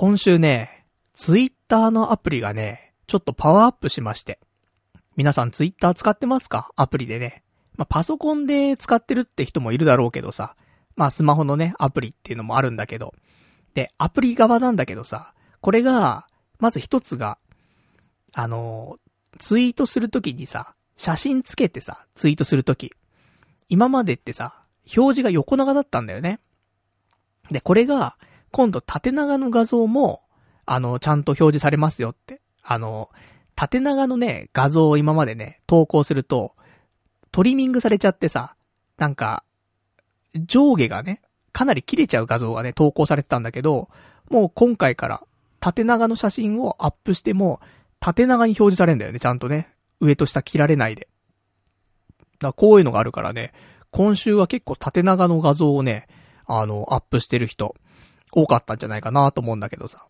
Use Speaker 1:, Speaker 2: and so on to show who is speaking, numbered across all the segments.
Speaker 1: 今週ね、ツイッターのアプリがね、ちょっとパワーアップしまして。皆さんツイッター使ってますか？アプリでね。まあ、パソコンで使ってるって人もいるだろうけどさ。まあ、スマホのね、アプリっていうのもあるんだけど。で、アプリ側なんだけどさ、これが、まず一つが、あの、ツイートするときにさ、写真つけてさ、ツイートするとき。今までってさ、表示が横長だったんだよね。で、これが、今度縦長の画像も、あの、ちゃんと表示されますよって。あの、縦長のね、画像を今までね、投稿すると、トリミングされちゃってさ、なんか、上下がね、かなり切れちゃう画像がね、投稿されてたんだけど、もう今回から、縦長の写真をアップしても、縦長に表示されるんだよね、ちゃんとね。上と下切られないで。だこういうのがあるからね、今週は結構縦長の画像をね、あの、アップしてる人、多かったんじゃないかなと思うんだけどさ。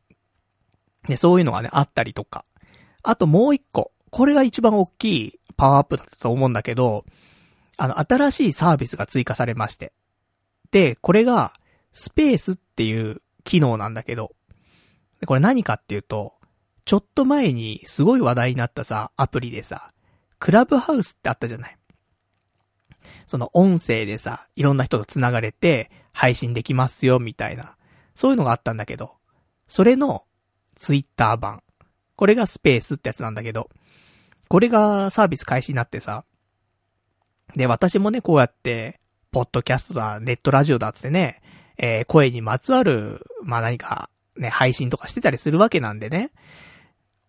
Speaker 1: で、そういうのがね、あったりとか。あともう一個。これが一番大きいパワーアップだったと思うんだけど、あの、新しいサービスが追加されまして。で、これが、スペースっていう機能なんだけど、これ何かっていうと、ちょっと前にすごい話題になったさ、アプリでさ、クラブハウスってあったじゃない。その音声でさ、いろんな人と繋がれて、配信できますよ、みたいな。そういうのがあったんだけど、それの、ツイッター版。これがスペースってやつなんだけど、これがサービス開始になってさ、で、私もね、こうやって、ポッドキャストだ、ネットラジオだってね、えー、声にまつわる、まあ、何か、ね、配信とかしてたりするわけなんでね、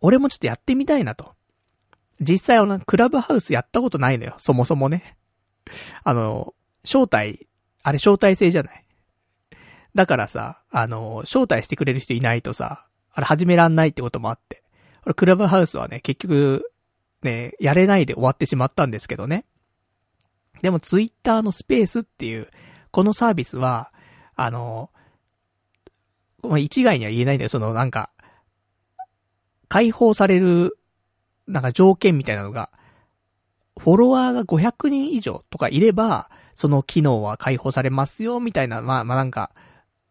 Speaker 1: 俺もちょっとやってみたいなと。実際あの、クラブハウスやったことないのよ、そもそもね。あの、招待、あれ招待制じゃない。だからさ、あの、招待してくれる人いないとさ、あれ始めらんないってこともあって。クラブハウスはね、結局、ね、やれないで終わってしまったんですけどね。でも、ツイッターのスペースっていう、このサービスは、あの、まあ、一概には言えないんだよ、その、なんか、解放される、なんか条件みたいなのが、フォロワーが500人以上とかいれば、その機能は解放されますよ、みたいな、まあ、まあ、なんか、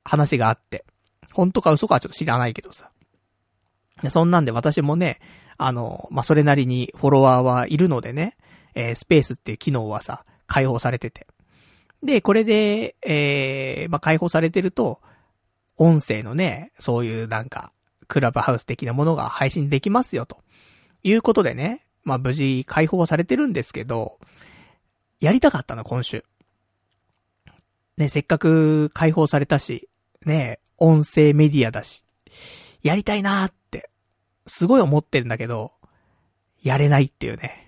Speaker 1: 話があって。本当か嘘かはちょっと知らないけどさ。そんなんで私もね、あの、まあ、それなりにフォロワーはいるのでね、えー、スペースっていう機能はさ、解放されてて。で、これで、えー、まあ、解放されてると、音声のね、そういうなんか、クラブハウス的なものが配信できますよ、ということでね、まあ、無事解放されてるんですけど、やりたかったの、今週。ね、せっかく解放されたし、ね、音声メディアだし、やりたいなーって、すごい思ってるんだけど、やれないっていうね。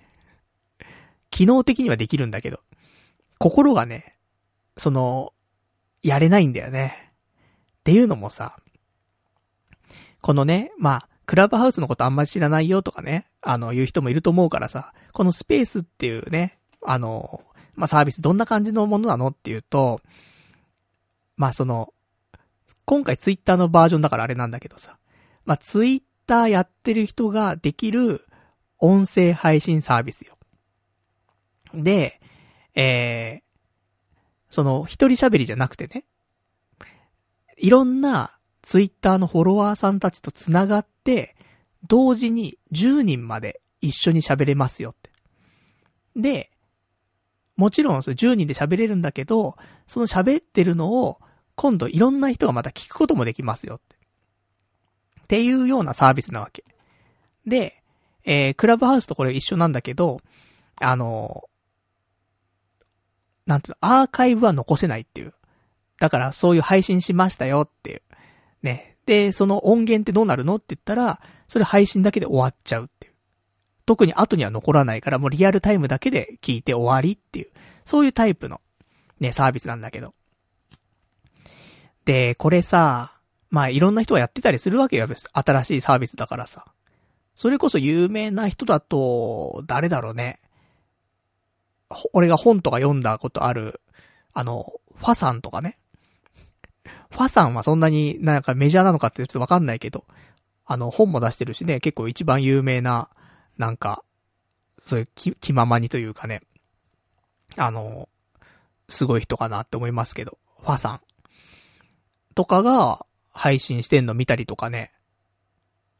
Speaker 1: 機能的にはできるんだけど、心がね、その、やれないんだよね。っていうのもさ、このね、まあ、クラブハウスのことあんまり知らないよとかね、あの、言う人もいると思うからさ、このスペースっていうね、あの、まあ、サービスどんな感じのものなのっていうと、まあ、その、今回ツイッターのバージョンだからあれなんだけどさ、まあ、ツイッターやってる人ができる音声配信サービスよ。で、えー、その、一人喋りじゃなくてね、いろんなツイッターのフォロワーさんたちと繋がって、同時に10人まで一緒に喋れますよって。で、もちろんそ10人で喋れるんだけど、その喋ってるのを今度いろんな人がまた聞くこともできますよって。っていうようなサービスなわけ。で、えー、クラブハウスとこれ一緒なんだけど、あのなんていうの、アーカイブは残せないっていう。だからそういう配信しましたよっていう。ね。で、その音源ってどうなるのって言ったら、それ配信だけで終わっちゃうっていう。特に後には残らないからもうリアルタイムだけで聞いて終わりっていう。そういうタイプの、ね、サービスなんだけど。で、これさ、まあいろんな人がやってたりするわけよ。新しいサービスだからさ。それこそ有名な人だと、誰だろうね。俺が本とか読んだことある、あの、ファさんとかね。ファさんはそんなになんかメジャーなのかってちょっとわかんないけど、あの、本も出してるしね、結構一番有名な、なんか、そういう気、気ままにというかね、あの、すごい人かなって思いますけど、ファさん。とかが、配信してんの見たりとかね、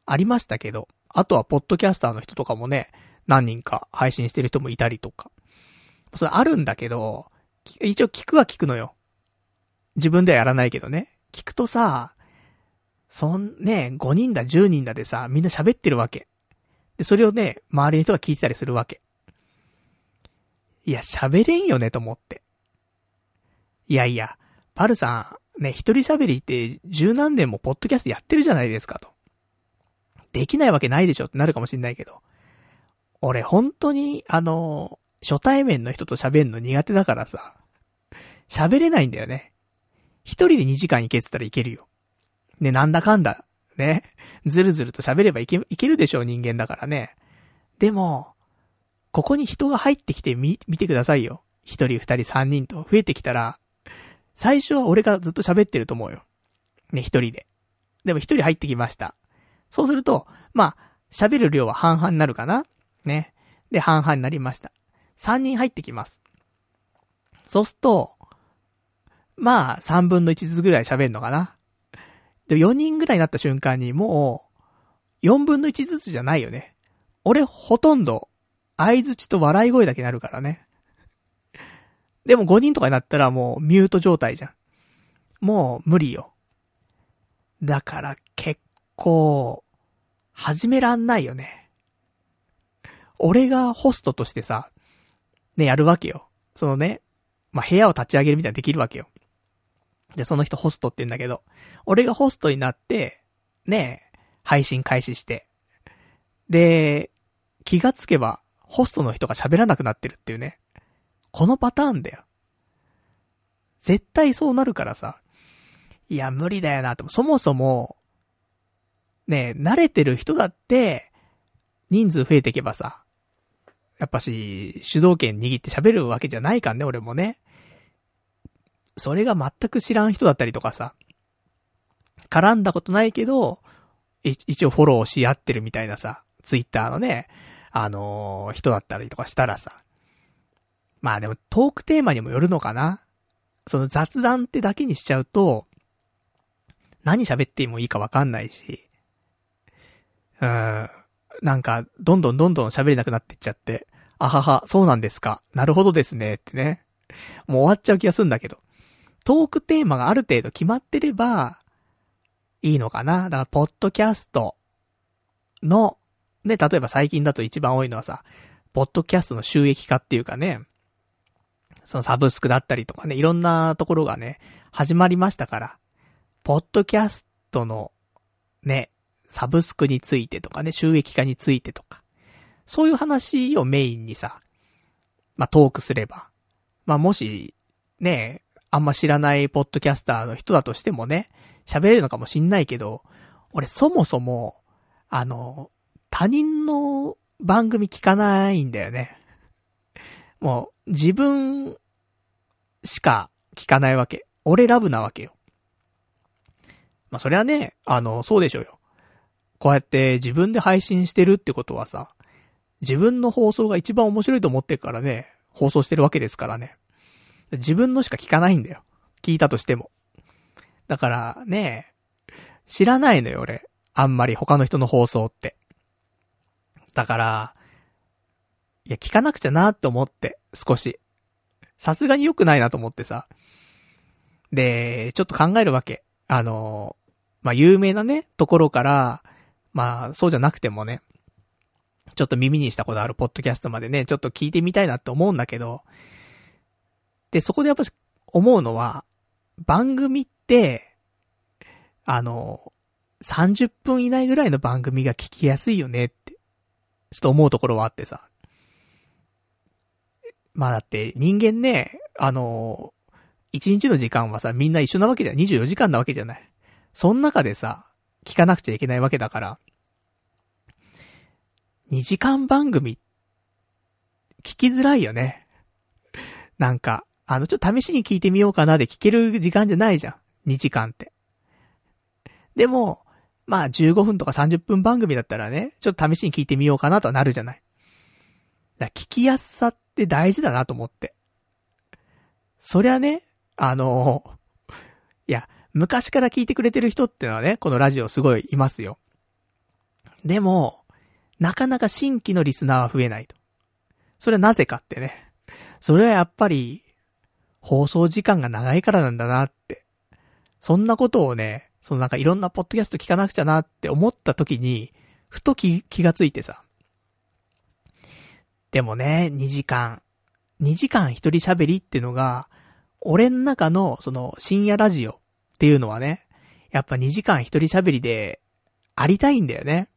Speaker 1: ありましたけど、あとはポッドキャスターの人とかもね、何人か配信してる人もいたりとか。それあるんだけど、一応聞くは聞くのよ。自分ではやらないけどね。聞くとさ、そん、ね、5人だ10人だでさ、みんな喋ってるわけ。で、それをね、周りの人が聞いてたりするわけ。いや、喋れんよねと思って。いやいや、パルさん、ね、一人喋りって十何年もポッドキャストやってるじゃないですかと。できないわけないでしょってなるかもしんないけど。俺本当に、あの、初対面の人と喋るの苦手だからさ、喋れないんだよね。一人で2時間いけってたらいけるよ。ね、なんだかんだ、ね。ずるずると喋ればいけ、いけるでしょう、人間だからね。でも、ここに人が入ってきてみ、見てくださいよ。一人、二人、三人と増えてきたら、最初は俺がずっと喋ってると思うよ。ね、一人で。でも一人入ってきました。そうすると、まあ、喋る量は半々になるかなね。で、半々になりました。三人入ってきます。そうすると、まあ、三分の一ずつぐらい喋るのかな。で、4人ぐらいになった瞬間にもう、4分の1ずつじゃないよね。俺ほとんど、相づちと笑い声だけになるからね。でも5人とかになったらもうミュート状態じゃん。もう無理よ。だから結構、始めらんないよね。俺がホストとしてさ、ね、やるわけよ。そのね、まあ、部屋を立ち上げるみたいなできるわけよ。で、その人ホストって言うんだけど、俺がホストになって、ね配信開始して。で、気がつけば、ホストの人が喋らなくなってるっていうね。このパターンだよ。絶対そうなるからさ。いや、無理だよなって。そもそも、ね慣れてる人だって、人数増えていけばさ、やっぱし、主導権握って喋るわけじゃないかんね、俺もね。それが全く知らん人だったりとかさ、絡んだことないけど、一応フォローし合ってるみたいなさ、ツイッターのね、あのー、人だったりとかしたらさ、まあでもトークテーマにもよるのかなその雑談ってだけにしちゃうと、何喋ってもいいかわかんないし、うん、なんか、どんどんどんどん喋れなくなってっちゃって、あはは、そうなんですか。なるほどですね、ってね。もう終わっちゃう気がするんだけど。トークテーマがある程度決まってれば、いいのかなだから、ポッドキャストの、ね、例えば最近だと一番多いのはさ、ポッドキャストの収益化っていうかね、そのサブスクだったりとかね、いろんなところがね、始まりましたから、ポッドキャストの、ね、サブスクについてとかね、収益化についてとか、そういう話をメインにさ、まあ、トークすれば、まあ、もし、ね、あんま知らないポッドキャスターの人だとしてもね、喋れるのかもしんないけど、俺そもそも、あの、他人の番組聞かないんだよね。もう、自分しか聞かないわけ。俺ラブなわけよ。まあ、それはね、あの、そうでしょうよ。こうやって自分で配信してるってことはさ、自分の放送が一番面白いと思ってるからね、放送してるわけですからね。自分のしか聞かないんだよ。聞いたとしても。だからね、知らないのよ、俺。あんまり他の人の放送って。だから、いや、聞かなくちゃなって思って、少し。さすがに良くないなと思ってさ。で、ちょっと考えるわけ。あの、まあ、有名なね、ところから、まあ、そうじゃなくてもね、ちょっと耳にしたことあるポッドキャストまでね、ちょっと聞いてみたいなって思うんだけど、で、そこでやっぱ思うのは、番組って、あの、30分以内ぐらいの番組が聞きやすいよねって、ちょっと思うところはあってさ。まあだって人間ね、あの、1日の時間はさ、みんな一緒なわけじゃん、24時間なわけじゃない。その中でさ、聞かなくちゃいけないわけだから、2時間番組、聞きづらいよね。なんか、あの、ちょっと試しに聞いてみようかなで聞ける時間じゃないじゃん。2時間って。でも、まあ15分とか30分番組だったらね、ちょっと試しに聞いてみようかなとはなるじゃない。だ聞きやすさって大事だなと思って。そりゃね、あの、いや、昔から聞いてくれてる人ってのはね、このラジオすごいいますよ。でも、なかなか新規のリスナーは増えないと。それはなぜかってね。それはやっぱり、放送時間が長いからなんだなって。そんなことをね、そのなんかいろんなポッドキャスト聞かなくちゃなって思った時に、ふと気気がついてさ。でもね、2時間、2時間一人喋りってのが、俺ん中のその深夜ラジオっていうのはね、やっぱ2時間一人喋りでありたいんだよね。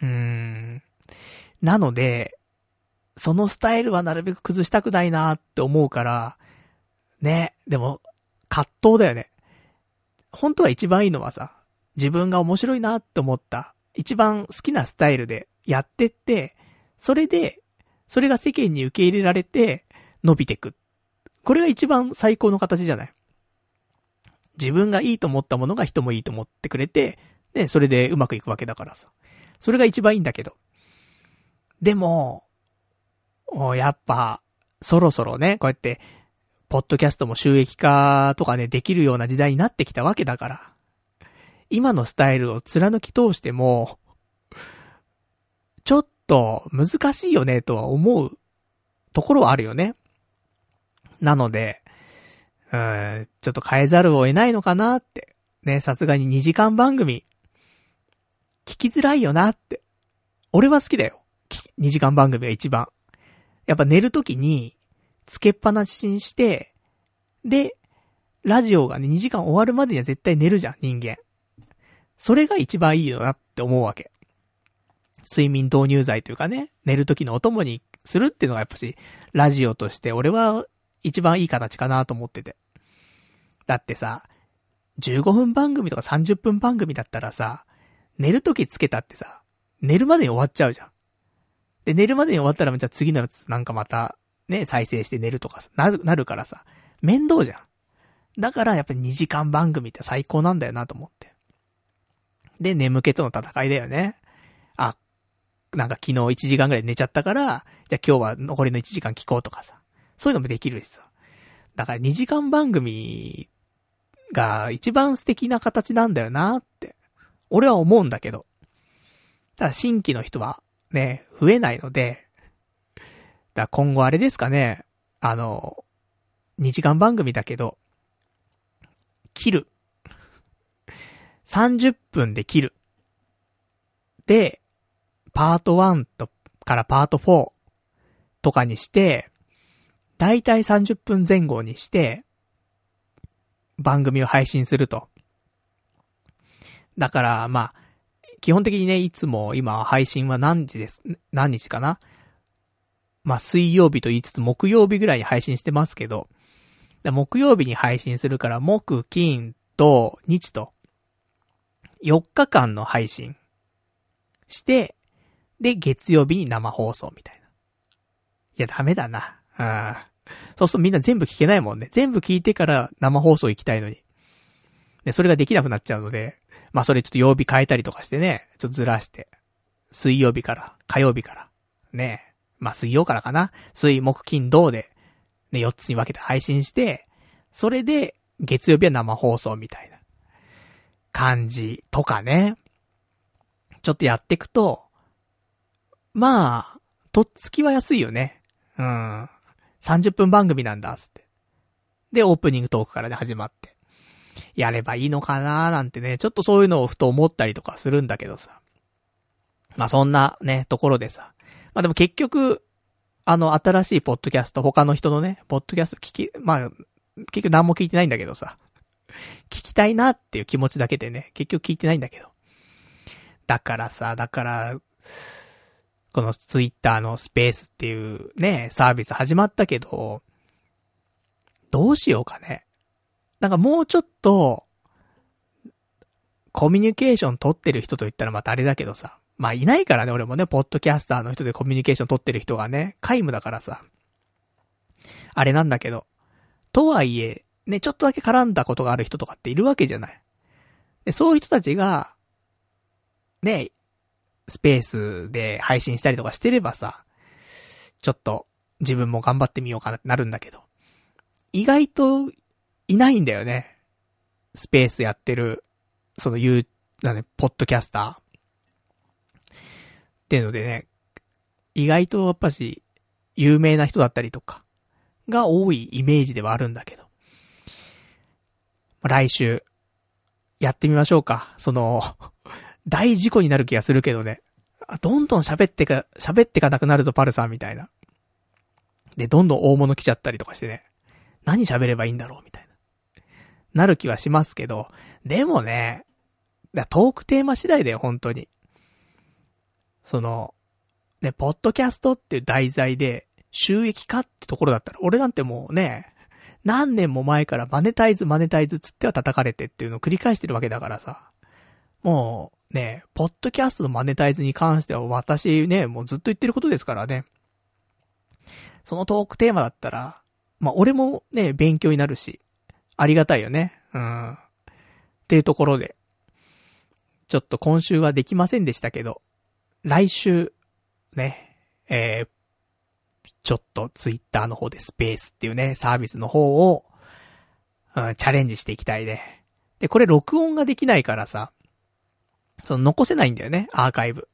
Speaker 1: うーん。なので、そのスタイルはなるべく崩したくないなって思うから、ね、でも、葛藤だよね。本当は一番いいのはさ、自分が面白いなって思った、一番好きなスタイルでやってって、それで、それが世間に受け入れられて、伸びてく。これが一番最高の形じゃない？自分がいいと思ったものが人もいいと思ってくれて、で、それでうまくいくわけだからさ。それが一番いいんだけど。でも、やっぱ、そろそろね、こうやって、ポッドキャストも収益化とかね、できるような時代になってきたわけだから。今のスタイルを貫き通しても、と難しいよねとは思うところはあるよね。なので、うん、ちょっと変えざるを得ないのかなって。ね、さすがに2時間番組、聞きづらいよなって。俺は好きだよ。2時間番組が一番。やっぱ寝るときに、つけっぱなしにして、で、ラジオがね、2時間終わるまでには絶対寝るじゃん、人間。それが一番いいよなって思うわけ。睡眠導入剤というかね、寝る時のお供にするっていうのがやっぱし、ラジオとして俺は一番いい形かなと思ってて。だってさ、15分番組とか30分番組だったらさ、寝る時つけたってさ、寝るまでに終わっちゃうじゃん。で、寝るまでに終わったら、じゃあ次のやつなんかまた、ね、再生して寝るとかなる、なるからさ、面倒じゃん。だからやっぱり2時間番組って最高なんだよなと思って。で、眠気との戦いだよね。なんか昨日1時間ぐらい寝ちゃったから、じゃあ今日は残りの1時間聞こうとかさ。そういうのもできるしさ。だから2時間番組が一番素敵な形なんだよなって。俺は思うんだけど。ただ新規の人はね、増えないので、だから今後あれですかね、あの、2時間番組だけど、切る。30分で切る。で、パート1と、からパート4とかにして、だいたい30分前後にして、番組を配信すると。だから、まあ、基本的にね、いつも今配信は何時です、何日かな？まあ、水曜日と言いつつ木曜日ぐらいに配信してますけど、木曜日に配信するから、木、金と日と、4日間の配信して、で、月曜日に生放送みたいな。いや、ダメだな。うん。そうするとみんな全部聞けないもんね。全部聞いてから生放送行きたいのに。で、それができなくなっちゃうので、まあそれちょっと曜日変えたりとかしてね、ちょっとずらして、水曜日から、火曜日から、ね、まあ水曜からかな。水、木、金、土で、ね、4つに分けて配信して、それで、月曜日は生放送みたいな感じとかね。ちょっとやっていくと、まあ、とっつきは安いよね。うん。30分番組なんだ、つって。で、オープニングトークからね、始まって。やればいいのかなーなんてね、ちょっとそういうのをふと思ったりとかするんだけどさ。まあそんなね、ところでさ。まあでも結局、あの、新しいポッドキャスト、他の人のね、ポッドキャスト聞き、まあ、結局何も聞いてないんだけどさ。聞きたいなっていう気持ちだけでね、結局聞いてないんだけど。だからさ、だから、このツイッターのスペースっていうね、サービス始まったけど、どうしようかね。なんかもうちょっと、コミュニケーション取ってる人と言ったらまたあれだけどさ。まあいないからね、俺もね、ポッドキャスターの人でコミュニケーション取ってる人がね、皆無だからさ。あれなんだけど。とはいえ、ね、ちょっとだけ絡んだことがある人とかっているわけじゃない。で、そういう人たちが、ね、スペースで配信したりとかしてればさ、ちょっと自分も頑張ってみようかなってなるんだけど、意外といないんだよね。スペースやってる、その言う、なね、ポッドキャスター。っていうのでね、意外とやっぱし、有名な人だったりとか、が多いイメージではあるんだけど。来週、やってみましょうか。その、大事故になる気がするけどね。どんどん喋ってか、喋ってかなくなるぞ、パルさんみたいな。で、どんどん大物来ちゃったりとかしてね。何喋ればいいんだろう、みたいな。なる気はしますけど、でもね、トークテーマ次第だよ、本当に。その、ね、ポッドキャストっていう題材で収益化ってところだったら、俺なんてもうね、何年も前からマネタイズマネタイズつっては叩かれてっていうのを繰り返してるわけだからさ。もう、ね、ポッドキャストのマネタイズに関しては私ね、もうずっと言ってることですからね。そのトークテーマだったら、まあ、俺もね、勉強になるし、ありがたいよね。うん。っていうところで、ちょっと今週はできませんでしたけど、来週、ね、えー、ちょっとツイッターの方でスペースっていうね、サービスの方を、うん、チャレンジしていきたいね。で、これ録音ができないからさ、その残せないんだよね、アーカイブ。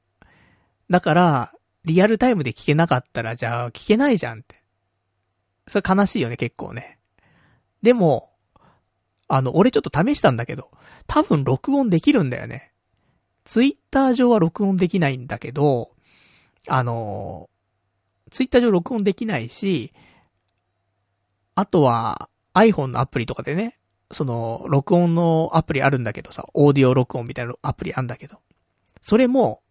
Speaker 1: だから、リアルタイムで聞けなかったら、じゃあ聞けないじゃんって。それ悲しいよね、結構ね。でも、あの、俺ちょっと試したんだけど、多分録音できるんだよね。ツイッター上は録音できないんだけど、あの、ツイッター上録音できないし、あとは iPhone のアプリとかでね、その、録音のアプリあるんだけどさ、オーディオ録音みたいなアプリあるんだけど、それも、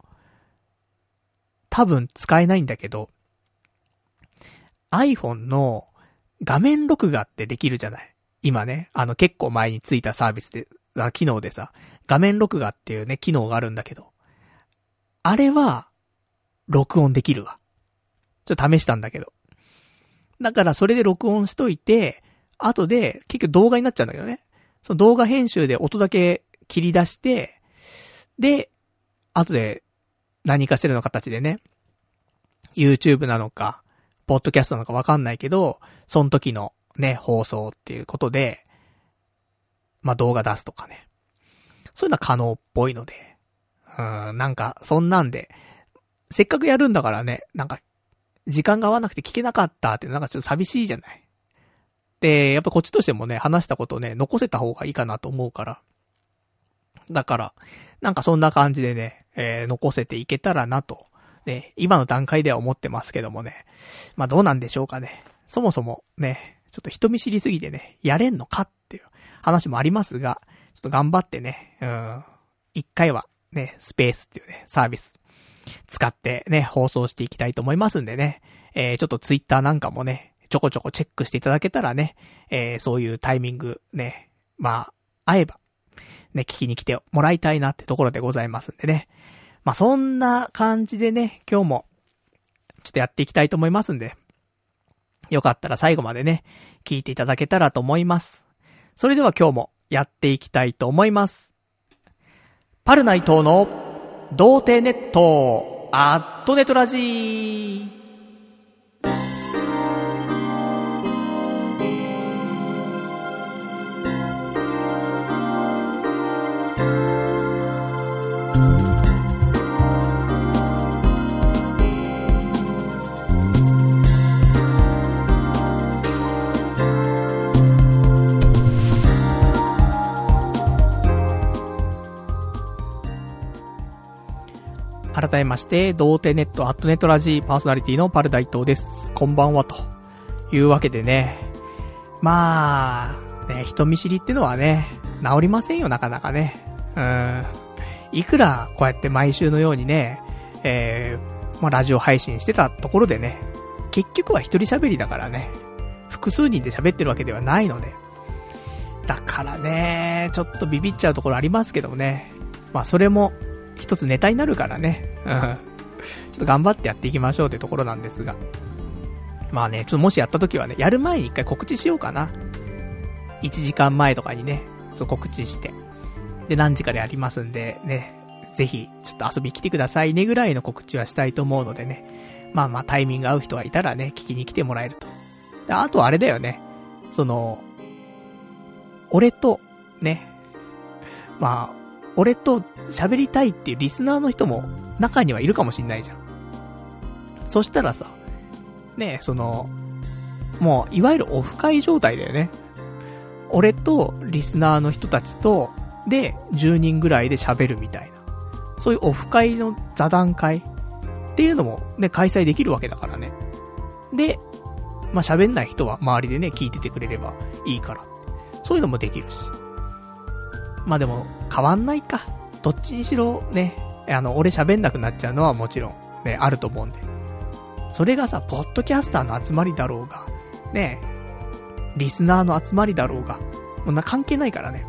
Speaker 1: 多分使えないんだけど、iPhone の画面録画ってできるじゃない？今ね、あの結構前についたサービスで、機能でさ、画面録画っていうね、機能があるんだけど、あれは、録音できるわ。ちょっと試したんだけど。だからそれで録音しといて、後で結局動画になっちゃうんだけどね。その動画編集で音だけ切り出して、で、後で何かしらの形でね、YouTube なのか、ポッドキャストなのかわかんないけど、その時のね、放送っていうことで、まあ、動画出すとかね。そういうのは可能っぽいので、うん、なんか、そんなんで、せっかくやるんだからね、なんか、時間が合わなくて聞けなかったってなんかちょっと寂しいじゃない。で、やっぱこっちとしてもね、話したことをね、残せた方がいいかなと思うから。だから、なんかそんな感じでね、えー、残せていけたらなと、ね、今の段階では思ってますけどもね。まあどうなんでしょうかね。そもそもね、ちょっと人見知りすぎてね、やれんのかっていう話もありますが、ちょっと頑張ってね、うん、一回はね、スペースっていうね、サービス、使ってね、放送していきたいと思いますんでね、えー、ちょっとツイッターなんかもね、ちょこちょこチェックしていただけたらね、えー、そういうタイミングね、まあ、会えば、ね、聞きに来てもらいたいなってところでございますんでね。まあ、そんな感じでね、今日も、ちょっとやっていきたいと思いますんで、よかったら最後までね、聞いていただけたらと思います。それでは今日もやっていきたいと思います。パルナイトの童貞ネット、アットネトラジー。改めまして、童貞ネットアットネットラジーパーソナリティのパルダイトーです。こんばんは、というわけでね。まあ、ね、人見知りってのはね、治りませんよ、なかなかね。うん。いくら、こうやって毎週のようにね、えー、まあ、ラジオ配信してたところでね、結局は一人喋りだからね、複数人で喋ってるわけではないので。だからね、ちょっとビビっちゃうところありますけどもね。まあ、それも、一つネタになるからね。うん。ちょっと頑張ってやっていきましょうってところなんですが。まあね、ちょっともしやった時はね、やる前に一回告知しようかな。1時間前とかにね、そう告知して。で、何時かでやりますんで、ね、ぜひ、ちょっと遊び来てくださいねぐらいの告知はしたいと思うのでね。まあまあタイミング合う人がいたらね、聞きに来てもらえると。で、あとあれだよね。その、俺と、ね、まあ、俺と喋りたいっていうリスナーの人も中にはいるかもしんないじゃん。そしたらさ、ねその、もう、いわゆるオフ会状態だよね。俺とリスナーの人たちと、で、10人ぐらいで喋るみたいな。そういうオフ会の座談会っていうのもね、開催できるわけだからね。で、まあ、喋んない人は周りでね、聞いててくれればいいから。そういうのもできるし。まあでも、変わんないか。どっちにしろね、あの、俺喋んなくなっちゃうのはもちろん、ね、あると思うんで。それがさ、ポッドキャスターの集まりだろうが、ね、リスナーの集まりだろうが、もうな、関係ないからね。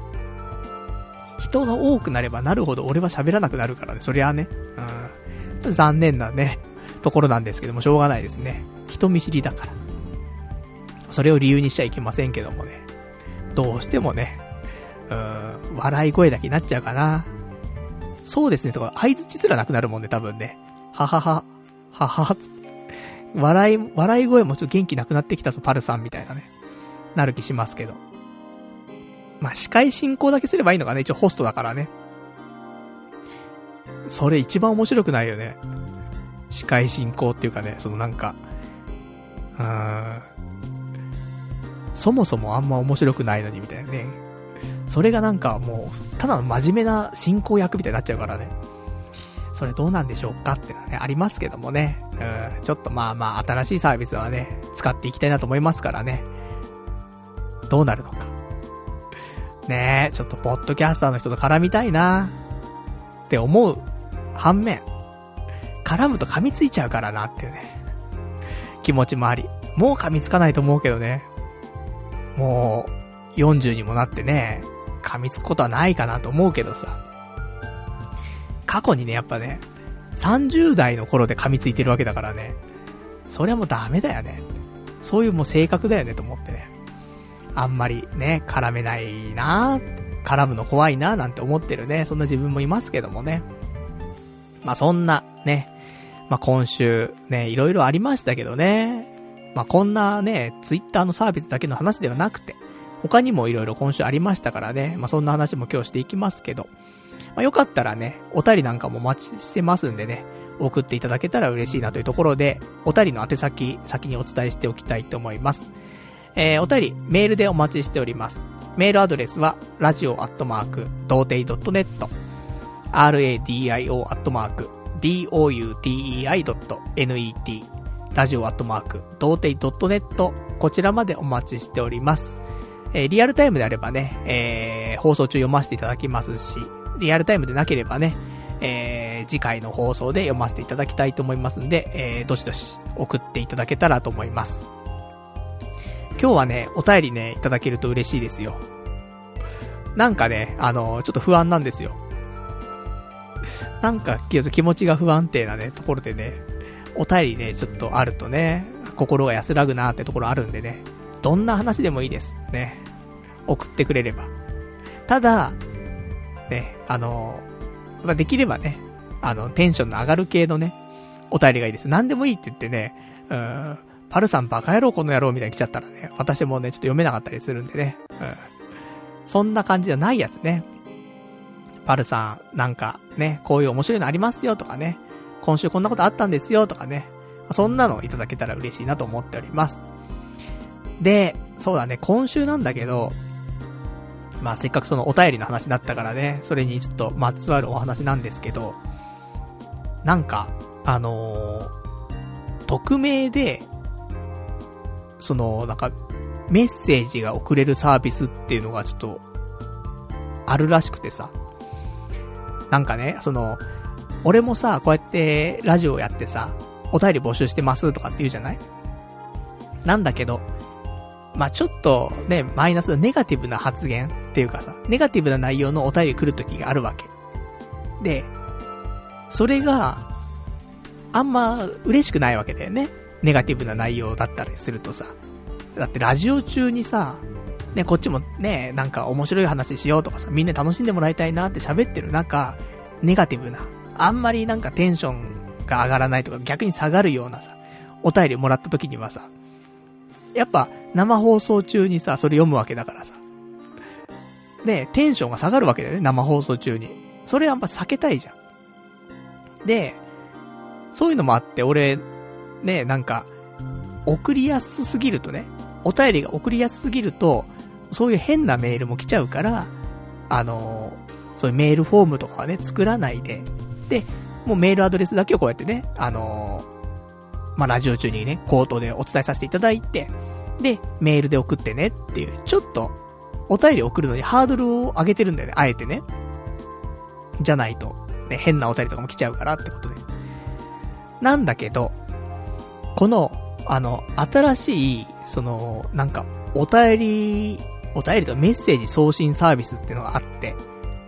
Speaker 1: 人が多くなればなるほど俺は喋らなくなるからね、そりゃあね。うん。残念なね、ところなんですけども、しょうがないですね。人見知りだから。それを理由にしちゃいけませんけどもね。どうしてもね、うん、笑い声だけになっちゃうかな。そうですね、とか、合図すらなくなるもんね、多分ね。ははは、はは、笑い、笑い声もちょっと元気なくなってきたぞ、パルさんみたいなね。なる気しますけど。まあ、司会進行だけすればいいのかね、一応ホストだからね。それ一番面白くないよね。司会進行っていうかね、そのなんか、うーん、そもそもあんま面白くないのにみたいなね。それがなんかもう、ただの真面目な進行役みたいになっちゃうからね。それどうなんでしょうかってのはね、ありますけどもね。うん、ちょっとまあまあ、新しいサービスはね、使っていきたいなと思いますからね。どうなるのか。ねえ、ちょっとポッドキャスターの人と絡みたいなって思う反面、絡むと噛みついちゃうからなっていうね、気持ちもあり。もう噛みつかないと思うけどね。もう、40にもなってね、噛みつくことはないかなと思うけどさ。過去にね、やっぱね、30代の頃で噛みついてるわけだからね、それはもうダメだよね。そういうもう性格だよねと思ってね。あんまりね、絡めないな絡むの怖いななんて思ってるね、そんな自分もいますけどもね。まあそんなね、まあ今週ね、いろいろありましたけどね。まあこんなね、ツイッターのサービスだけの話ではなくて、他にもいろいろ今週ありましたからね、まあそんな話も今日していきますけど、まあよかったらね、お便りなんかもお待ちしてますんでね、送っていただけたら嬉しいなというところで、お便りの宛先、先にお伝えしておきたいと思います。えー、お便り、メールでお待ちしております。メールアドレスは、radio アットマーク、童貞 .net、radio アットマーク、doutei.net、ラジオアットマーク、童貞 .net、こちらまでお待ちしております。えー、リアルタイムであればね、えー、放送中読ませていただきますし、リアルタイムでなければね、えー、次回の放送で読ませていただきたいと思いますんで、えー、どしどし送っていただけたらと思います。今日はね、お便りね、いただけると嬉しいですよ。なんかね、あの、ちょっと不安なんですよ。なんか、気持ちが不安定なね、ところでね、お便りね、ちょっとあるとね、心が安らぐなってところあるんでね、どんな話でもいいです。ね。送ってくれれば。ただ、ね、あの、まあ、できればね、あの、テンションの上がる系のね、お便りがいいです。何でもいいって言ってね、うん、パルさんバカ野郎この野郎みたいに来ちゃったらね、私もね、ちょっと読めなかったりするんでね。うん。そんな感じじゃないやつね。パルさん、なんかね、こういう面白いのありますよとかね。今週こんなことあったんですよとかね。そんなのいただけたら嬉しいなと思っております。で、そうだね、今週なんだけど、まあせっかくそのお便りの話だったからね、それにちょっとまつわるお話なんですけど、なんか、あのー、匿名でその、なんか、メッセージが送れるサービスっていうのがちょっと、あるらしくてさ。なんかね、その、俺もさ、こうやってラジオやってさ、お便り募集してますとかって言うじゃない？なんだけど、まあ、ちょっとね、マイナスネガティブな発言っていうかさ、ネガティブな内容のお便り来る時があるわけ。で、それが、あんま嬉しくないわけだよね。ネガティブな内容だったりするとさ、だってラジオ中にさ、ね、こっちもね、なんか面白い話しようとかさ、みんな楽しんでもらいたいなって喋ってる中、ネガティブな、あんまりなんかテンションが上がらないとか逆に下がるようなさ、お便りもらった時にはさ、やっぱ生放送中にさ、それ読むわけだからさ、ね、テンションが下がるわけだよね、生放送中に。それはやっぱ避けたいじゃん。で、そういうのもあって、俺、ね、なんか、送りやすすぎるとね、お便りが送りやすすぎると、そういう変なメールも来ちゃうから、あのー、そういうメールフォームとかはね、作らないで、で、もうメールアドレスだけをこうやってね、あの、まあ、ラジオ中にね、口頭でお伝えさせていただいて、で、メールで送ってねっていう、ちょっと、お便り送るのにハードルを上げてるんだよね、あえてね。じゃないと、ね、変なお便りとかも来ちゃうからってことで。なんだけど、この、あの、新しい、その、なんか、お便り、お便りとメッセージ送信サービスっていうのがあって、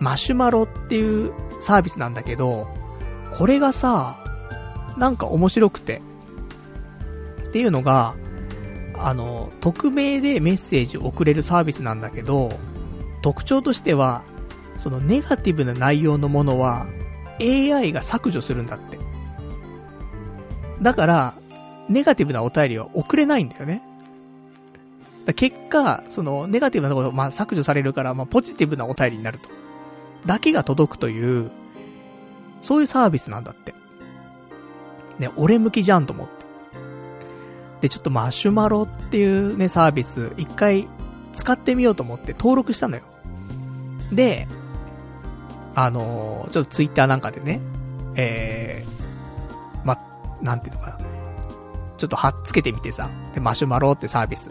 Speaker 1: マシュマロっていうサービスなんだけど、これがさ、なんか面白くて。っていうのが、あの、匿名でメッセージを送れるサービスなんだけど、特徴としては、そのネガティブな内容のものは AI が削除するんだって。だから、ネガティブなお便りは送れないんだよね。結果、その、ネガティブなところ、まあ、削除されるから、まあ、ポジティブなお便りになると。だけが届くという、そういうサービスなんだって。ね、俺向きじゃんと思って。で、ちょっとマシュマロっていうね、サービス、一回使ってみようと思って登録したのよ。で、あのー、ちょっとツイッターなんかでね、えー、ま、なんていうのかな。ちょっと貼っつけてみてさ、で、マシュマロってサービス、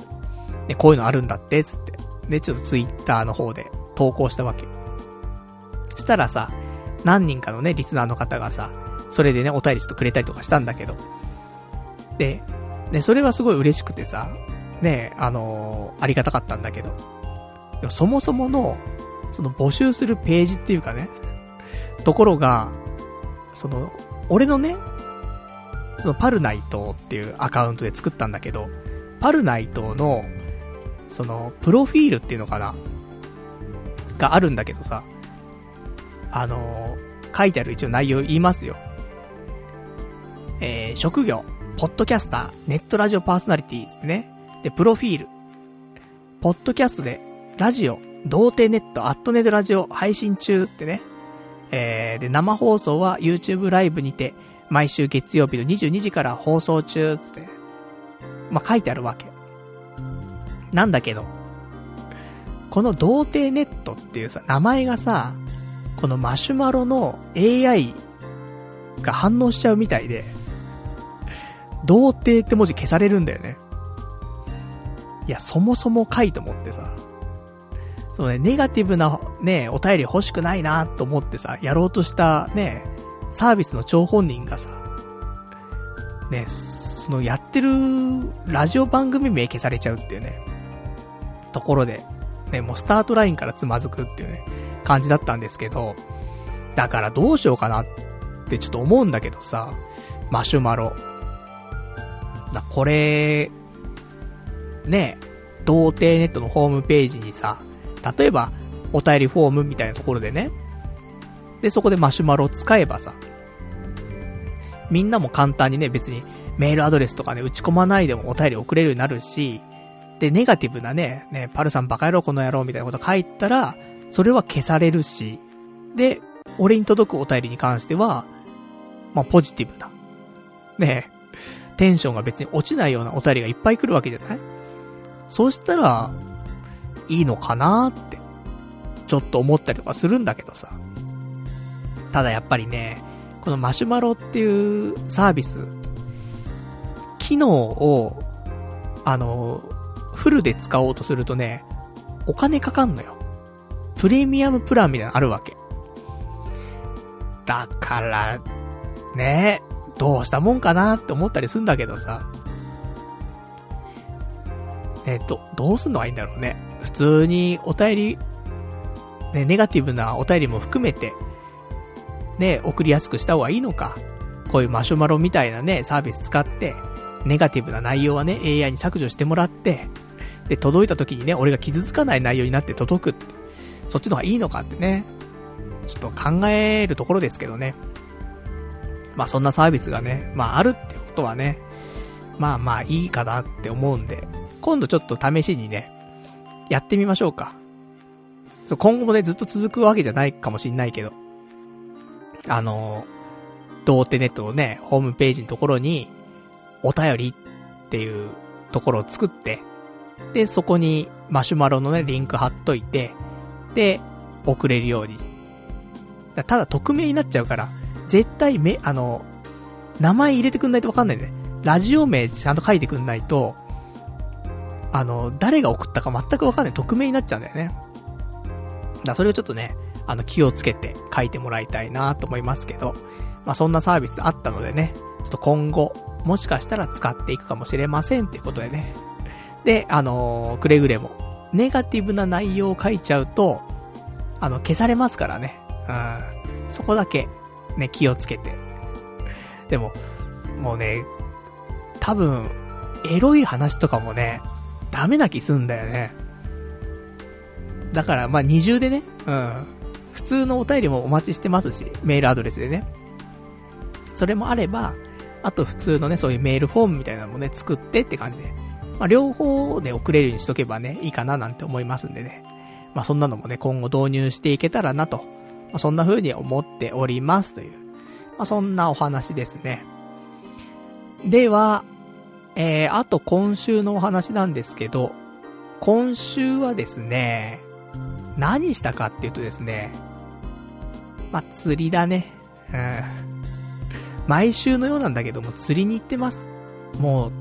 Speaker 1: ね、こういうのあるんだって、つって。で、ちょっとツイッターの方で投稿したわけ。したらさ、何人かのね、リスナーの方がさ、それでね、お便りちょっとくれたりとかしたんだけど。で、ね、それはすごい嬉しくてさ、ね、あのー、ありがたかったんだけど。もそもそもの、その募集するページっていうかね、ところが、その、俺のね、そのパルナイトっていうアカウントで作ったんだけど、パルナイトの、その、プロフィールっていうのかながあるんだけどさ、あのー、書いてある一応内容言いますよ。えー、職業、ポッドキャスター、ネットラジオパーソナリティーってね。で、プロフィール。ポッドキャストで、ラジオ、童貞ネット、アットネットラジオ配信中ってね。えー、で、生放送は YouTube ライブにて、毎週月曜日の22時から放送中、つって。まあ、書いてあるわけ。なんだけど、この童貞ネットっていうさ、名前がさ、このマシュマロの AI が反応しちゃうみたいで、童貞って文字消されるんだよね。いや、そもそもかいと思ってさ。そうね、ネガティブなね、お便り欲しくないなと思ってさ、やろうとしたね、サービスの張本人がさ、ね、そのやってるラジオ番組名消されちゃうっていうね、ところで、ね、もうスタートラインからつまずくっていうね、感じだったんですけど、だからどうしようかなってちょっと思うんだけどさ、マシュマロ。だこれ、ね、童貞ネットのホームページにさ、例えば、お便りフォームみたいなところでね、で、そこでマシュマロを使えばさ、みんなも簡単にね、別にメールアドレスとかね、打ち込まないでもお便り送れるようになるし、で、ネガティブなね、ね、パルさんバカ野郎この野郎みたいなこと書いたら、それは消されるし、で、俺に届くお便りに関しては、まあ、ポジティブな。ねテンションが別に落ちないようなお便りがいっぱい来るわけじゃない？そうしたら、いいのかなーって、ちょっと思ったりとかするんだけどさ。ただやっぱりね、このマシュマロっていうサービス、機能を、あの、フルで使おうとするとね、お金かかんのよ。プレミアムプランみたいなのあるわけ。だから、ねどうしたもんかなって思ったりすんだけどさ。えっと、どうすんのがいいんだろうね。普通にお便り、ね、ネガティブなお便りも含めて、ね、送りやすくした方がいいのか。こういうマシュマロみたいなね、サービス使って、ネガティブな内容はね、AI に削除してもらって、で、届いた時にね、俺が傷つかない内容になって届くって。そっちの方がいいのかってね、ちょっと考えるところですけどね。まあそんなサービスがね、まああるってことはね、まあまあいいかなって思うんで、今度ちょっと試しにね、やってみましょうか。そう今後もね、ずっと続くわけじゃないかもしんないけど、あの、童貞ネットのね、ホームページのところに、お便りっていうところを作って、で、そこにマシュマロのね、リンク貼っといて、で、送れるように。ただ匿名になっちゃうから、絶対め、あの、名前入れてくんないとわかんないんで、ね、ラジオ名ちゃんと書いてくんないと、あの、誰が送ったか全くわかんない。匿名になっちゃうんだよね。だそれをちょっとね、あの、気をつけて書いてもらいたいなと思いますけど、まあ、そんなサービスあったのでね、ちょっと今後、もしかしたら使っていくかもしれませんっていうことでね。で、あのー、くれぐれも、ネガティブな内容を書いちゃうと、あの、消されますからね。うん。そこだけ、ね、気をつけて。でも、もうね、多分、エロい話とかもね、ダメな気すんだよね。だから、まあ、二重でね、うん。普通のお便りもお待ちしてますし、メールアドレスでね。それもあれば、あと普通のね、そういうメールフォームみたいなのもね、作ってって感じで。まあ、両方で送れるようにしとけばね、いいかななんて思いますんでね。まあ、そんなのもね、今後導入していけたらなと。まあ、そんな風に思っておりますという。まあ、そんなお話ですね。では、えー、あと今週のお話なんですけど、今週はですね、何したかっていうとですね、まあ、釣りだね。うん。毎週のようなんだけども、釣りに行ってます。もう、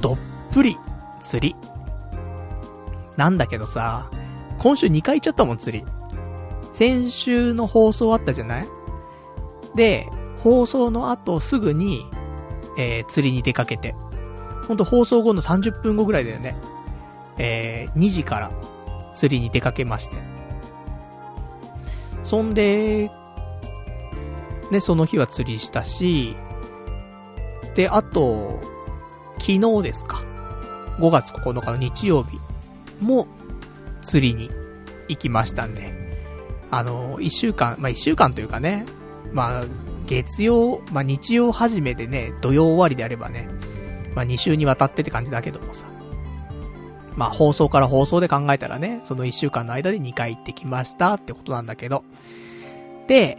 Speaker 1: どっぷり、釣り。なんだけどさ、今週2回行っちゃったもん、釣り。先週の放送あったじゃない？で、放送の後すぐに、えー、釣りに出かけて。ほんと放送後の30分後ぐらいだよね。えー、2時から釣りに出かけまして。そんで、ね、その日は釣りしたし、で、あと、昨日ですか。5月9日の日曜日も釣りに行きましたんで、あの、1週間、まあ、1週間というかね、まあ、月曜、まあ、日曜始めでね、土曜終わりであればね、まあ、2週にわたってって感じだけどもさ、まあ放送から放送で考えたらね、その1週間の間で2回行ってきましたってことなんだけど。で、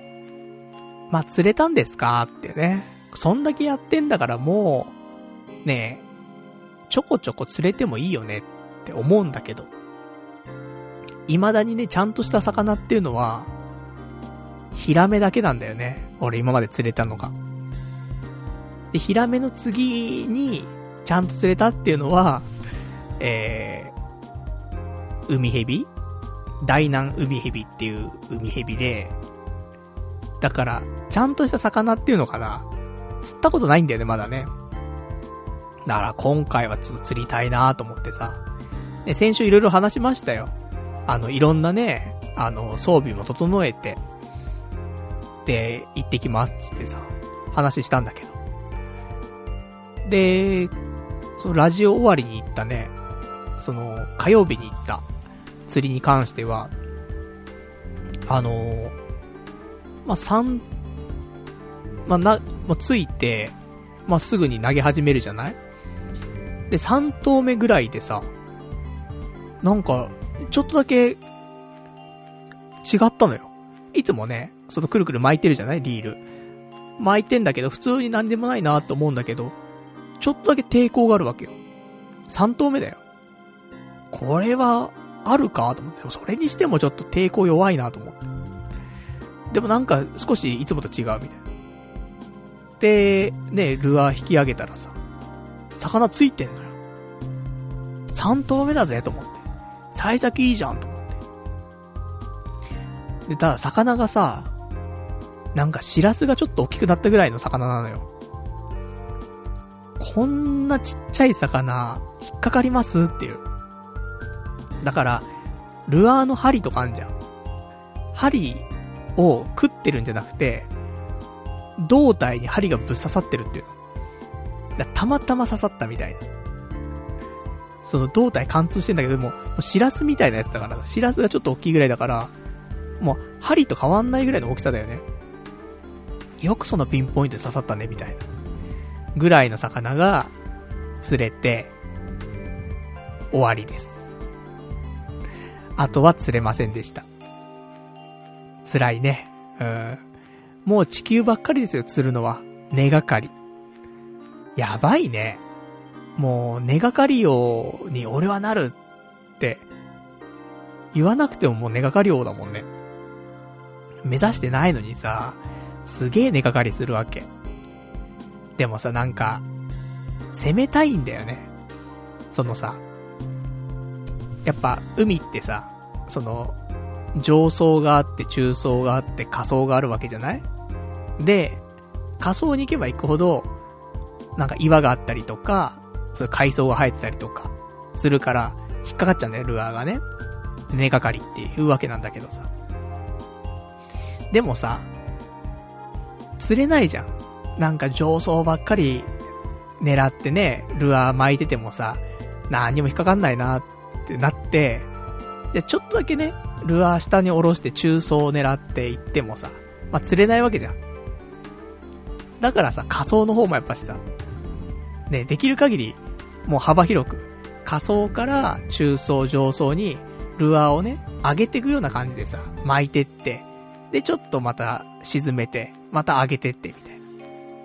Speaker 1: まあ釣れたんですかってね。そんだけやってんだからもう、ねちょこちょこ釣れてもいいよねって思うんだけど。未だにね、ちゃんとした魚っていうのは、ヒラメだけなんだよね。俺今まで釣れたのが。で、ヒラメの次に、ちゃんと釣れたっていうのは、えー、海蛇？大南海蛇っていう海蛇で、だから、ちゃんとした魚っていうのかな釣ったことないんだよね、まだね。だから今回はちょっと釣りたいなと思ってさ。で、先週いろいろ話しましたよ。あの、いろんなね、あの、装備も整えて、で、行ってきますっつってさ、話したんだけど。で、そのラジオ終わりに行ったね、その、火曜日に行った釣りに関しては、あの、まあ、3、まあ、な、まあ、ついて、まあ、すぐに投げ始めるじゃない？で、3投目ぐらいでさ、なんか、ちょっとだけ、違ったのよ。いつもね、そのくるくる巻いてるじゃない？リール。巻いてんだけど、普通になんでもないなと思うんだけど、ちょっとだけ抵抗があるわけよ。3投目だよ。これは、あるかと思って。それにしてもちょっと抵抗弱いなと思って。でもなんか少しいつもと違うみたいな。で、ね、ルアー引き上げたらさ、魚ついてんのよ。3投目だぜと思って。幸先いいじゃんと思って。で、ただ魚がさ、なんかシラスがちょっと大きくなったぐらいの魚なのよ。こんなちっちゃい魚、引っかかりますっていう。だから、ルアーの針とかあんじゃん。針を食ってるんじゃなくて、胴体に針がぶっ刺さってるっていうの。たまたま刺さったみたいな。その胴体貫通してんだけども、うシラスみたいなやつだから、シラスがちょっと大きいぐらいだから、もう針と変わんないぐらいの大きさだよね。よくそのピンポイントで刺さったね、みたいな。ぐらいの魚が釣れて、終わりです。あとは釣れませんでした。辛いね。うん。もう地球ばっかりですよ、釣るのは。根がかり。やばいね。もう、根がかりように俺はなるって、言わなくてももう根がかりようだもんね。目指してないのにさ、すげえ根がかりするわけ。でもさ、なんか、攻めたいんだよね。そのさ、やっぱ海ってさ、その、上層があって、中層があって、下層があるわけじゃない？で、下層に行けば行くほど、なんか岩があったりとか、そういう海藻が生えてたりとか、するから、引っかかっちゃうんだよ、ルアーがね。根がかりっていうわけなんだけどさ。でもさ、釣れないじゃん。なんか上層ばっかり狙ってね、ルアー巻いててもさ、何にも引っかかんないなってなって、じゃちょっとだけね、ルアー下に下ろして中層を狙っていってもさ、まあ、釣れないわけじゃん。だからさ、仮想の方もやっぱしさ、ね、できる限り、もう幅広く、仮想から中層上層に、ルアーをね、上げていくような感じでさ、巻いてって、で、ちょっとまた沈めて、また上げてって、みたいな。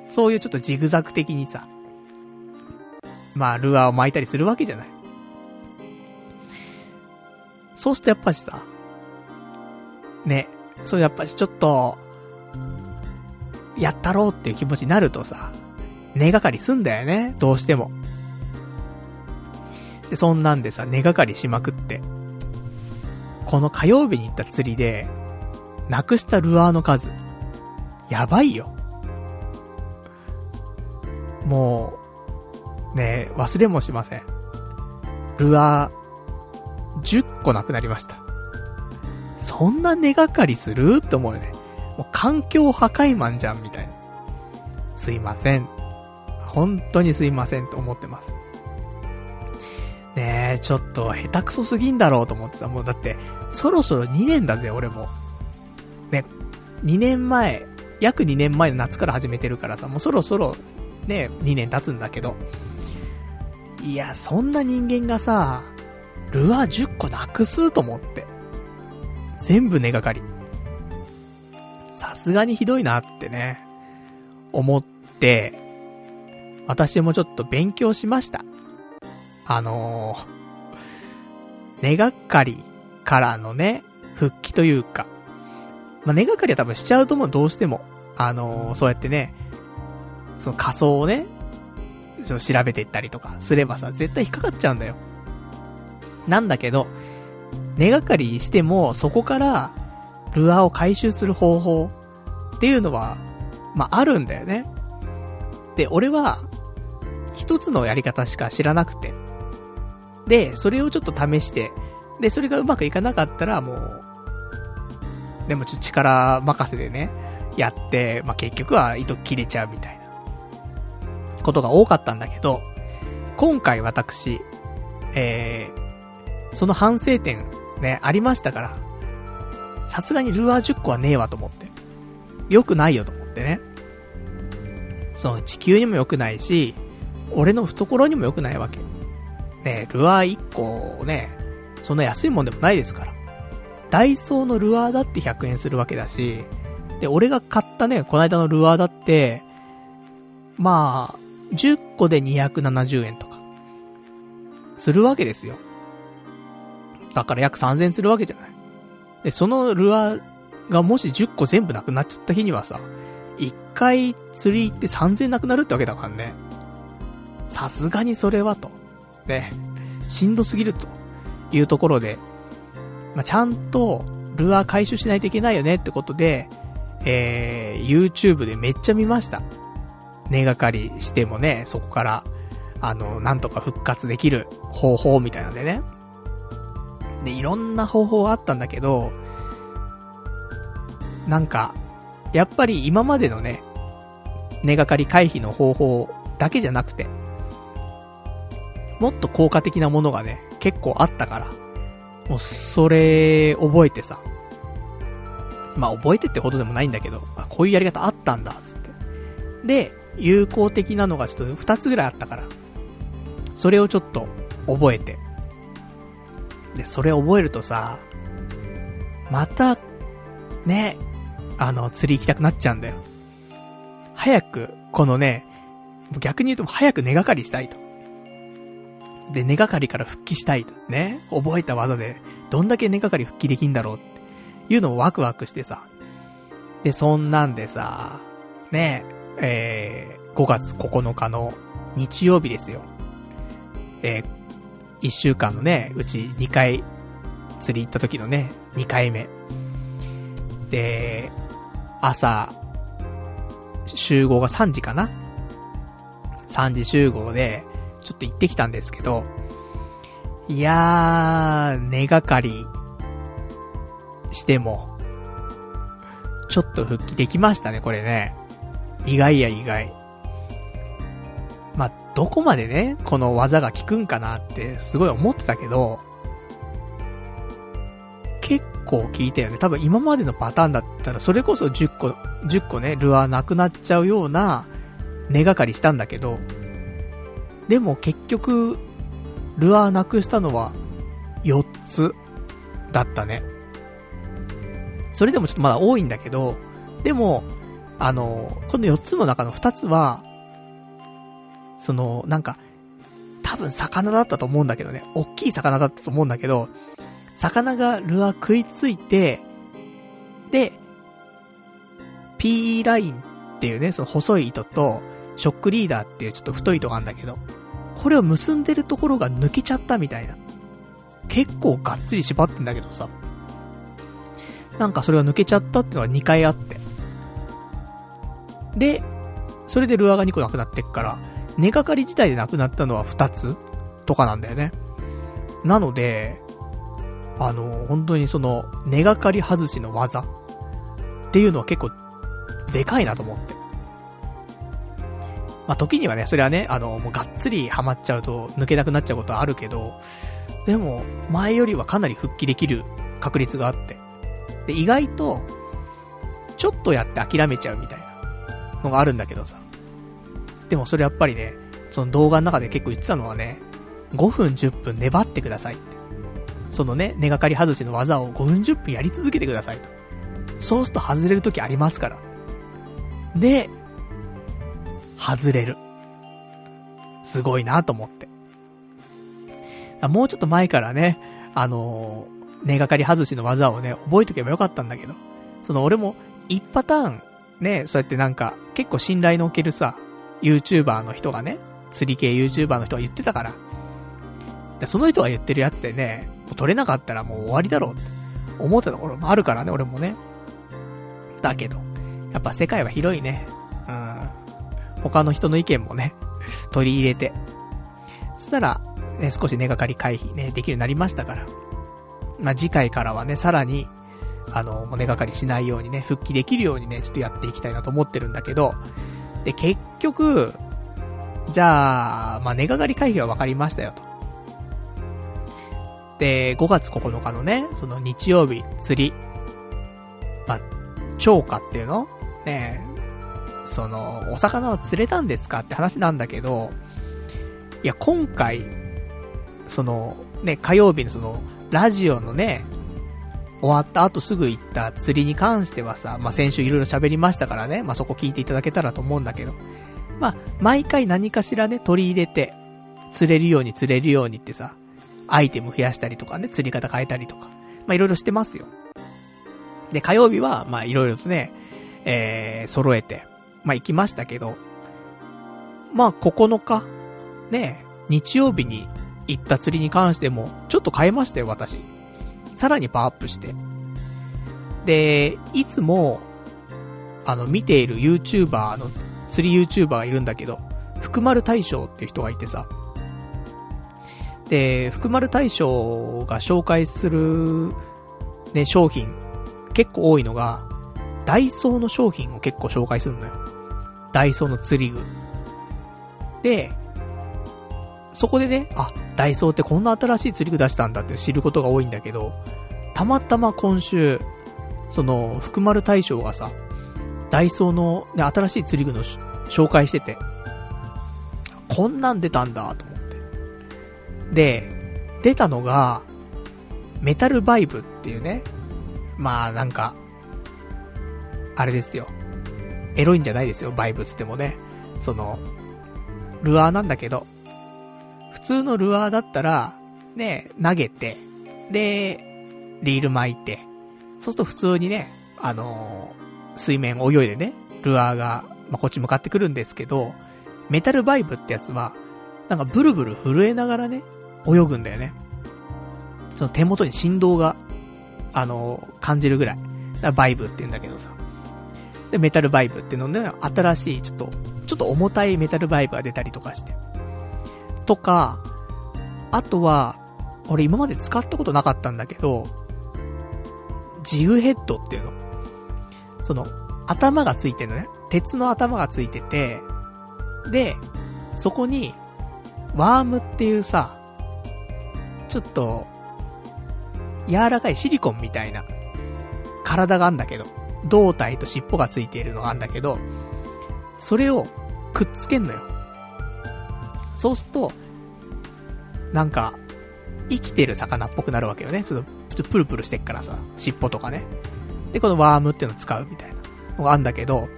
Speaker 1: そういうちょっとジグザグ的にさ、まあ、ルアーを巻いたりするわけじゃない。そうするとやっぱしさ、ね、そうやっぱしちょっと、やったろうっていう気持ちになるとさ、根がかりすんだよね、どうしても。で、そんなんでさ、根がかりしまくって。この火曜日に行った釣りで、なくしたルアーの数、やばいよ。もう、ね忘れもしません。ルアー、10個なくなりました。そんな根がかりする？って思うよね。もう環境破壊マンじゃん、みたいな。すいません。本当にすいませんと思ってます。ねえ、ちょっと下手くそすぎんだろうと思ってさ、もうだって、そろそろ2年だぜ、俺も。ね、2年前、約2年前の夏から始めてるからさ、もうそろそろ、ね、2年経つんだけど。いや、そんな人間がさ、ルアー10個なくすと思って。全部根がかり。さすがにひどいなってね、思って、私もちょっと勉強しました。あのー、根がかりからのね、復帰というか、まあ、根がかりは多分しちゃうともどうしても、あのー、そうやってね、その仮想をね、そ調べていったりとかすればさ、絶対引っかかっちゃうんだよ。なんだけど、根がかりしても、そこから、ルアーを回収する方法っていうのは、まあ、あるんだよね。で、俺は、一つのやり方しか知らなくて。で、それをちょっと試して、で、それがうまくいかなかったらもう、でもちょっと力任せでね、やって、まあ、結局は糸切れちゃうみたいな、ことが多かったんだけど、今回私、えー、その反省点ね、ありましたから、さすがにルアー10個はねえわと思って。良くないよと思ってね。その地球にも良くないし、俺の懐にも良くないわけ。ねルアー1個ね、そんな安いもんでもないですから。ダイソーのルアーだって100円するわけだし、で、俺が買ったね、この間のルアーだって、まあ、10個で270円とか、するわけですよ。だから約3000円するわけじゃない。で、そのルアーがもし10個全部なくなっちゃった日にはさ、1回釣り行って3000円なくなるってわけだからね。さすがにそれはと。ね、しんどすぎるというところで、まあ、ちゃんとルアー回収しないといけないよねってことで、えー、YouTube でめっちゃ見ました。根がかりしてもね、そこから、あの、なんとか復活できる方法みたいなんでね。で、いろんな方法があったんだけど、なんか、やっぱり今までのね、根がかり回避の方法だけじゃなくて、もっと効果的なものがね、結構あったから、もうそれ覚えてさ、まあ覚えてってほどでもないんだけど、あ、こういうやり方あったんだ、つって。で、有効的なのがちょっと2つぐらいあったから、それをちょっと覚えて、で、それ覚えるとさ、また、ね、あの、釣り行きたくなっちゃうんだよ。早く、このね、逆に言うと早く根がかりしたいと。で、根がかりから復帰したいと。ね。覚えた技で、どんだけ根がかり復帰できんだろうっていうのをワクワクしてさ。で、そんなんでさ、ね、えー、5月9日の日曜日ですよ。えー、1週間のね、うち2回釣り行った時のね、2回目。で、朝、集合が3時かな ?3 時集合で、ちょっと行ってきたんですけど、いやー、根がかりしても、ちょっと復帰できましたね、これね。意外や意外。まあ、どこまでね、この技が効くんかなってすごい思ってたけど、結構効いたよね。多分今までのパターンだったら、それこそ10個、10個ね、ルアーなくなっちゃうような根がかりしたんだけど、でも結局、ルアーなくしたのは4つだったね。それでもちょっとまだ多いんだけど、でも、あの、この4つの中の2つは、その、なんか、多分魚だったと思うんだけどね。大きい魚だったと思うんだけど、魚がルアー食いついて、で、P ラインっていうね、その細い糸と、ショックリーダーっていうちょっと太い糸があるんだけど、これを結んでるところが抜けちゃったみたいな。結構がっつり縛ってんだけどさ。なんかそれが抜けちゃったってのは2回あって。で、それでルアーが2個なくなってっから、根がかり自体でなくなったのは2つとかなんだよね。なので、あの、本当にその、根がかり外しの技っていうのは結構、でかいなと思って。まあ、時にはね、それはね、あの、もうがっつりハマっちゃうと抜けなくなっちゃうことはあるけど、でも、前よりはかなり復帰できる確率があって。で、意外と、ちょっとやって諦めちゃうみたいなのがあるんだけどさ。でもそれやっぱりね、その動画の中で結構言ってたのはね、5分10分粘ってくださいって。そのね、根がかり外しの技を5分10分やり続けてくださいと。そうすると外れる時ありますから。で、外れる。すごいなと思って。もうちょっと前からね、あのー、根がかり外しの技をね、覚えとけばよかったんだけど、その俺も一パターン、ね、そうやってなんか、結構信頼のおけるさ、YouTuber の人がね、釣り系 YouTuber の人が言ってたから。で、その人が言ってるやつでね、もう取れなかったらもう終わりだろうって思ってたところもあるからね、俺もね。だけど、やっぱ世界は広いね。うん他の人の意見もね、取り入れて。そしたら、ね、少し根がかり回避ね、できるようになりましたから。まあ、次回からはね、さらに、あの、もう根がかりしないようにね、復帰できるようにね、ちょっとやっていきたいなと思ってるんだけど、で、結局、じゃあ、まあ、根がかり回避は分かりましたよと。で、5月9日のね、その日曜日、釣り。まあ、超過っていうの？ねその、お魚は釣れたんですかって話なんだけど、いや、今回、その、ね、火曜日のその、ラジオのね、終わった後すぐ行った釣りに関してはさ、まあ、先週いろいろ喋りましたからね、まあ、そこ聞いていただけたらと思うんだけど、まあ、毎回何かしらね、取り入れて、釣れるように釣れるようにってさ、アイテム増やしたりとかね、釣り方変えたりとか、ま、いろいろしてますよ。で、火曜日は、ま、いろいろとね、えー、揃えて、まあ、行きましたけど、まあ、9日、ね、日曜日に行った釣りに関しても、ちょっと変えましたよ、私。さらにパワーアップして。で、いつも、あの、見ている YouTuber の、釣り YouTuber がいるんだけど、福丸大将っていう人がいてさ。で、福丸大将が紹介する、ね、商品、結構多いのが、ダイソーの商品を結構紹介するのよ。ダイソーの釣り具。で、そこでね、あ、ダイソーってこんな新しい釣り具出したんだって知ることが多いんだけど、たまたま今週、その、福丸大将がさ、ダイソーの、ね、新しい釣り具の紹介してて、こんなん出たんだと思って。で、出たのが、メタルバイブっていうね、まあなんか、あれですよ。エロいんじゃないですよ、バイブつってもね。その、ルアーなんだけど、普通のルアーだったら、ね、投げて、で、リール巻いて、そうすると普通にね、あのー、水面泳いでね、ルアーが、まあ、こっち向かってくるんですけど、メタルバイブってやつは、なんかブルブル震えながらね、泳ぐんだよね。その手元に振動が、あのー、感じるぐらい。らバイブって言うんだけどさ。で、メタルバイブっていうので、新しい、ちょっと、ちょっと重たいメタルバイブが出たりとかして。とか、あとは、俺今まで使ったことなかったんだけど、ジグヘッドっていうの。その、頭がついてるのね。鉄の頭がついてて、で、そこに、ワームっていうさ、ちょっと、柔らかいシリコンみたいな、体があんだけど、胴体と尻尾がついているのがあるんだけど、それをくっつけんのよ。そうすると、なんか、生きてる魚っぽくなるわけよね。ちょっとプルプルしてっからさ、尻尾とかね。で、このワームっていうのを使うみたいなのがあるんだけど、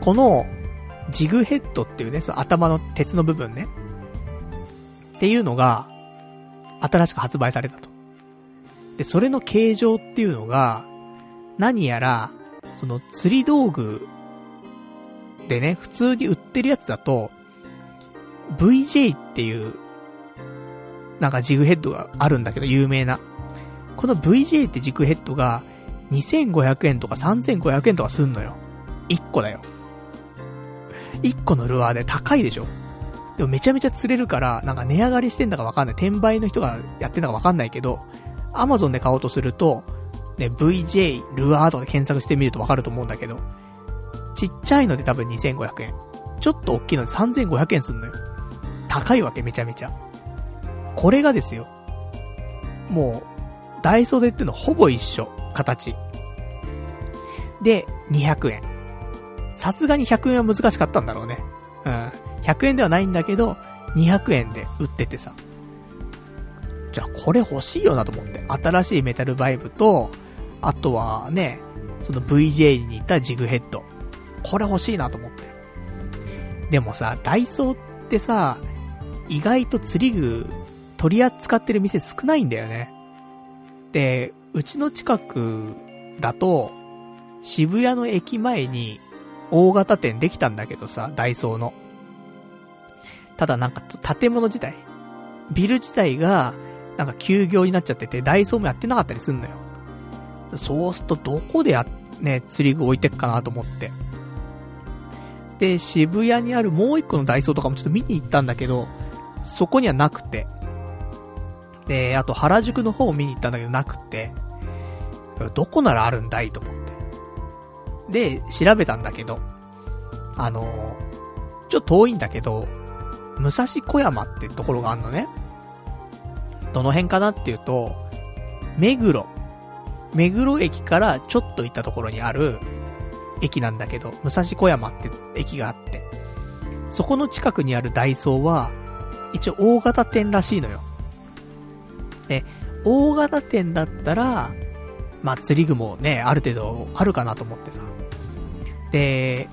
Speaker 1: この、ジグヘッドっていうね、その頭の鉄の部分ね。っていうのが、新しく発売されたと。で、それの形状っていうのが、何やら、その釣り道具でね、普通に売ってるやつだと、VJ っていうなんかジグヘッドがあるんだけど、有名な。この VJ ってジグヘッドが、2500円とか3500円とかすんのよ。1個だよ。1個のルアーで高いでしょ。でもめちゃめちゃ釣れるから、なんか値上がりしてんだかわかんない。転売の人がやってんだかわかんないけど、アマゾンで買おうとすると、ね、VJ ルアーとかで検索してみるとわかると思うんだけど、ちっちゃいので多分2500円。ちょっと大きいので3500円すんのよ。高いわけめちゃめちゃ。これがですよ。もう、ダイソーでってのほぼ一緒。形。で、200円。さすがに100円は難しかったんだろうね。うん。100円ではないんだけど、200円で売っててさ。じゃあこれ欲しいよなと思って。新しいメタルバイブと、あとはね、その VJ に似たジグヘッド。これ欲しいなと思って。でもさ、ダイソーってさ、意外と釣り具取り扱ってる店少ないんだよね。で、うちの近くだと、渋谷の駅前に大型店できたんだけどさ、ダイソーの。ただなんか建物自体、ビル自体がなんか休業になっちゃってて、ダイソーもやってなかったりすんのよ。そうするとどこでや、ね、釣り具置いてっかなと思って。で、渋谷にあるもう一個のダイソーとかもちょっと見に行ったんだけど、そこにはなくて。で、あと原宿の方を見に行ったんだけどなくて、どこならあるんだいと思って。で、調べたんだけど、あのちょっと遠いんだけど、武蔵小山ってところがあんのね。どの辺かなっていうと、目黒。目黒駅からちょっと行ったところにある駅なんだけど、武蔵小山って駅があって、そこの近くにあるダイソーは、一応大型店らしいのよ。で、大型店だったら、まあ、釣り具もね、ある程度あるかなと思ってさ。で、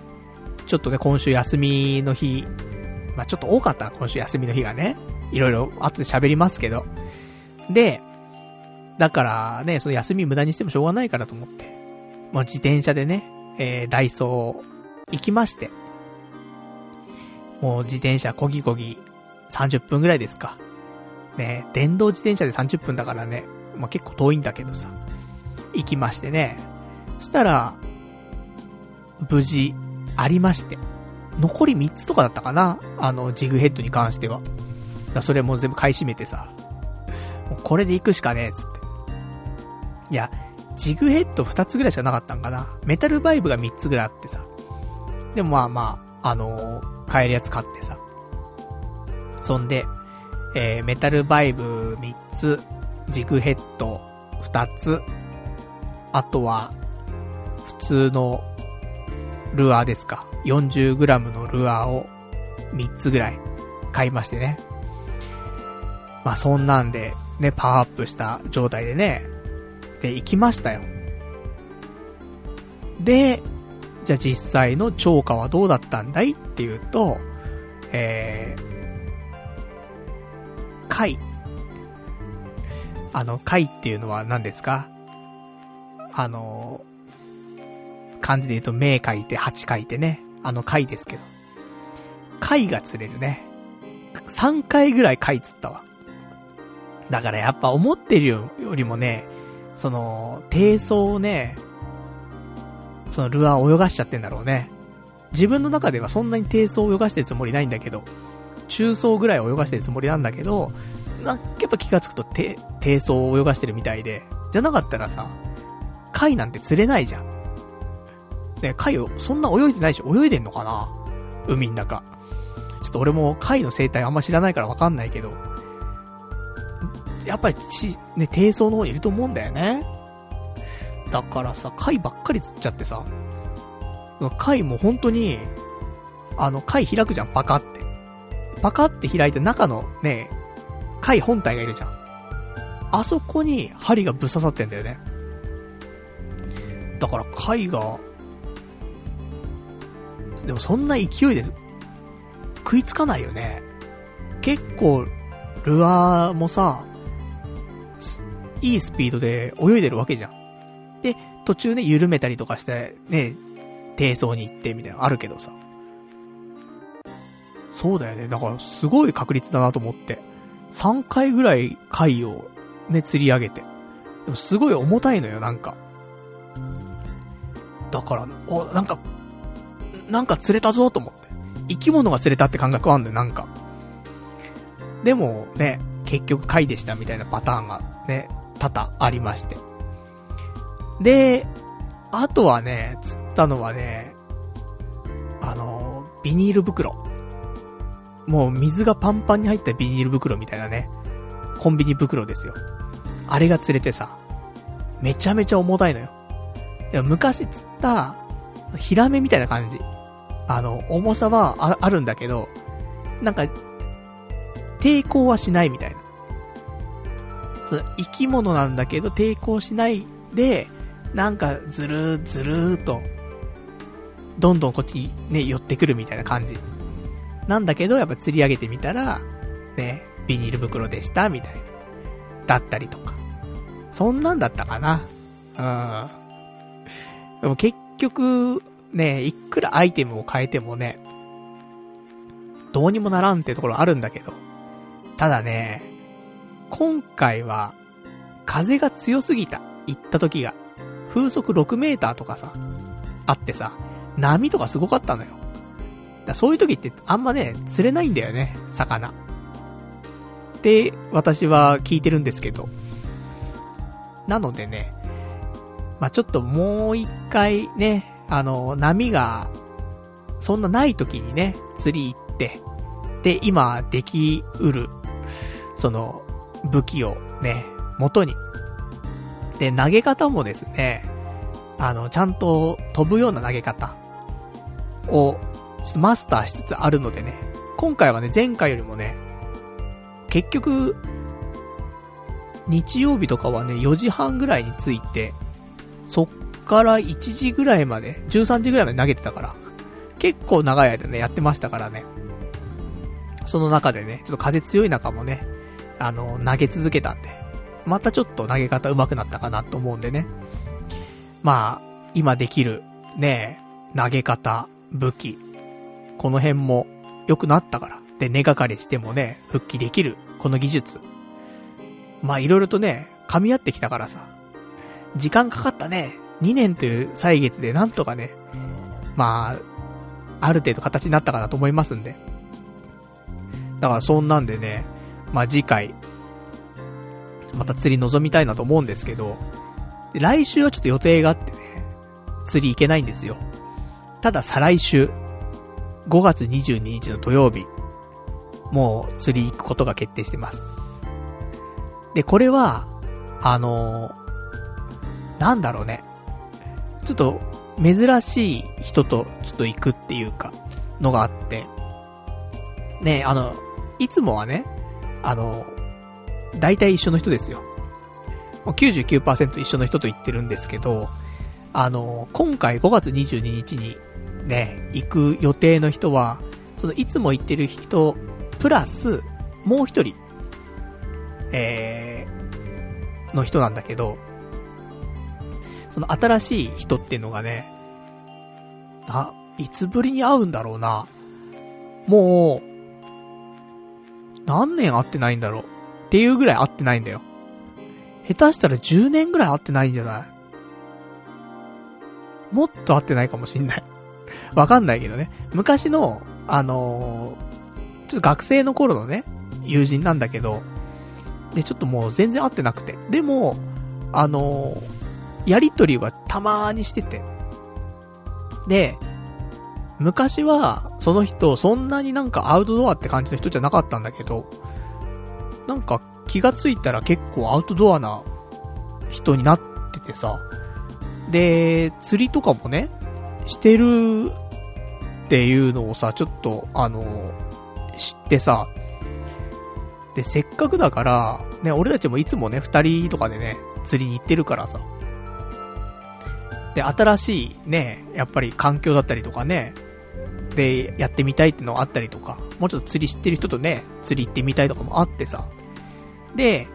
Speaker 1: ちょっとね、今週休みの日、まあ、ちょっと多かった、今週休みの日がね。いろいろ後で喋りますけど。で、だからね、その休み無駄にしてもしょうがないからと思って。もう自転車でね、えー、ダイソー行きまして。もう自転車こぎこぎ30分ぐらいですか。ね、電動自転車で30分だからね、まあ、結構遠いんだけどさ、行きましてね。そしたら、無事、ありまして。残り3つとかだったかなあの、ジグヘッドに関しては。だそれも全部買い占めてさ、もうこれで行くしかねえ、つって。いや、ジグヘッド2つぐらいしかなかったんかなメタルバイブが3つぐらいあってさ。でもまあまあ、あのー、買えるやつ買ってさ。そんで、えー、メタルバイブ3つ、ジグヘッド2つ、あとは、普通のルアーですか。40g のルアーを3つぐらい買いましてね。まあそんなんで、ね、パワーアップした状態でね、で、行きましたよ。で、じゃあ実際の超過はどうだったんだいっていうと、えー、回。あの、回っていうのは何ですか？あの、漢字で言うと、名書いて、八書いてね。あの回ですけど。回が釣れるね。3回ぐらい回釣ったわ。だからやっぱ思ってるよりもね、その、低層をね、そのルアー泳がしちゃってんだろうね。自分の中ではそんなに低層を泳がしてるつもりないんだけど、中層ぐらい泳がしてるつもりなんだけど、なんかやっぱ気がつくと低、低層を泳がしてるみたいで、じゃなかったらさ、貝なんて釣れないじゃん。ね、貝を、そんな泳いでないし、泳いでんのかな？海の中。ちょっと俺も貝の生態あんま知らないからわかんないけど、やっぱりち、ね、低層の方にいると思うんだよね。だからさ、貝ばっかり釣っちゃってさ、貝も本当に、あの、貝開くじゃん、パカって。パカって開いて中のね、貝本体がいるじゃん。あそこに針がぶっ刺さってんだよね。だから貝が、でもそんな勢いで食いつかないよね。結構、ルアーもさ、いいスピードで泳いでるわけじゃん。で、途中ね、緩めたりとかして、ね、低層に行ってみたいなのあるけどさ。そうだよね。だからすごい確率だなと思って。3回ぐらい貝をね、釣り上げて。でもすごい重たいのよ、なんか。だから、お、なんか、なんか釣れたぞと思って。生き物が釣れたって感覚あんだよ、なんか。でも、ね、結局貝でしたみたいなパターンがね、多々ありまして。で、あとはね、釣ったのはね、あの、ビニール袋。もう水がパンパンに入ったビニール袋みたいなね、コンビニ袋ですよ。あれが釣れてさ、めちゃめちゃ重たいのよ。でも昔釣った、ヒラメみたいな感じ。あの、重さはああるんだけど、なんか、抵抗はしないみたいな。その生き物なんだけど抵抗しないで、なんかずるーずるーと、どんどんこっちにね、寄ってくるみたいな感じ。なんだけど、やっぱ釣り上げてみたら、ね、ビニール袋でした、みたいな。だったりとか。そんなんだったかな。うん。でも結局、ね、いくらアイテムを変えてもね、どうにもならんってところあるんだけど。ただね、今回は、風が強すぎた。行った時が。風速6メーターとかさ、あってさ、波とかすごかったのよ。だそういう時ってあんまね、釣れないんだよね、魚。って私は聞いてるんですけど。なのでね、まあ、ちょっともう一回ね、あの、波が、そんなない時にね、釣り行って、で、今できうる、その、武器をね、元に。で、投げ方もですね、あの、ちゃんと飛ぶような投げ方をちょっとマスターしつつあるのでね、今回はね、前回よりもね、結局、日曜日とかはね、4時半ぐらいに着いて、そっから1時ぐらいまで、13時ぐらいまで投げてたから、結構長い間ね、やってましたからね。その中でね、ちょっと風強い中もね、あの、投げ続けたんで、またちょっと投げ方上手くなったかなと思うんでね。まあ、今できる、ね、投げ方、武器、この辺も良くなったから。で、根がかりしてもね、復帰できる、この技術。まあ、いろいろとね、噛み合ってきたからさ。時間かかったね。2年という歳月でなんとかね、まあ、ある程度形になったかなと思いますんで。だからそんなんでね、まあ次回、また釣り望みたいなと思うんですけど、来週はちょっと予定があってね、釣り行けないんですよ。ただ再来週、5月22日の土曜日、もう釣り行くことが決定してます。で、これは、あのー、なんだろうね。ちょっと、珍しい人とちょっと行くっていうか、のがあって、ね、あの、いつもはね、あの、大体一緒の人ですよ。もう99%一緒の人と言ってるんですけど、あの、今回5月22日にね、行く予定の人は、そのいつも行ってる人、プラス、もう一人、えー、の人なんだけど、その新しい人っていうのがね、あ、いつぶりに会うんだろうな。もう、何年会ってないんだろう。っていうぐらい会ってないんだよ。下手したら10年ぐらい会ってないんじゃない？もっと会ってないかもしんない。わかんないけどね。昔の、あのー、ちょっと学生の頃のね、友人なんだけど、で、ちょっともう全然会ってなくて。でも、あのー、やりとりはたまーにしてて。で、昔は、その人、そんなになんかアウトドアって感じの人じゃなかったんだけど、なんか気がついたら結構アウトドアな人になっててさ、で、釣りとかもね、してるっていうのをさ、ちょっと、あの、知ってさ、で、せっかくだから、ね、俺たちもいつもね、二人とかでね、釣りに行ってるからさ。で、新しいね、やっぱり環境だったりとかね、で、やってみたいってのがあったりとか、もうちょっと釣り知ってる人とね、釣り行ってみたいとかもあってさ。で、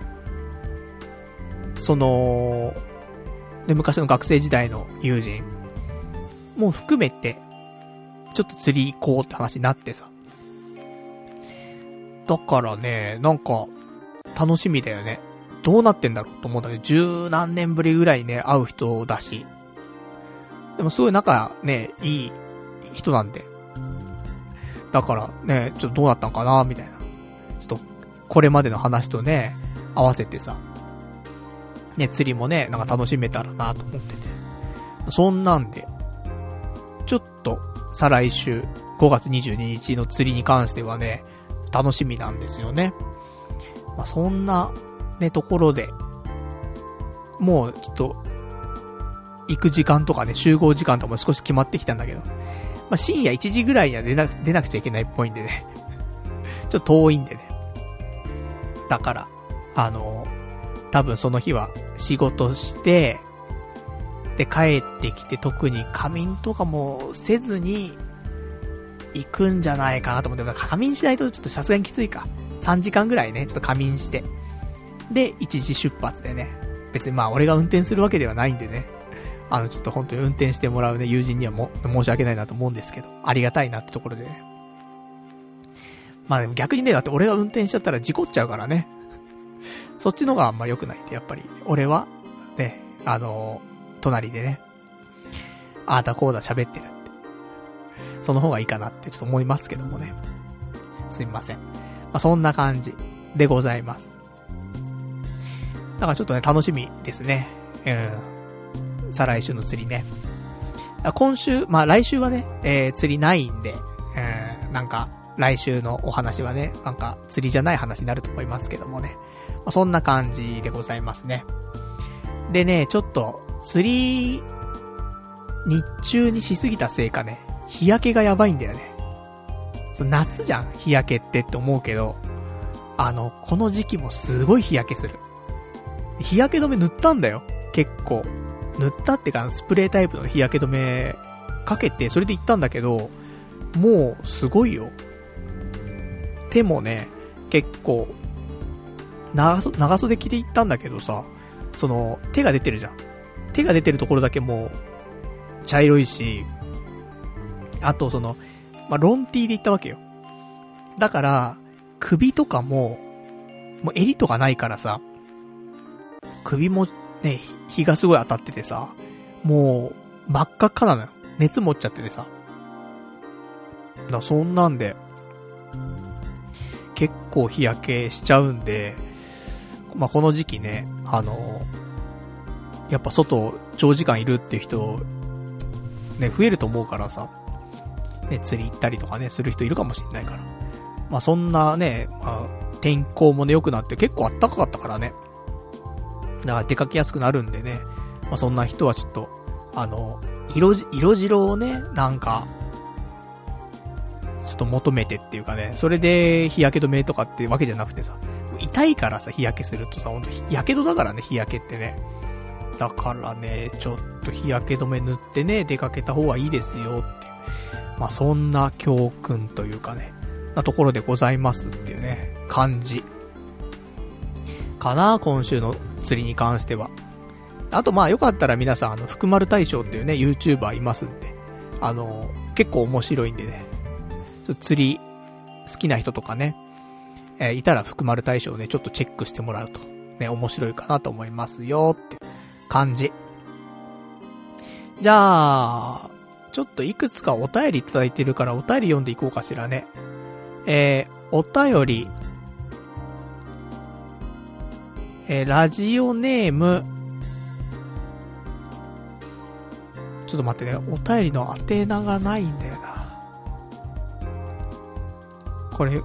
Speaker 1: その、で、昔の学生時代の友人も含めて、ちょっと釣り行こうって話になってさ。だからね、なんか、楽しみだよね。どうなってんだろうと思うんだけど、十何年ぶりぐらいね、会う人だし。でもすごい仲ね、いい人なんで。だからね、ちょっとどうなったんかなみたいな。ちょっと、これまでの話とね、合わせてさ。ね、釣りもね、なんか楽しめたらなと思ってて。そんなんで、ちょっと、再来週、5月22日の釣りに関してはね、楽しみなんですよね。まあ、そんな、ね、ところで、もう、ちょっと、行く時間とかね、集合時間とかも少し決まってきたんだけど、まあ、深夜1時ぐらいには出なく、出なくちゃいけないっぽいんでね。ちょっと遠いんでね。だから、あの、多分その日は仕事して、で、帰ってきて特に仮眠とかもせずに、行くんじゃないかなと思って、仮眠しないとちょっとさすがにきついか。3時間ぐらいね、ちょっと仮眠して。で、1時出発でね。別にまあ俺が運転するわけではないんでね。あの、ちょっと本当に運転してもらうね、友人にはも、申し訳ないなと思うんですけど、ありがたいなってところでね。まあでも逆にね、だって俺が運転しちゃったら事故っちゃうからね。そっちの方があんま良くないんで、やっぱり。俺は、ね、あの隣でね、ああだこうだ喋ってるって。その方がいいかなってちょっと思いますけどもね。すみません。まあ、そんな感じでございます。だからちょっとね、楽しみですね。うん。再来週の釣りね。今週、まあ来週はね、えー、釣りないんで、えー、なんか、来週のお話はね、なんか、釣りじゃない話になると思いますけどもね。まあ、そんな感じでございますね。でね、ちょっと、釣り、日中にしすぎたせいかね、日焼けがやばいんだよね。そ夏じゃん、日焼けってって思うけど、あの、この時期もすごい日焼けする。日焼け止め塗ったんだよ、結構。塗ったってか、スプレータイプの日焼け止めかけて、それで行ったんだけど、もう、すごいよ。手もね、結構、長袖、長袖着て行ったんだけどさ、その、手が出てるじゃん。手が出てるところだけもう、茶色いし、あとその、まあ、ロンティーで行ったわけよ。だから、首とかも、もう襟とかないからさ、首もね、日がすごい当たっててさ、もう、真っ赤っかなのよ。熱持っちゃっててさ。だそんなんで、結構日焼けしちゃうんで、まあ、この時期ね、あの、やっぱ外長時間いるっていう人、ね、増えると思うからさ、ね、釣り行ったりとかね、する人いるかもしんないから。まあ、そんなね、まあ、天候もね、良くなって結構暖かかったからね。だから出かけやすくなるんでね、まあ、そんな人はちょっと、あの、色、色白をね、なんか、ちょっと求めてっていうかね、それで日焼け止めとかっていうわけじゃなくてさ、痛いからさ、日焼けするとさ、ほんと、やけどだからね、日焼けってね。だからね、ちょっと日焼け止め塗ってね、出かけた方がいいですよって。まあ、そんな教訓というかね、なところでございますっていうね、感じ。かな、今週の釣りに関しては。あとまあよかったら皆さん、あの、福丸大将っていうね、YouTuber いますんで、あの、結構面白いんでね、釣り好きな人とかね、えー、いたら福丸大将ね、ちょっとチェックしてもらうと、ね、面白いかなと思いますよって感じ。じゃあ、ちょっといくつかお便りいただいてるからお便り読んでいこうかしらね。えー、お便り、えー、ラジオネーム、ちょっと待ってね、お便りの宛名がないんだよな。これ、ちょ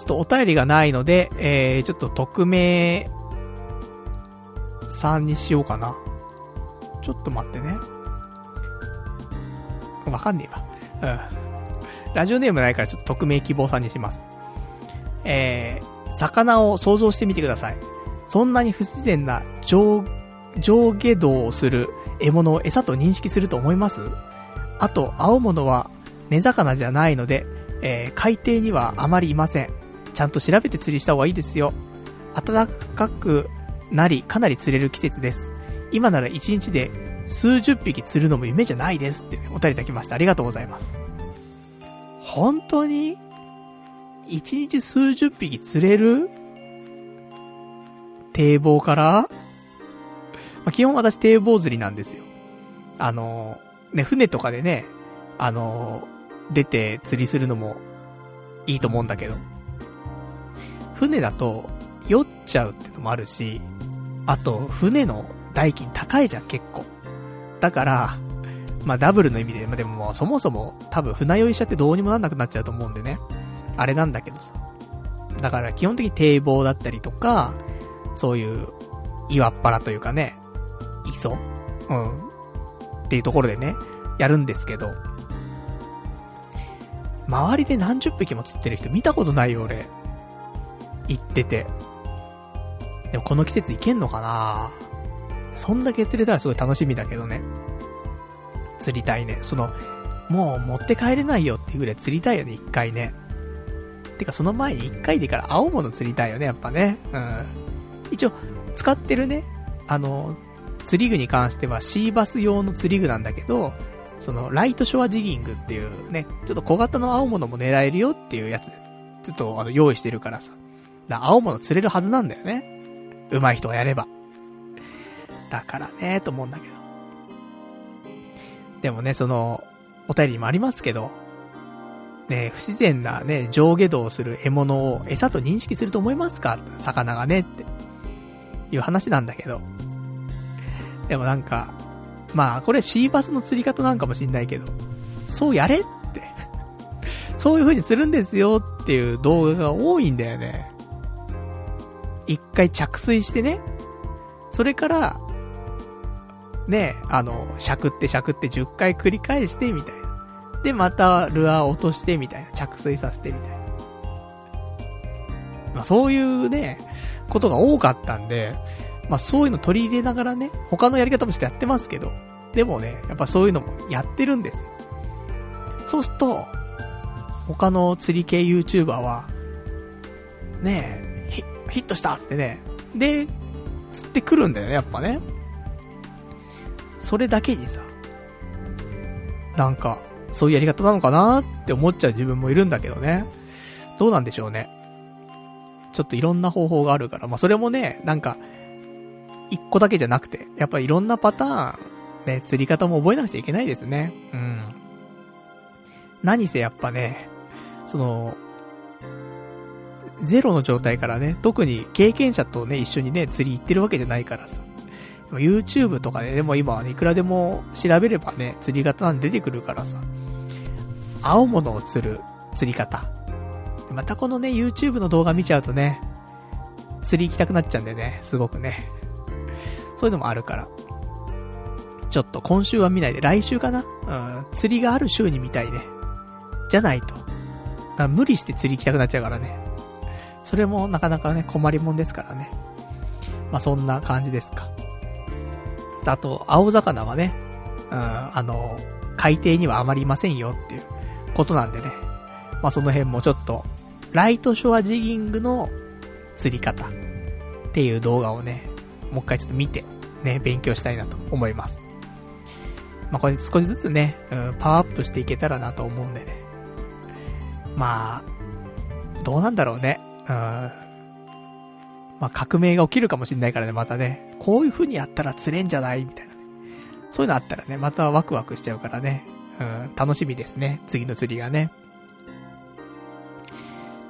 Speaker 1: っとお便りがないので、えー、ちょっと匿名さんにしようかな。ちょっと待ってね。わかんねえわ。うん。ラジオネームないからちょっと匿名希望さんにします。えー、魚を想像してみてください。そんなに不自然な上、上下動をする獲物を餌と認識すると思います？あと、青物は根魚じゃないので、えー、海底にはあまりいません。ちゃんと調べて釣りした方がいいですよ。暖かくなり、かなり釣れる季節です。今なら1日で数十匹釣るのも夢じゃないですって、お便りいただきました。ありがとうございます。本当に？?1 日数十匹釣れる？堤防から？まあ、基本私堤防釣りなんですよ。あの、ね、船とかでね、あの、出て釣りするのもいいと思うんだけど、船だと酔っちゃうってのもあるし、あと、船の代金高いじゃん、結構。だから、まあダブルの意味で、まあでももそもそも多分船酔いしちゃってどうにもなんなくなっちゃうと思うんでね。あれなんだけどさ。だから基本的に堤防だったりとか、そういう岩っ腹というかね、磯？うん。っていうところでね、やるんですけど、周りで何十匹も釣ってる人見たことないよ、俺。行ってて。でもこの季節行けんのかな？そんだけ釣れたらすごい楽しみだけどね。釣りたいね。その、もう持って帰れないよっていうぐらい釣りたいよね、一回ね。てかその前に一回でいいから青物釣りたいよね、やっぱね。うん。一応、使ってるね、あの、釣り具に関してはシーバス用の釣り具なんだけど、その、ライトショアジギングっていうね、ちょっと小型の青物も狙えるよっていうやつで、ちょっとあの、用意してるからさ。だ青物釣れるはずなんだよね。上手い人がやれば。だからね、と思うんだけど。でもね、その、お便りにもありますけど、ね、不自然なね、上下動する獲物を餌と認識すると思いますか？魚がね、って、いう話なんだけど。でもなんか、まあ、これシーバスの釣り方なんかもしんないけど、そうやれって。そういう風に釣るんですよっていう動画が多いんだよね。一回着水してね、それから、ね、あの、しゃくってしゃくって10回繰り返して、みたいな。で、またルアー落として、みたいな。着水させて、みたいな。まあ、そういうね、ことが多かったんで、まあ、そういうの取り入れながらね、他のやり方もしてやってますけど、でもね、やっぱそういうのもやってるんですよ。そうすると、他の釣り系 YouTuber は、ねえ、ヒヒットしたっつってね、で、釣ってくるんだよね、やっぱね。それだけにさ、なんか、そういうやり方なのかなって思っちゃう自分もいるんだけどね。どうなんでしょうね。ちょっといろんな方法があるから、まあそれもね、なんか、一個だけじゃなくて、やっぱいろんなパターン、ね、釣り方も覚えなくちゃいけないですね。うん。何せやっぱね、その、ゼロの状態からね、特に経験者とね、一緒にね、釣り行ってるわけじゃないからさ。YouTube とか、ね、でも今はね、いくらでも調べればね、釣り方なんで出てくるからさ。青物を釣る釣り方。またこのね、YouTube の動画見ちゃうとね、釣り行きたくなっちゃうんでね、すごくね。そういうのもあるから。ちょっと今週は見ないで、来週かな？うん、釣りがある週に見たいね。じゃないと。無理して釣り行きたくなっちゃうからね。それもなかなかね、困りもんですからね。まあ、そんな感じですか。あと、青魚はね、うん、あの、海底にはあまりいませんよっていうことなんでね。まあ、その辺もちょっと、ライトショアジギングの釣り方っていう動画をね、もう一回ちょっと見て、ね、勉強したいなと思います。まあ、これ少しずつね、うん、パワーアップしていけたらなと思うんでね。まあ、どうなんだろうね。うん。まあ、革命が起きるかもしんないからね、またね。こういう風にやったら釣れんじゃない？みたいなね。そういうのあったらね、またワクワクしちゃうからね。うん、楽しみですね。次の釣りがね。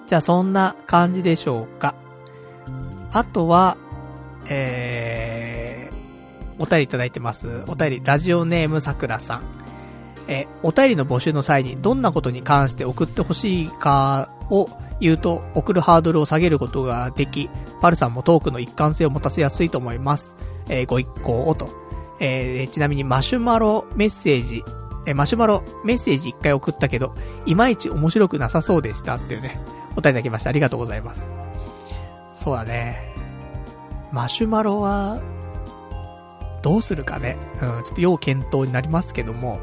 Speaker 1: じゃあそんな感じでしょうか。あとは、えー、お便りいただいてます。お便り、ラジオネームさくらさん。えお便りの募集の際にどんなことに関して送ってほしいかを言うと送るハードルを下げることができ、パルさんもトークの一貫性を持たせやすいと思います。えー、ご一行をと。えー、ちなみにマシュマロメッセージ、えー、マシュマロメッセージ一回送ったけど、いまいち面白くなさそうでしたっていうね、お便りいただきました。ありがとうございます。そうだね。マシュマロは、どうするかね。うん、ちょっと要検討になりますけども。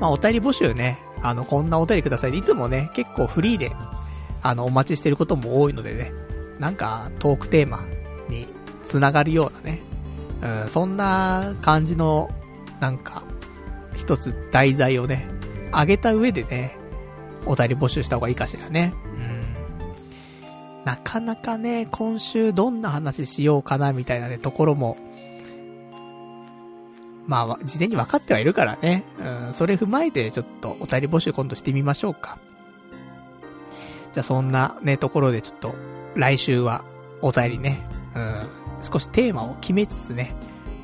Speaker 1: まあ、お便り募集ね、あの、こんなお便りください。いつもね、結構フリーで、あの、お待ちしてることも多いのでね、なんか、トークテーマに繋がるようなね、うん、そんな感じの、なんか、一つ題材をね、あげた上でね、お便り募集した方がいいかしらね。うん。なかなかね、今週どんな話しようかなみたいなね、ところも、まあ、事前に分かってはいるからね。うん、それ踏まえてちょっとお便り募集今度してみましょうか。じゃあそんなね、ところでちょっと、来週はお便りね、うん、少しテーマを決めつつね、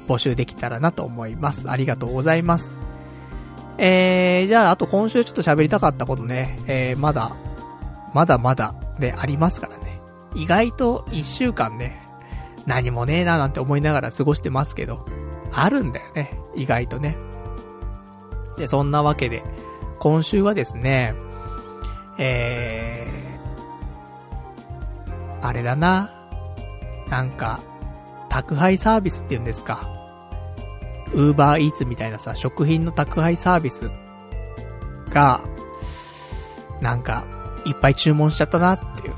Speaker 1: 募集できたらなと思います。ありがとうございます。えー、じゃああと今週ちょっと喋りたかったことね、えー、まだ、まだまだでありますからね。意外と一週間ね、何もねえななんて思いながら過ごしてますけど、あるんだよね。意外とね。で、そんなわけで、今週はですね、えー、あれだな。なんか、宅配サービスって言うんですか。ウーバーイーツみたいなさ、食品の宅配サービスが、なんか、いっぱい注文しちゃったなっていう。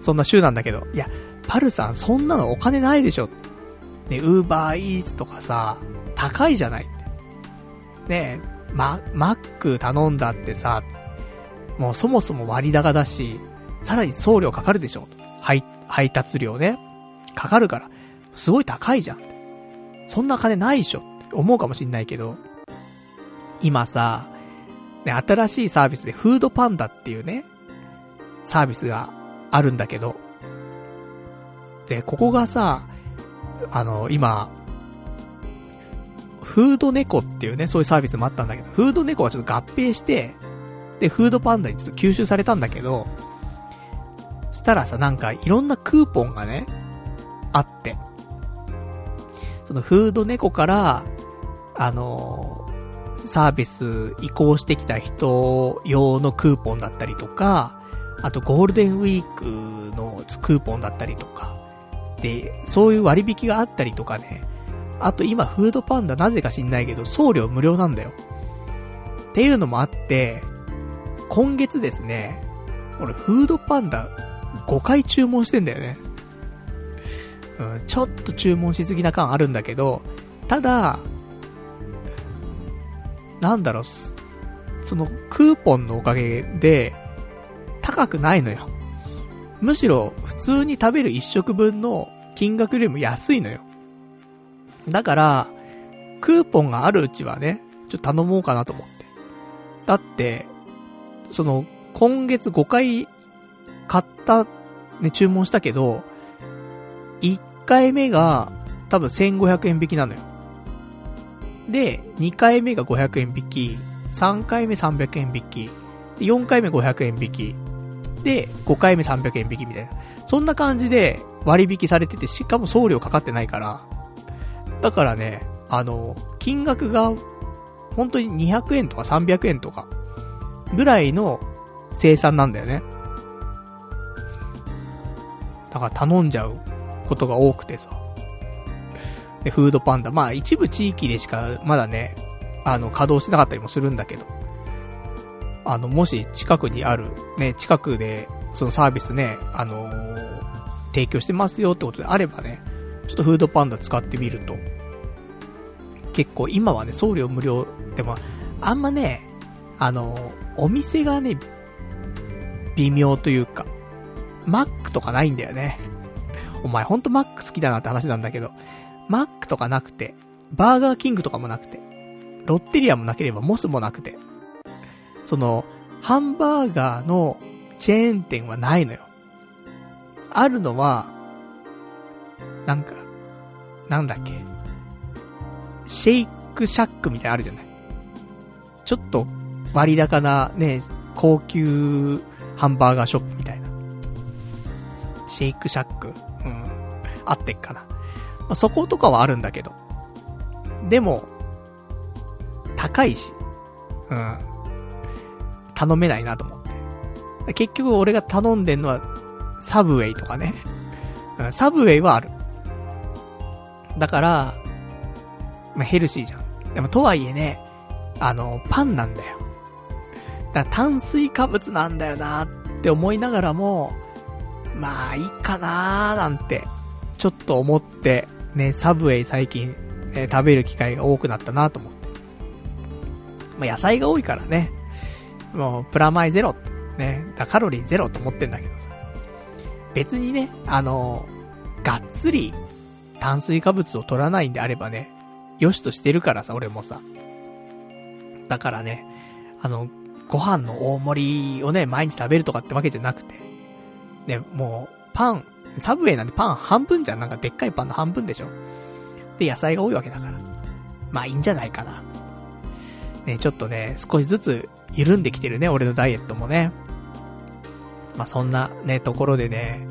Speaker 1: そんな週なんだけど、いや、パルさんそんなのお金ないでしょね、ウーバーイーツとかさ、高いじゃない。ってねえま、マック頼んだってさ、もうそもそも割高だし、さらに送料かかるでしょ。配、配達料ね。かかるから、すごい高いじゃん。そんな金ないでしょ。って思うかもしんないけど、今さ、ね、新しいサービスでフードパンダっていうね、サービスがあるんだけど、で、ここがさ、あの、今、フード猫っていうね、そういうサービスもあったんだけど、フード猫はちょっと合併して、で、フードパンダにちょっと吸収されたんだけど、したらさ、なんかいろんなクーポンがね、あって、そのフード猫から、あのサービス移行してきた人用のクーポンだったりとか、あとゴールデンウィークのクーポンだったりとか、で、そういう割引があったりとかね。あと今、フードパンダなぜか知んないけど、送料無料なんだよ。っていうのもあって、今月ですね、俺、フードパンダ5回注文してんだよね。うん、ちょっと注文しすぎな感あるんだけど、ただ、なんだろう、そのクーポンのおかげで、高くないのよ。むしろ、普通に食べる一食分の金額よりも安いのよ。だから、クーポンがあるうちはね、ちょっと頼もうかなと思って。だって、その、今月5回買った、ね、注文したけど、1回目が多分1500円引きなのよ。で、2回目が500円引き、3回目300円引き、4回目500円引き、で、5回目300円引きみたいな。そんな感じで割引されてて、しかも送料かかってないから。だからね、あの、金額が、本当に200円とか300円とか、ぐらいの生産なんだよね。だから頼んじゃうことが多くてさ。で、フードパンダ。まあ一部地域でしかまだね、あの、稼働してなかったりもするんだけど。あの、もし近くにある、ね、近くで、そのサービスね、あのー、提供してますよってことであればね、ちょっとフードパンダ使ってみると、結構今はね、送料無料でも、あんまね、あのー、お店がね、微妙というか、マックとかないんだよね。お前ほんとマック好きだなって話なんだけど、マックとかなくて、バーガーキングとかもなくて、ロッテリアもなければモスもなくて、その、ハンバーガーのチェーン店はないのよ。あるのは、なんか、なんだっけ。シェイクシャックみたいなあるじゃない。ちょっと割高なね、高級ハンバーガーショップみたいな。シェイクシャックうん。あってっかな。まあ、そことかはあるんだけど。でも、高いし。うん。頼めないなと思って。結局俺が頼んでんのは、サブウェイとかね。サブウェイはある。だから、まあ、ヘルシーじゃん。でもとはいえね、あの、パンなんだよ。だから炭水化物なんだよなって思いながらも、まあいいかなーなんて、ちょっと思って、ね、サブウェイ最近、ね、食べる機会が多くなったなと思って。まあ野菜が多いからね、もうプラマイゼロ、ね、だカロリーゼロと思ってんだけどさ。別にね、あの、がっつり炭水化物を取らないんであればね、よしとしてるからさ、俺もさ。だからね、あの、ご飯の大盛りをね、毎日食べるとかってわけじゃなくて、ね、もう、パン、サブウェイなんてパン半分じゃん。なんかでっかいパンの半分でしょ。で、野菜が多いわけだから。まあいいんじゃないかな。ね、ちょっとね、少しずつ緩んできてるね、俺のダイエットもね。まあそんなね、ところでね、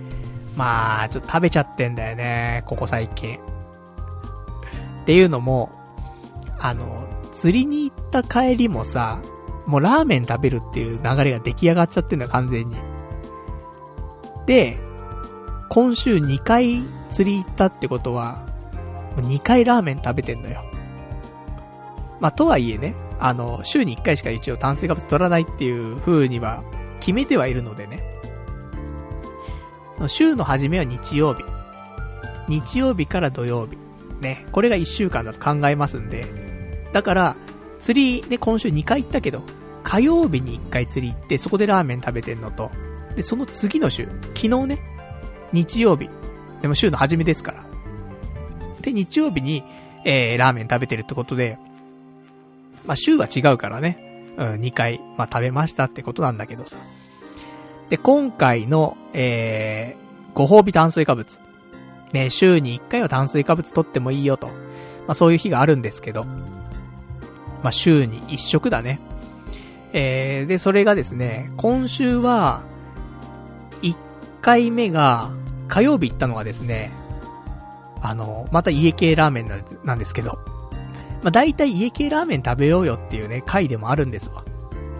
Speaker 1: まあ、ちょっと食べちゃってんだよね、ここ最近。っていうのも、あの、釣りに行った帰りもさ、もうラーメン食べるっていう流れが出来上がっちゃってんだ、完全に。で、今週2回釣り行ったってことは、2回ラーメン食べてんのよ。まあ、とはいえね、あの、週に1回しか一応炭水化物取らないっていう風には決めてはいるのでね。週の初めは日曜日。日曜日から土曜日。ね。これが1週間だと考えますんで。だから、釣りね、今週2回行ったけど、火曜日に1回釣り行って、そこでラーメン食べてんのと、で、その次の週、昨日ね、日曜日、でも週の初めですから。で、日曜日に、えー、ラーメン食べてるってことで、まあ、週は違うからね、うん、2回、まあ、食べましたってことなんだけどさ。で、今回の、えー、ご褒美炭水化物。ね、週に1回は炭水化物取ってもいいよと。まあ、そういう日があるんですけど。まあ、週に1食だね。えー、で、それがですね、今週は、1回目が、火曜日行ったのがですね、あの、また家系ラーメンなんですけど、まあ、大体家系ラーメン食べようよっていうね、回でもあるんですわ。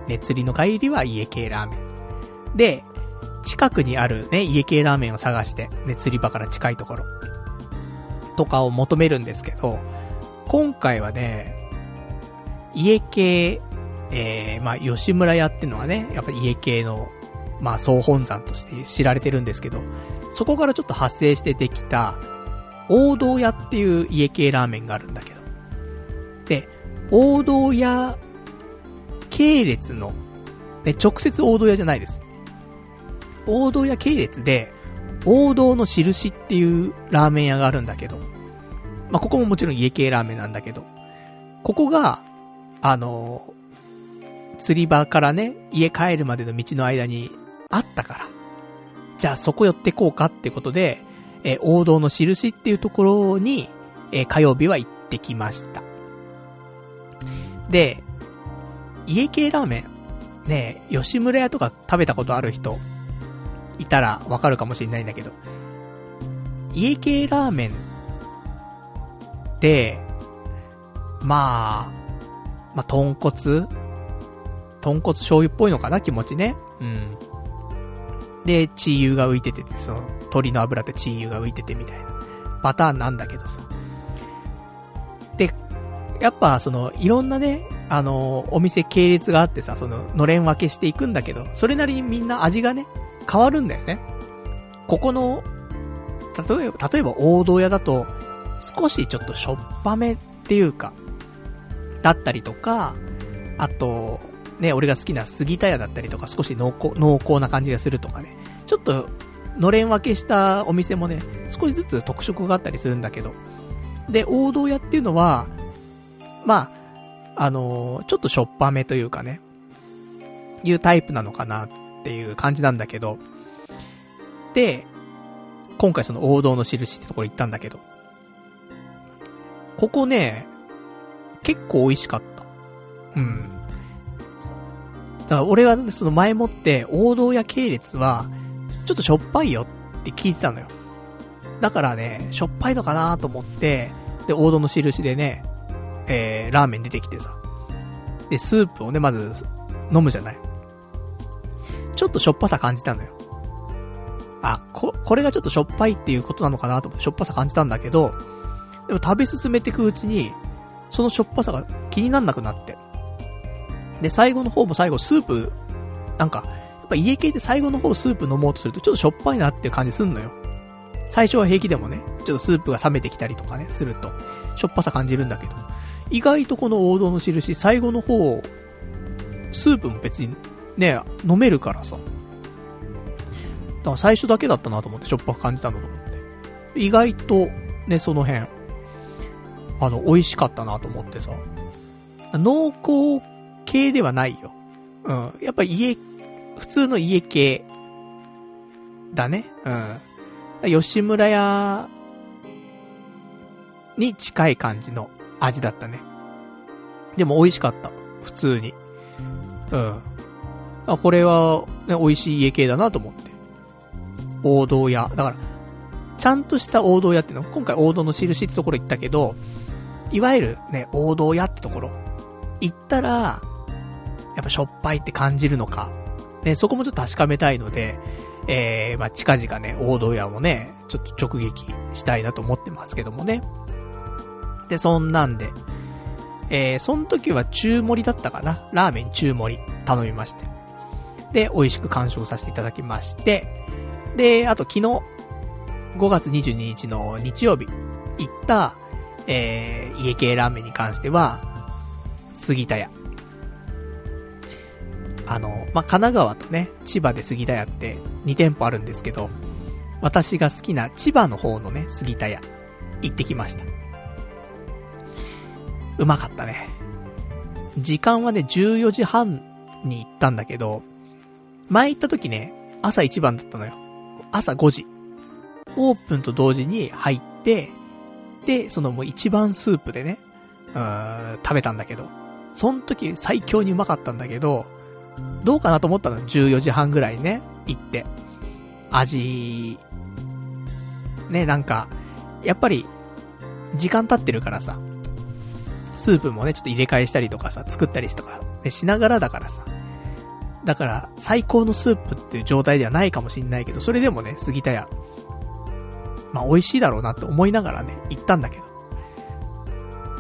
Speaker 1: ね、釣りの帰りは家系ラーメン。で、近くにあるね、家系ラーメンを探して、ね、釣り場から近いところ、とかを求めるんですけど、今回はね、家系えー、まあ、吉村屋っていうのはね、やっぱ家系の、まあ、総本山として知られてるんですけど、そこからちょっと発生してできた、王道屋っていう家系ラーメンがあるんだけど。で、王道屋系列の、で、直接王道屋じゃないです。王道屋系列で、王道の印っていうラーメン屋があるんだけど、まあ、ここももちろん家系ラーメンなんだけど、ここが、あの釣り場からね、家帰るまでの道の間にあったから。じゃあそこ寄ってこうかってことで、えー、王道の印っていうところに、えー、火曜日は行ってきました。で、家系ラーメン、ね吉村屋とか食べたことある人、いたらわかるかもしれないんだけど、家系ラーメンって、まあ、まあ、豚骨？豚骨醤油っぽいのかな？気持ちね。うん。で、チー油が浮いてて、その、鶏の油ってチー油が浮いててみたいなパターンなんだけどさ。で、やっぱその、いろんなね、あの、お店系列があってさ、その、のれん分けしていくんだけど、それなりにみんな味がね、変わるんだよね。ここの、例えば、例えば王道屋だと、少しちょっとしょっぱめっていうか、だったりとか、あと、ね、俺が好きな杉田屋だったりとか、少し濃厚、濃厚な感じがするとかね。ちょっと、のれん分けしたお店もね、少しずつ特色があったりするんだけど。で、王道屋っていうのは、まあ、あのー、ちょっとしょっぱめというかね、いうタイプなのかなっていう感じなんだけど、で、今回その王道の印ってところ行ったんだけど、ここね、結構美味しかった。うん。だから俺はその前もって王道屋系列は、ちょっとしょっぱいよって聞いてたのよ。だからね、しょっぱいのかなと思って、で、王道の印でね、えー、ラーメン出てきてさ。で、スープをね、まず、飲むじゃない。ちょっとしょっぱさ感じたのよ。あ、こ、これがちょっとしょっぱいっていうことなのかなと思ってしょっぱさ感じたんだけど、でも食べ進めていくうちに、そのしょっぱさが気になんなくなって。で、最後の方も最後スープ、なんか、やっぱ家系で最後の方スープ飲もうとするとちょっとしょっぱいなっていう感じすんのよ。最初は平気でもね、ちょっとスープが冷めてきたりとかね、すると、しょっぱさ感じるんだけど、意外とこの王道の印、最後の方、スープも別にね、飲めるからさ。だから最初だけだったなと思って、しょっぱく感じたのと思って。意外と、ね、その辺、あの、美味しかったなと思ってさ。濃厚系ではないよ。うん。やっぱ家、普通の家系、だね。うん。吉村屋に近い感じの味だったね。でも美味しかった。普通に。うん。あ、これは、ね、美味しい家系だなと思って。王道屋。だから、ちゃんとした王道屋っていうの、今回王道の印ってところ行ったけど、いわゆるね、王道屋ってところ、行ったら、やっぱしょっぱいって感じるのか、ね、そこもちょっと確かめたいので、えー、まあ、近々ね、王道屋もね、ちょっと直撃したいなと思ってますけどもね。で、そんなんで、えー、その時は中盛りだったかなラーメン中盛り頼みまして。で、美味しく完食させていただきまして、で、あと昨日、5月22日の日曜日、行った、えー、家系ラーメンに関しては、杉田屋。あの、まあ、神奈川とね、千葉で杉田屋って2店舗あるんですけど、私が好きな千葉の方のね、杉田屋、行ってきました。うまかったね。時間はね、14時半に行ったんだけど、前行った時ね、朝一番だったのよ。朝5時。オープンと同時に入って、で、そのもう一番スープでね、うーん、食べたんだけど、その時最強にうまかったんだけど、どうかなと思ったの ?14 時半ぐらいね、行って。味、ね、なんか、やっぱり、時間経ってるからさ、スープもね、ちょっと入れ替えしたりとかさ、作ったりとか、ね、しながらだからさ。だから、最高のスープっていう状態ではないかもしんないけど、それでもね、杉田屋、まあ美味しいだろうなって思いながらね、行ったんだけど。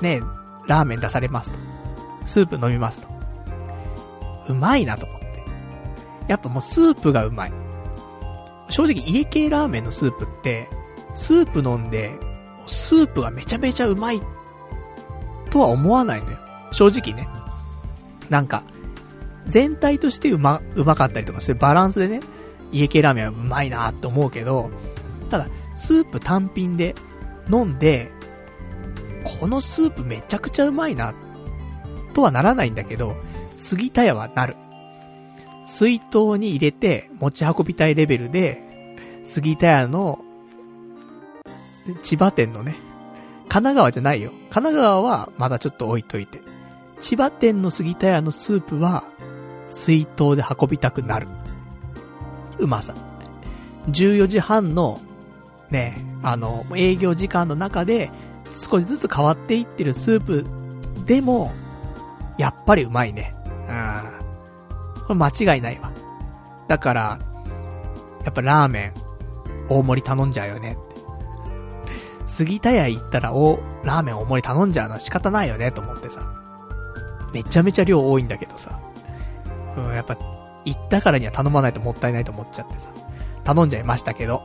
Speaker 1: ねラーメン出されますと。スープ飲みますと。うまいなと思って。やっぱもうスープがうまい。正直家系ラーメンのスープって、スープ飲んで、スープがめちゃめちゃうまいっとは思わないのよ。正直ね。なんか、全体としてうま、うまかったりとかするバランスでね、家系ラーメンはうまいなって思うけど、ただ、スープ単品で飲んで、このスープめちゃくちゃうまいな、とはならないんだけど、杉田屋はなる。水筒に入れて持ち運びたいレベルで、杉田屋の、千葉店のね、神奈川じゃないよ。神奈川はまだちょっと置いといて。千葉店の杉田屋のスープは、水筒で運びたくなる。うまさ。14時半のね、あの、営業時間の中で、少しずつ変わっていってるスープでも、やっぱりうまいね。うん。これ間違いないわ。だから、やっぱラーメン、大盛り頼んじゃうよね。杉田屋行ったら、お、ラーメン大盛り頼んじゃうのは仕方ないよね、と思ってさ。めちゃめちゃ量多いんだけどさ。うん、やっぱ、行ったからには頼まないともったいないと思っちゃってさ。頼んじゃいましたけど。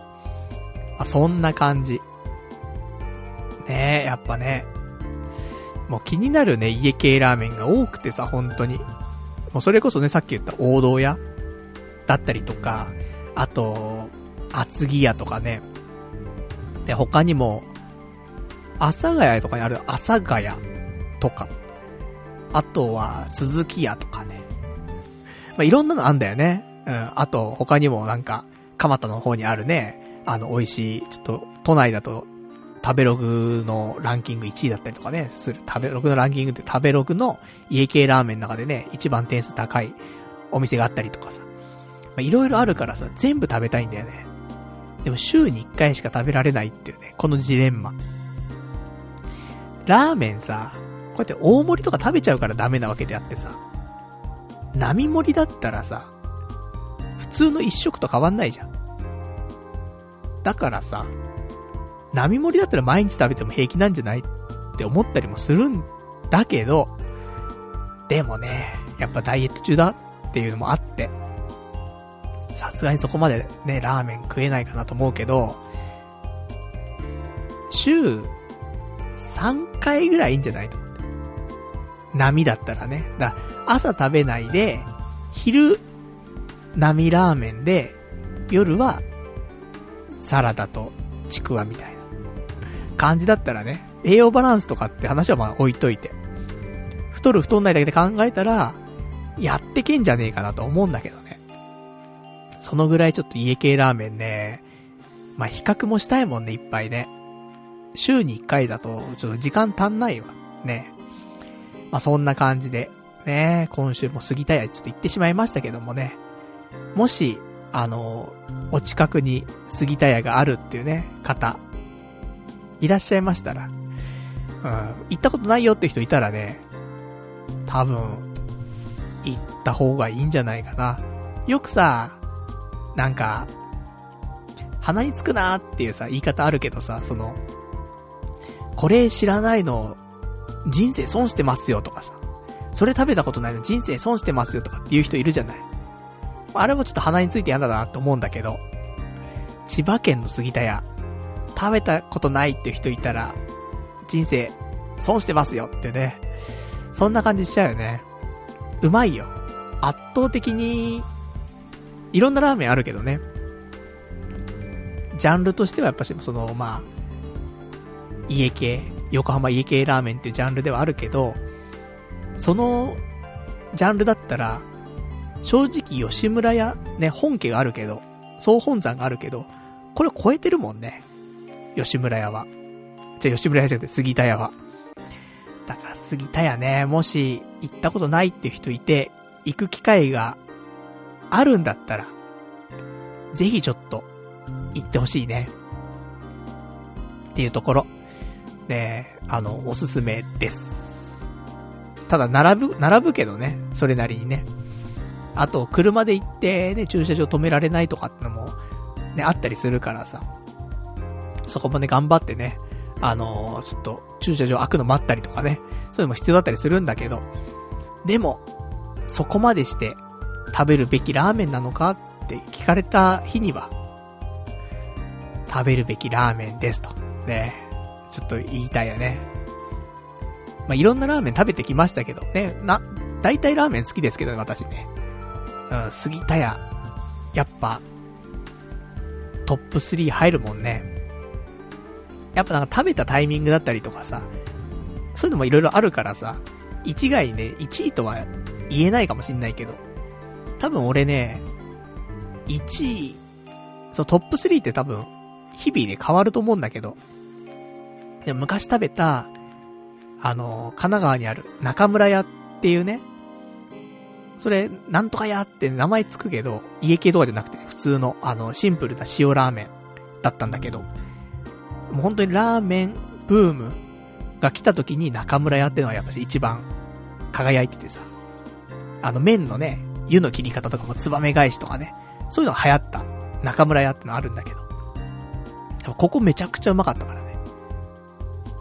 Speaker 1: あ、そんな感じ。ねえ、やっぱね。もう気になるね、家系ラーメンが多くてさ、本当に。もうそれこそね、さっき言った王道屋だったりとか、あと、厚木屋とかね。で、他にも、阿佐ヶ谷とかにある阿佐ヶ谷とか、あとは鈴木屋とかね。まあ、いろんなのあんだよね。うん。あと、他にもなんか、蒲田の方にあるね、あの、美味しい、ちょっと、都内だと、食べログのランキング1位だったりとかね、する。食べログのランキングって食べログの家系ラーメンの中でね、一番点数高いお店があったりとかさ。まあ、いろいろあるからさ、全部食べたいんだよね。でも週に1回しか食べられないっていうね、このジレンマ。ラーメンさ、こうやって大盛りとか食べちゃうからダメなわけであってさ、並盛りだったらさ、普通の一食と変わんないじゃん。だからさ、並盛りだったら毎日食べても平気なんじゃないって思ったりもするんだけど、でもね、やっぱダイエット中だっていうのもあって、さすがにそこまでね、ラーメン食えないかなと思うけど、週3回ぐらいいいんじゃないと思って。波だったらね。だ朝食べないで、昼、波ラーメンで、夜は、サラダとちくわみたいな感じだったらね、栄養バランスとかって話はまあ置いといて。太る太んないだけで考えたら、やってけんじゃねえかなと思うんだけど。そのぐらいちょっと家系ラーメンね、まあ比較もしたいもんね、いっぱいね。週に1回だと、ちょっと時間足んないわ。ね。まあそんな感じで、ね、今週も過ぎたやちょっと行ってしまいましたけどもね。もし、あの、お近くに杉田屋があるっていうね、方、いらっしゃいましたら、うん、行ったことないよって人いたらね、多分、行った方がいいんじゃないかな。よくさ、なんか、鼻につくなーっていうさ、言い方あるけどさ、その、これ知らないの、人生損してますよとかさ、それ食べたことないの人生損してますよとかっていう人いるじゃない。あれもちょっと鼻について嫌だなって思うんだけど、千葉県の杉田屋、食べたことないって人いたら、人生損してますよってね。そんな感じしちゃうよね。うまいよ。圧倒的に、いろんなラーメンあるけどね。ジャンルとしてはやっぱし、その、まあ、家系、横浜家系ラーメンっていうジャンルではあるけど、その、ジャンルだったら、正直吉村屋、ね、本家があるけど、総本山があるけど、これ超えてるもんね。吉村屋は。じゃ吉村屋じゃなくて杉田屋は。だから杉田屋ね、もし行ったことないって人いて、行く機会があるんだったら、ぜひちょっと行ってほしいね。っていうところ。ねあの、おすすめです。ただ、並ぶ、並ぶけどね、それなりにね。あと、車で行ってね、駐車場止められないとかってのも、ね、あったりするからさ。そこもね、頑張ってね、あのー、ちょっと、駐車場開くの待ったりとかね、そういうのも必要だったりするんだけど、でも、そこまでして、食べるべきラーメンなのかって聞かれた日には、食べるべきラーメンですと。ね、ちょっと言いたいよね。まあ、いろんなラーメン食べてきましたけどね、な、大体ラーメン好きですけどね、私ね。うん、杉田屋。やっぱ、トップ3入るもんね。やっぱなんか食べたタイミングだったりとかさ、そういうのもいろいろあるからさ、一概ね、1位とは言えないかもしんないけど、多分俺ね、1位、そうトップ3って多分、日々で変わると思うんだけど、で昔食べた、あの、神奈川にある中村屋っていうね、それ、なんとか屋って名前つくけど、家系とかじゃなくて、普通の、あの、シンプルな塩ラーメンだったんだけど、もう本当にラーメンブームが来た時に中村屋ってのはやっぱし一番輝いててさ、あの麺のね、湯の切り方とかもツバメ返しとかね、そういうのが流行った中村屋ってのあるんだけど。ここめちゃくちゃうまかったからね。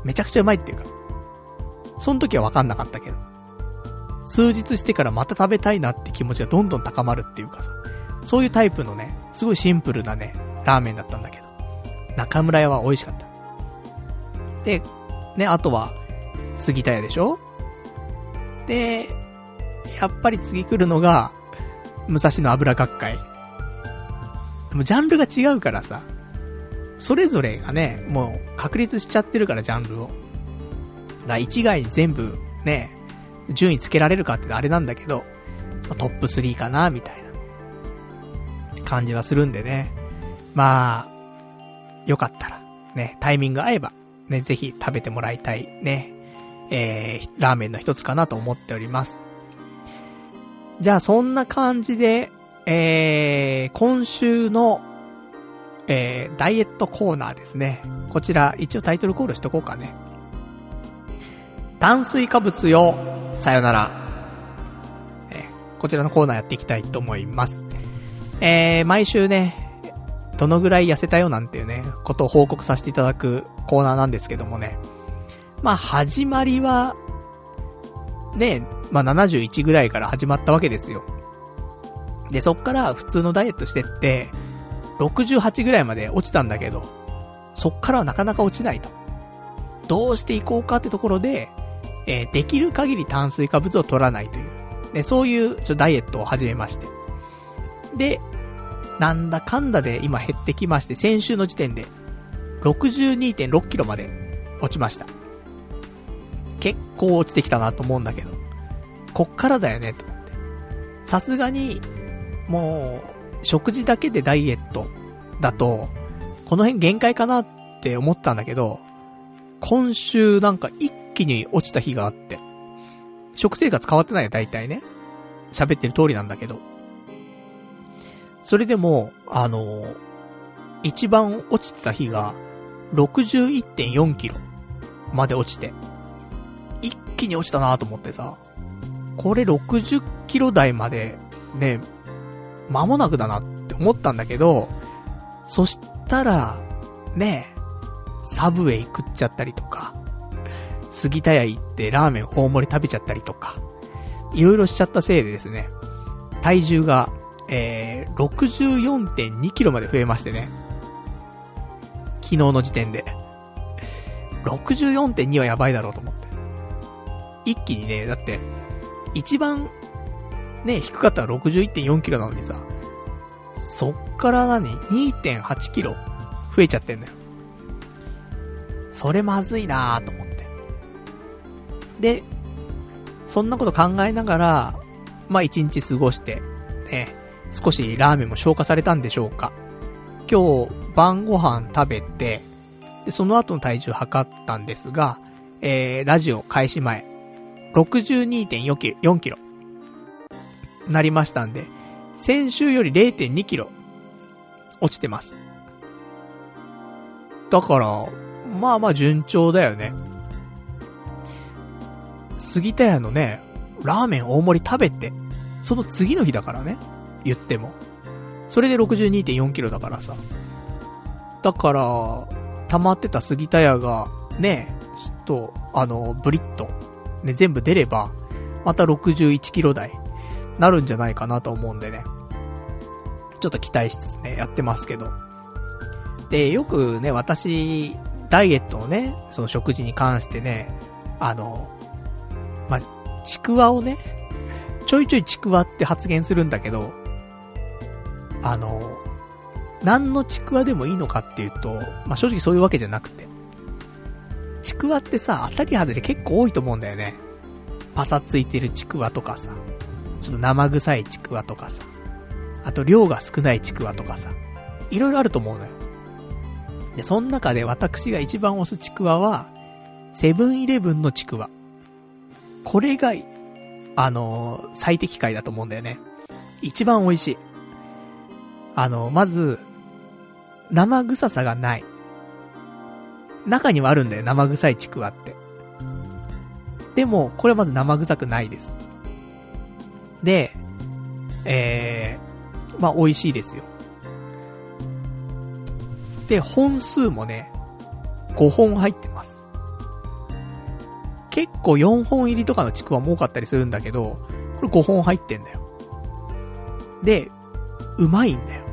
Speaker 1: めちゃくちゃうまいっていうか。その時はわかんなかったけど。数日してからまた食べたいなって気持ちがどんどん高まるっていうかさ。そういうタイプのね、すごいシンプルなね、ラーメンだったんだけど。中村屋は美味しかった。で、ね、あとは、杉田屋でしょ？で、やっぱり次来るのが、武蔵野油学会。でもジャンルが違うからさ、それぞれがね、もう確立しちゃってるから、ジャンルを。だ一概に全部、ね、順位つけられるかってあれなんだけど、トップ3かな、みたいな感じはするんでね。まあ、よかったら、ね、タイミング合えば、ね、ぜひ食べてもらいたい、ね、えー、ラーメンの一つかなと思っております。じゃあそんな感じで、えー、今週の、えー、ダイエットコーナーですね。こちら、一応タイトルコールしとこうかね。炭水化物よ、さよなら。えー、こちらのコーナーやっていきたいと思います。えー、毎週ね、どのぐらい痩せたよなんていうね、ことを報告させていただくコーナーなんですけどもね。まあ、始まりは、ね、まあ71ぐらいから始まったわけですよ。で、そっから普通のダイエットしてって、68ぐらいまで落ちたんだけど、そっからはなかなか落ちないと。どうしていこうかってところで、えー、できる限り炭水化物を取らないという。で、そういうちょダイエットを始めまして。で、なんだかんだで今減ってきまして、先週の時点で62.6キロまで落ちました。結構落ちてきたなと思うんだけど。こっからだよね、と思って。さすがに、もう、食事だけでダイエットだと、この辺限界かなって思ったんだけど、今週なんか一気に落ちた日があって、食生活変わってないよ、大体ね。喋ってる通りなんだけど。それでも、あの一番落ちてた日が、61.4キロまで落ちて、気に落ちたなと思ってさ、これ60キロ台まで、ね、間もなくだなって思ったんだけど、そしたら、ね、サブウェイ食っちゃったりとか、杉田屋行ってラーメン大盛り食べちゃったりとか、いろいろしちゃったせいでですね、体重が、えー、64.2キロまで増えましてね。昨日の時点で。64.2はやばいだろうと思って。一気にね、だって、一番、ね、低かったら61.4キロなのにさ、そっから何 ?2.8 キロ増えちゃってんだよ。それまずいなぁと思って。で、そんなこと考えながら、まあ一日過ごして、ね、少しラーメンも消化されたんでしょうか。今日、晩ご飯食べて、で、その後の体重測ったんですが、えー、ラジオ開始前、62.4キロ、4キロ、なりましたんで、先週より0.2キロ、落ちてます。だから、まあまあ順調だよね。杉田屋のね、ラーメン大盛り食べて、その次の日だからね、言っても。それで62.4キロだからさ。だから、溜まってた杉田屋が、ね、ちょっと、あの、ブリッと、ね、全部出れば、また61キロ台、なるんじゃないかなと思うんでね。ちょっと期待しつつね、やってますけど。で、よくね、私、ダイエットのね、その食事に関してね、あの、まちくわをね、ちょいちょいちくわって発言するんだけど、あの、何のちくわでもいいのかっていうと、まあ、正直そういうわけじゃなくて。ちくわってさ、当たり外れ結構多いと思うんだよね。パサついてるちくわとかさ、ちょっと生臭いちくわとかさ、あと量が少ないちくわとかさ、いろいろあると思うのよ。で、その中で私が一番推すちくわは、セブンイレブンのちくわ。これが、あのー、最適解だと思うんだよね。一番美味しい。あのー、まず、生臭さがない。中にはあるんだよ、生臭いちくわって。でも、これはまず生臭くないです。で、えー、まあ、美味しいですよ。で、本数もね、5本入ってます。結構4本入りとかのちくわも多かったりするんだけど、これ5本入ってんだよ。で、うまいんだよ。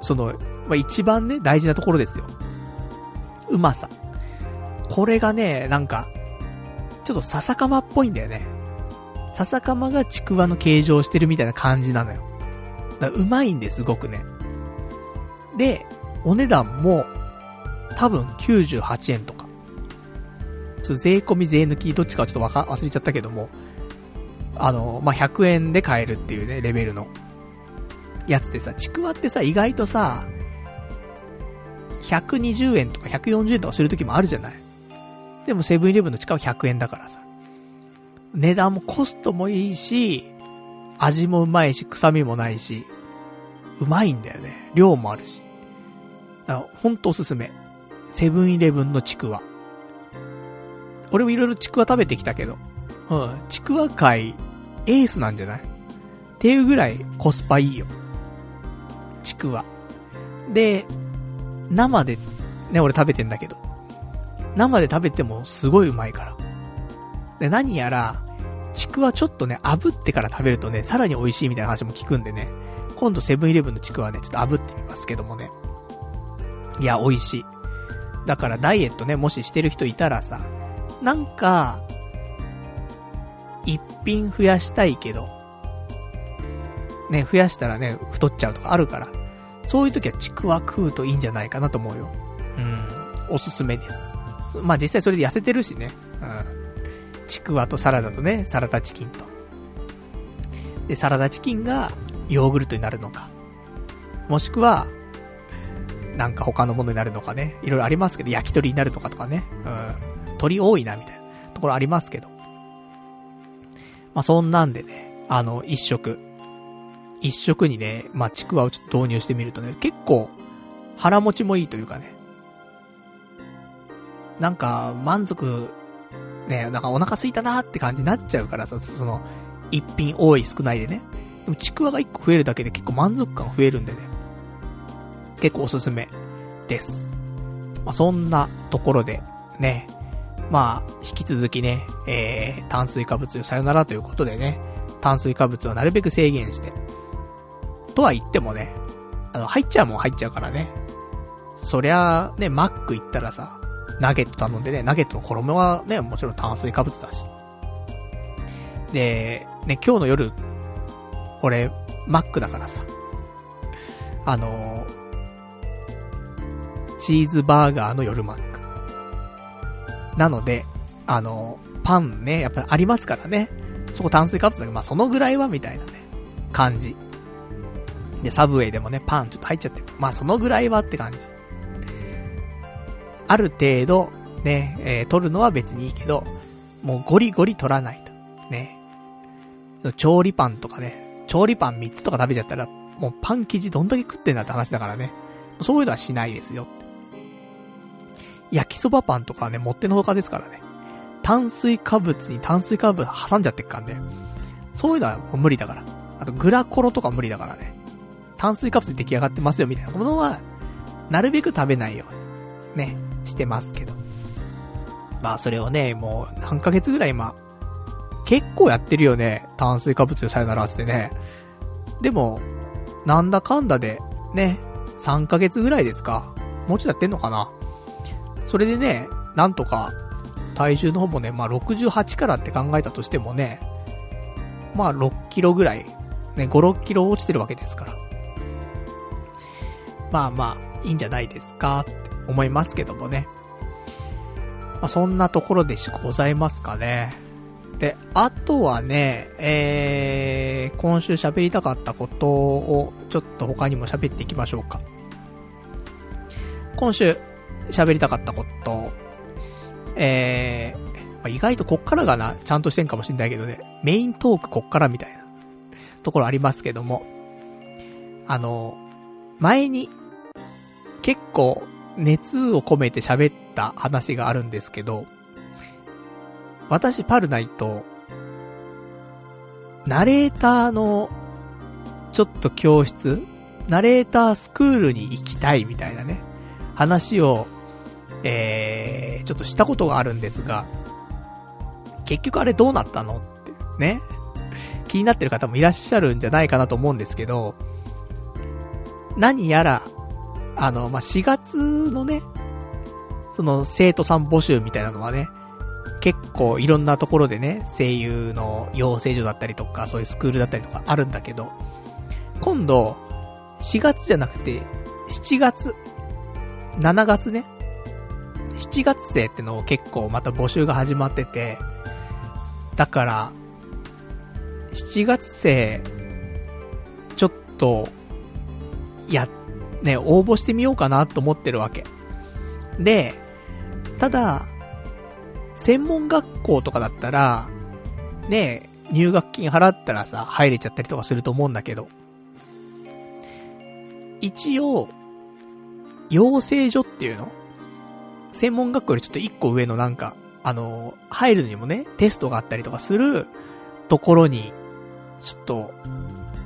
Speaker 1: その、まあ、一番ね、大事なところですよ。うまさ。これがね、なんか、ちょっと笹かまっぽいんだよね。笹かまがちくわの形状をしてるみたいな感じなのよ。だからうまいんですすごくね。で、お値段も、多分98円とか。ちょっと税込み税抜きどっちかはちょっとわか、忘れちゃったけども、あの、まあ、100円で買えるっていうね、レベルの、やつでさ、ちくわってさ、意外とさ、120円とか140円とかするときもあるじゃないでもセブンイレブンのちくわ100円だからさ。値段もコストもいいし、味もうまいし、臭みもないし、うまいんだよね。量もあるし。だから、ほんとおすすめ。セブンイレブンのちくわ。俺もいろいろちくわ食べてきたけど、うん、ちくわ界、エースなんじゃない？っていうぐらいコスパいいよ。ちくわ。で、生で、ね、俺食べてんだけど、生で食べてもすごいうまいから。で、何やら、ちくわちょっとね、炙ってから食べるとね、さらに美味しいみたいな話も聞くんでね、今度セブンイレブンのちくわね、ちょっと炙ってみますけどもね。いや、美味しい。だからダイエットね、もししてる人いたらさ、なんか、一品増やしたいけど、ね、増やしたらね、太っちゃうとかあるから、そういう時はちくわ食うといいんじゃないかなと思うよ。うん。おすすめです。まあ実際それで痩せてるしね。うん。ちくわとサラダとね、サラダチキンと。で、サラダチキンがヨーグルトになるのか。もしくは、なんか他のものになるのかね。いろいろありますけど、焼き鳥になるのかとかね。うん。鳥多いな、みたいなところありますけど。まあそんなんでね、あの、一食。一食にね、まあちくわをちょっと導入してみるとね、結構、腹持ちもいいというかね。なんか、満足、ね、なんかお腹空いたなーって感じになっちゃうからさ、その、一品多い少ないでね。でもちくわが一個増えるだけで結構満足感増えるんでね。結構おすすめです。まあ、そんなところで、ね。まあ、引き続きね、えー、炭水化物よさよならということでね、炭水化物はなるべく制限して。とは言ってもね、あの、入っちゃうもん入っちゃうからね。そりゃ、ね、マック行ったらさ、ナゲット頼んでね、ナゲットの衣はね、もちろん炭水化物だし。で、ね、今日の夜、俺、マックだからさ、あのチーズバーガーの夜マック。なので、あのパンね、やっぱりありますからね。そこ炭水化物だけど、まあそのぐらいはみたいなね、感じ。で、サブウェイでもね、パンちょっと入っちゃって。まあそのぐらいはって感じ。ある程度、ね、えー、取るのは別にいいけど、もうゴリゴリ取らないと。ね。調理パンとかね、調理パン3つとか食べちゃったら、もうパン生地どんだけ食ってんだって話だからね。そういうのはしないですよ。焼きそばパンとかはね、もってのほかですからね。炭水化物に炭水化物挟んじゃってっからね。そういうのはもう無理だから。あと、グラコロとか無理だからね。炭水化物で出来上がってますよみたいなものは、なるべく食べないように、ね、してますけど。まあ、それをね、もう何ヶ月ぐらい今、結構やってるよね。炭水化物でさよならってね。でも、なんだかんだで、ね、3ヶ月ぐらいですか。もうちょっとやってんのかな。それでね、なんとか、体重の方もね、まあ68からって考えたとしてもね、まあ6キロぐらい、ね、5、6キロ落ちてるわけですから。まあまあ、いいんじゃないですかって思いますけどもね。まあそんなところでしございますかね。で、あとはね、えー、今週喋りたかったことを、ちょっと他にも喋っていきましょうか。今週、喋りたかったこと、えー、まあ、意外とこっからがな、ちゃんとしてんかもしんないけどね、メイントークこっからみたいな、ところありますけども、あの、前に、結構、熱を込めて喋った話があるんですけど、私パルナイト、ナレーターの、ちょっと教室、ナレータースクールに行きたいみたいなね、話を、えー、ちょっとしたことがあるんですが、結局あれどうなったのってね。気になってる方もいらっしゃるんじゃないかなと思うんですけど、何やら、あの、まあ、4月のね、その生徒さん募集みたいなのはね、結構いろんなところでね、声優の養成所だったりとか、そういうスクールだったりとかあるんだけど、今度、4月じゃなくて、7月、7月ね、7月生ってのを結構また募集が始まってて、だから、7月生、ちょっと、やっ、ね、応募してみようかなと思ってるわけ。で、ただ、専門学校とかだったら、ね、入学金払ったらさ、入れちゃったりとかすると思うんだけど、一応、養成所っていうの？専門学校よりちょっと一個上のなんか、あの、入るにもね、テストがあったりとかするところに、ちょっと、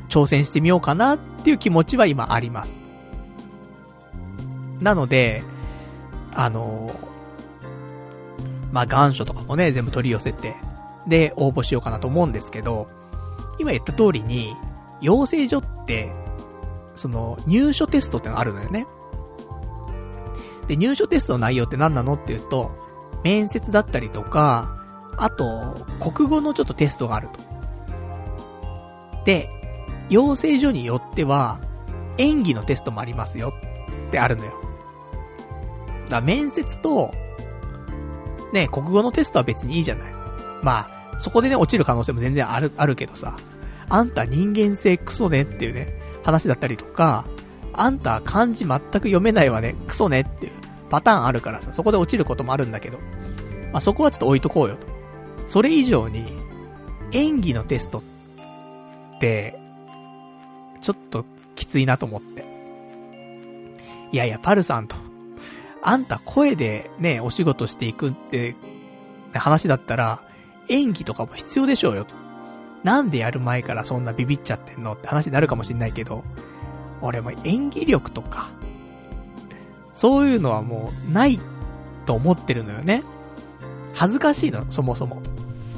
Speaker 1: 挑戦してみようかなっていう気持ちは今あります。なので、あの、まあ、願書とかもね、全部取り寄せて、で、応募しようかなと思うんですけど、今言った通りに、養成所って、その、入所テストってのがあるのよね。で、入所テストの内容って何なのっていうと、面接だったりとか、あと、国語のちょっとテストがあると。で、養成所によっては、演技のテストもありますよってあるのよ。だから面接と、ね、国語のテストは別にいいじゃない。まあ、そこでね、落ちる可能性も全然ある、あるけどさ、あんた人間性クソねっていうね、話だったりとか、あんた漢字全く読めないわね、クソねっていうパターンあるからさ、そこで落ちることもあるんだけど、まあそこはちょっと置いとこうよと。それ以上に、演技のテストって、ちょっときついなと思って。いやいや、パルさんと。あんた声でね、お仕事していくって話だったら、演技とかも必要でしょうよと。なんでやる前からそんなビビっちゃってんのって話になるかもしんないけど、俺も演技力とか、そういうのはもうないと思ってるのよね。恥ずかしいの、そもそも。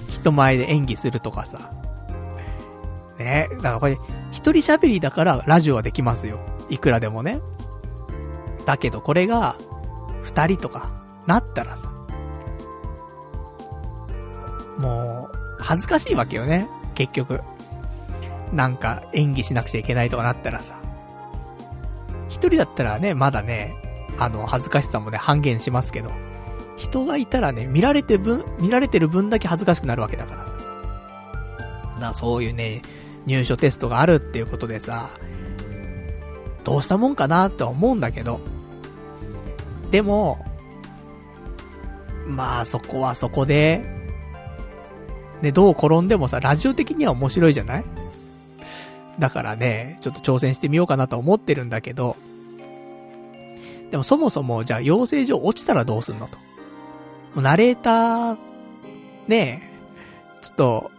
Speaker 1: 人前で演技するとかさ。ねだからこれ、一人喋りだからラジオはできますよ。いくらでもね。だけどこれが、二人とか、なったらさ、もう、恥ずかしいわけよね、結局。なんか、演技しなくちゃいけないとかなったらさ。一人だったらね、まだね、あの、恥ずかしさもね、半減しますけど、人がいたらね、見られて分、見られてる分だけ恥ずかしくなるわけだからさ。な、そういうね、入所テストがあるっていうことでさ、どうしたもんかなって思うんだけど、でも、まあそこはそこで、ね、どう転んでもさ、ラジオ的には面白いじゃない？だからね、ちょっと挑戦してみようかなと思ってるんだけど、でもそもそも、じゃあ養成所落ちたらどうすんのと。もうナレーター、ねちょっと、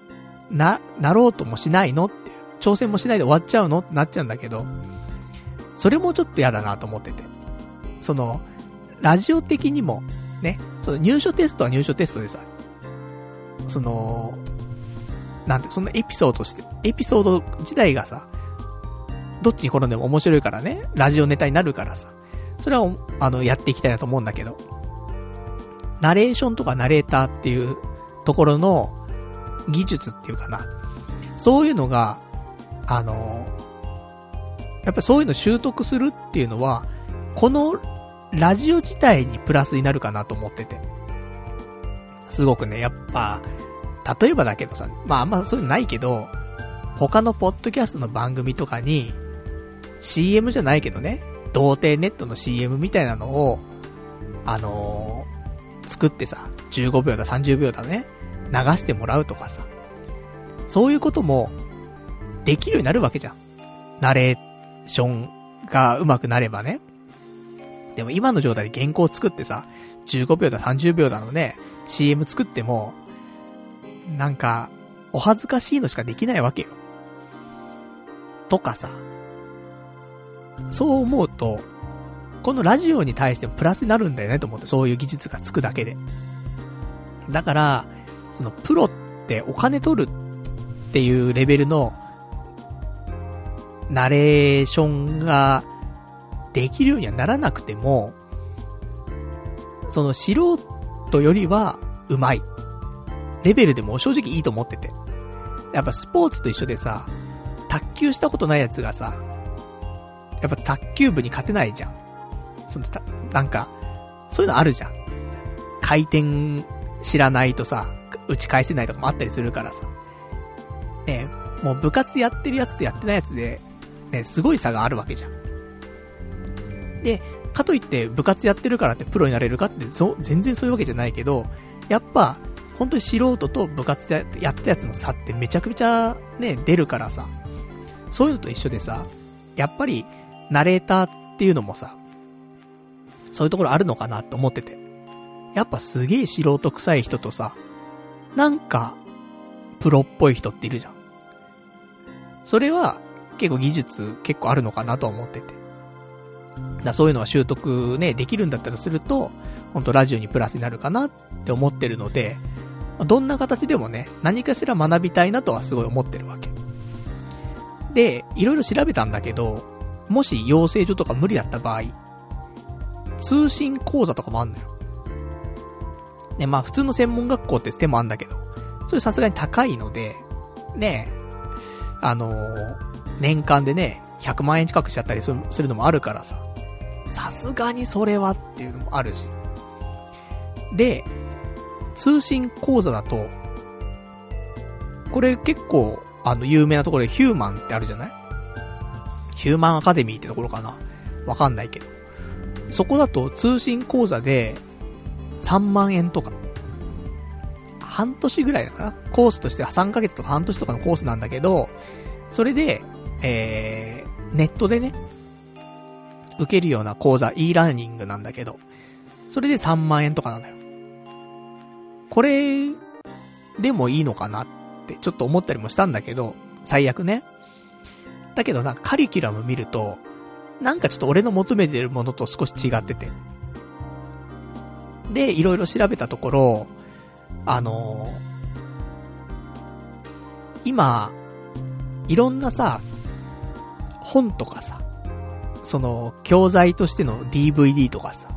Speaker 1: な、なろうともしないの？って、挑戦もしないで終わっちゃうの？ってなっちゃうんだけど、それもちょっと嫌だなと思ってて。その、ラジオ的にも、ね、その入所テストは入所テストでさ、その、なんて、そのエピソードして、エピソード自体がさ、どっちに転んでも面白いからね、ラジオネタになるからさ、それは、あの、やっていきたいなと思うんだけど、ナレーションとかナレーターっていうところの技術っていうかな、そういうのが、あの、やっぱそういうの習得するっていうのは、このラジオ自体にプラスになるかなと思ってて。すごくね、やっぱ、例えばだけどさ、まああんまそういうのないけど、他のポッドキャストの番組とかに、CM じゃないけどね、童貞ネットの CM みたいなのを、あのー、作ってさ、15秒だ30秒だね、流してもらうとかさ、そういうことも、できるようになるわけじゃん。ナレーションが上手くなればね。でも今の状態で原稿を作ってさ、15秒だ30秒だのね、CM 作っても、なんか、お恥ずかしいのしかできないわけよ。とかさ。そう思うと、このラジオに対してもプラスになるんだよねと思って、そういう技術がつくだけで。だから、そのプロってお金取るっていうレベルの、ナレーションができるようにはならなくても、その素人よりは上手い。レベルでも正直いいと思ってて。やっぱスポーツと一緒でさ、卓球したことないやつがさ、やっぱ卓球部に勝てないじゃん。そのた、なんか、そういうのあるじゃん。回転知らないとさ、打ち返せないとかもあったりするからさ。ねもう部活やってるやつとやってないやつで、ね、すごい差があるわけじゃん。で、かといって部活やってるからってプロになれるかって、そう、全然そういうわけじゃないけど、やっぱ、本当に素人と部活でやったやつの差ってめちゃくちゃね、出るからさ。そういうのと一緒でさ、やっぱり、ナレーターっていうのもさ、そういうところあるのかなって思ってて。やっぱすげえ素人臭い人とさ、なんか、プロっぽい人っているじゃん。それは、結構技術結構あるのかなと思ってて。だそういうのは習得ね、できるんだったらすると、ほんとラジオにプラスになるかなって思ってるので、どんな形でもね、何かしら学びたいなとはすごい思ってるわけ。で、いろいろ調べたんだけど、もし養成所とか無理だった場合、通信講座とかもあんのよ。ね、まあ普通の専門学校って手もあんだけど、それさすがに高いので、ねあのー、年間でね、100万円近くしちゃったりするのもあるからさ、さすがにそれはっていうのもあるし。で、通信講座だと、これ結構、あの、有名なところでヒューマンってあるじゃない？ヒューマンアカデミーってところかな？わかんないけど。そこだと通信講座で3万円とか。半年ぐらいだかな？コースとしては3ヶ月とか半年とかのコースなんだけど、それで、えー、ネットでね、受けるような講座、e ラーニングなんだけど、それで3万円とかなのよ。これ、でもいいのかなってちょっと思ったりもしたんだけど、最悪ね。だけどなんかカリキュラム見ると、なんかちょっと俺の求めてるものと少し違ってて。で、いろいろ調べたところ、あのー、今、いろんなさ、本とかさ、その、教材としての DVD とかさ、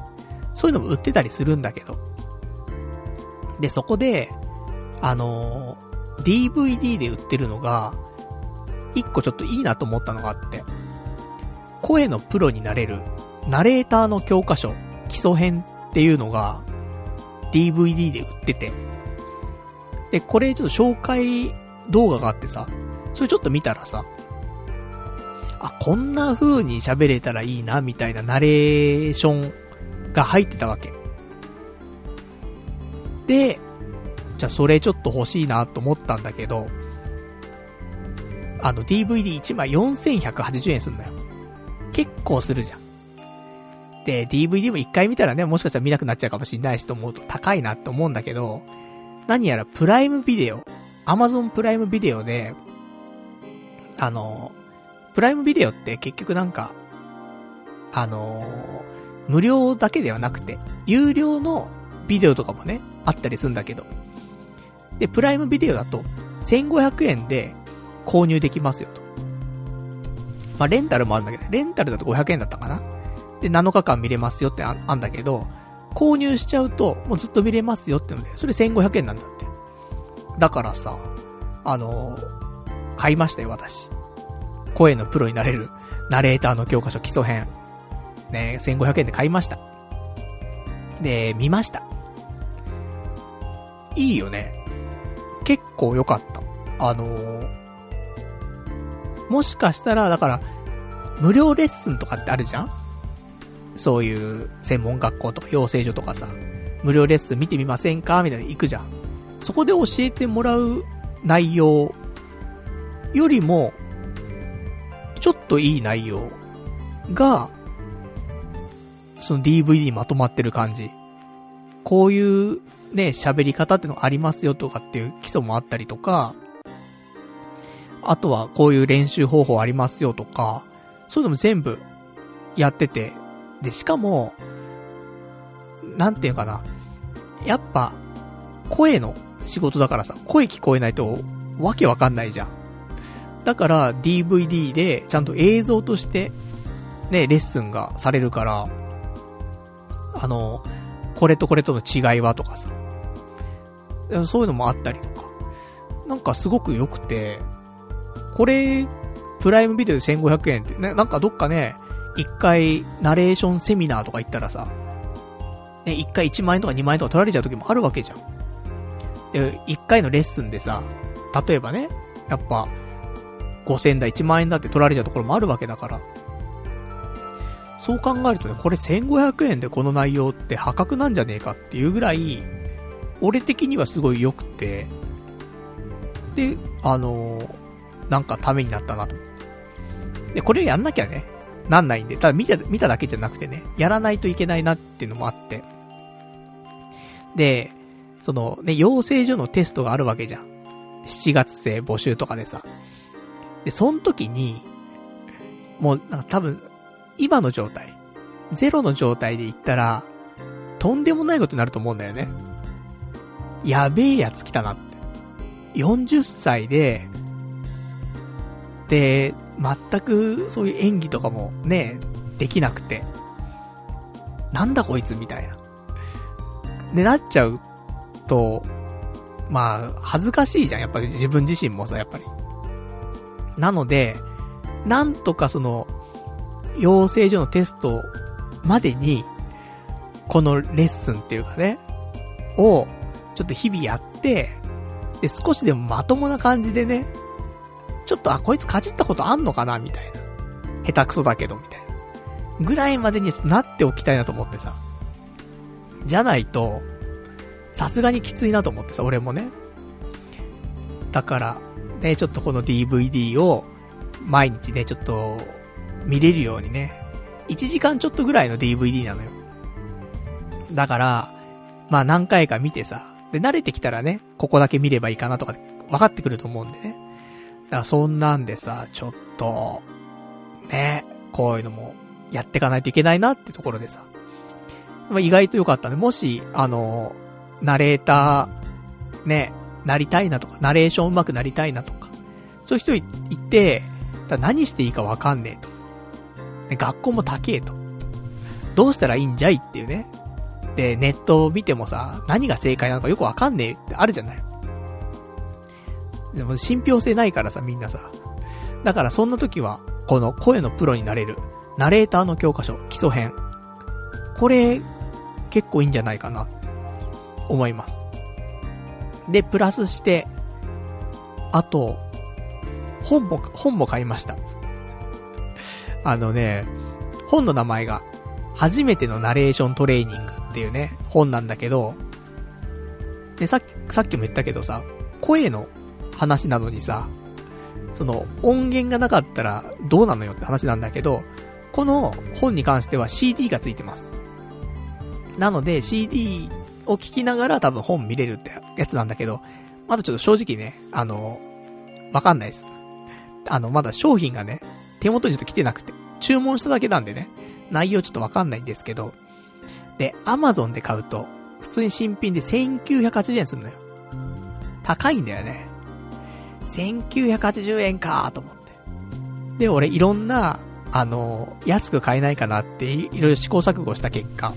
Speaker 1: そういうのも売ってたりするんだけど。で、そこで、あの、DVD で売ってるのが、一個ちょっといいなと思ったのがあって、声のプロになれる、ナレーターの教科書、基礎編っていうのが、DVD で売ってて、で、これちょっと紹介動画があってさ、それちょっと見たらさ、あ、こんな風に喋れたらいいな、みたいなナレーションが入ってたわけ。で、じゃあそれちょっと欲しいなと思ったんだけど、あの DVD1 枚4180円すんだよ。結構するじゃん。で、DVD も一回見たらね、もしかしたら見なくなっちゃうかもしんないしと思うと高いなって思うんだけど、何やらプライムビデオ、アマゾンプライムビデオで、あの、プライムビデオって結局なんか、あの無料だけではなくて、有料のビデオとかもね、あったりするんだけど。で、プライムビデオだと、1500円で購入できますよと。まあ、レンタルもあるんだけど、レンタルだと500円だったかなで、7日間見れますよってああんだけど、購入しちゃうと、もうずっと見れますよってので、それ1500円なんだって。だからさ、あのー、買いましたよ、私。声のプロになれる、ナレーターの教科書基礎編。ね、1500円で買いました。で、見ました。いいよね。結構良かった。あのー、もしかしたら、だから、無料レッスンとかってあるじゃん？そういう専門学校とか養成所とかさ、無料レッスン見てみませんか？みたいな行くじゃん。そこで教えてもらう内容よりも、ちょっといい内容が、その DVD にまとまってる感じ。こういうね、喋り方ってのありますよとかっていう基礎もあったりとか、あとはこういう練習方法ありますよとか、そういうのも全部やってて、で、しかも、なんていうかな。やっぱ、声の仕事だからさ、声聞こえないと、わけわかんないじゃん。だから DVD でちゃんと映像として、ね、レッスンがされるから、あの、これとこれとの違いはとかさ。そういうのもあったりとか。なんかすごく良くて、これ、プライムビデオで1500円って、ね、なんかどっかね、一回ナレーションセミナーとか行ったらさ、ね、一回1万円とか2万円とか取られちゃう時もあるわけじゃん。で、一回のレッスンでさ、例えばね、やっぱ、5000台1万円だって取られちゃうところもあるわけだから。そう考えるとね、これ1500円でこの内容って破格なんじゃねえかっていうぐらい、俺的にはすごい良くて、で、あのー、なんかためになったなと。で、これやんなきゃね、なんないんで、ただ見た、見ただけじゃなくてね、やらないといけないなっていうのもあって。で、そのね、養成所のテストがあるわけじゃん。7月生募集とかでさ。で、その時に、もう、なんか多分、今の状態、ゼロの状態で言ったら、とんでもないことになると思うんだよね。やべえやつ来たなって。40歳で、で、全くそういう演技とかもね、できなくて、なんだこいつみたいな。で、なっちゃうと、まあ、恥ずかしいじゃん。やっぱり自分自身もさ、やっぱり。なので、なんとかその、養成所のテストまでに、このレッスンっていうかね、を、ちょっと日々やって、で、少しでもまともな感じでね、ちょっと、あ、こいつかじったことあんのかなみたいな。下手くそだけど、みたいな。ぐらいまでにちょっとなっておきたいなと思ってさ。じゃないと、さすがにきついなと思ってさ、俺もね。だから、ね、ちょっとこの DVD を、毎日ね、ちょっと、見れるようにね、1時間ちょっとぐらいの DVD なのよ。だから、まあ何回か見てさ、で、慣れてきたらね、ここだけ見ればいいかなとか、分かってくると思うんでね。だからそんなんでさ、ちょっと、ね、こういうのも、やっていかないといけないなってところでさ。まあ、意外と良かったね。もし、あの、ナレーター、ね、なりたいなとか、ナレーション上手くなりたいなとか、そういう人いて、だ何していいかわかんねえと。学校も高えと。どうしたらいいんじゃいっていうね。で、ネットを見てもさ、何が正解なのかよくわかんねえってあるじゃない。でも信憑性ないからさ、みんなさ。だからそんな時は、この声のプロになれる、ナレーターの教科書、基礎編。これ、結構いいんじゃないかな、思います。で、プラスして、あと、本も、本も買いました。あのね、本の名前が、初めてのナレーショントレーニングっていうね、本なんだけど、で、さっき、さっきも言ったけどさ、声の話なのにさ、その音源がなかったらどうなのよって話なんだけど、この本に関しては CD がついてます。なので CD を聞きながら多分本見れるってやつなんだけど、まだちょっと正直ね、あの、わかんないです。あの、まだ商品がね、手元にちょっと来てなくて、注文しただけなんでね、内容ちょっとわかんないんですけど、で、Amazon で買うと、普通に新品で1980円するのよ。高いんだよね。1980円かと思って。で、俺いろんな、あの、安く買えないかなっていろいろ試行錯誤した結果、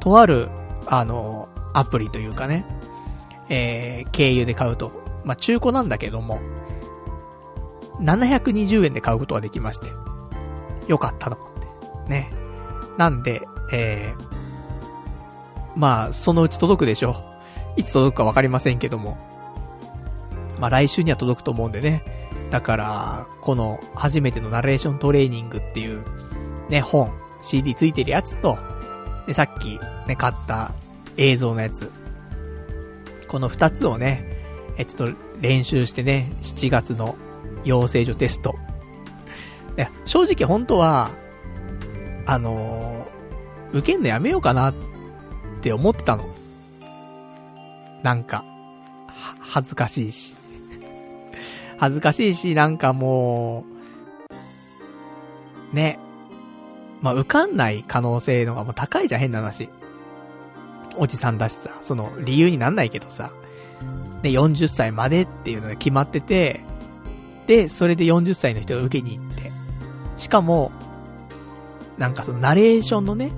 Speaker 1: とある、あの、アプリというかね、えー、経由で買うと、まあ、中古なんだけども、720円で買うことができまして、よかったと思って。ね。なんで、えー、まあ、そのうち届くでしょ。いつ届くかわかりませんけども。まあ来週には届くと思うんでね。だから、この初めてのナレーショントレーニングっていう、ね、本、CD ついてるやつと、で、さっきね、買った映像のやつ。この二つをね、え、ちょっと練習してね、7月の養成所テスト。いや、正直本当は、あのー、受けんのやめようかなって思ってたの。なんか、は、恥ずかしいし。恥ずかしいし、なんかもう、ね。まあ、受かんない可能性のがもう高いじゃん、変な話。おじさんだしさ、その理由になんないけどさ。で、40歳までっていうのが決まってて、で、それで40歳の人が受けに行って。しかも、なんかそのナレーションのね、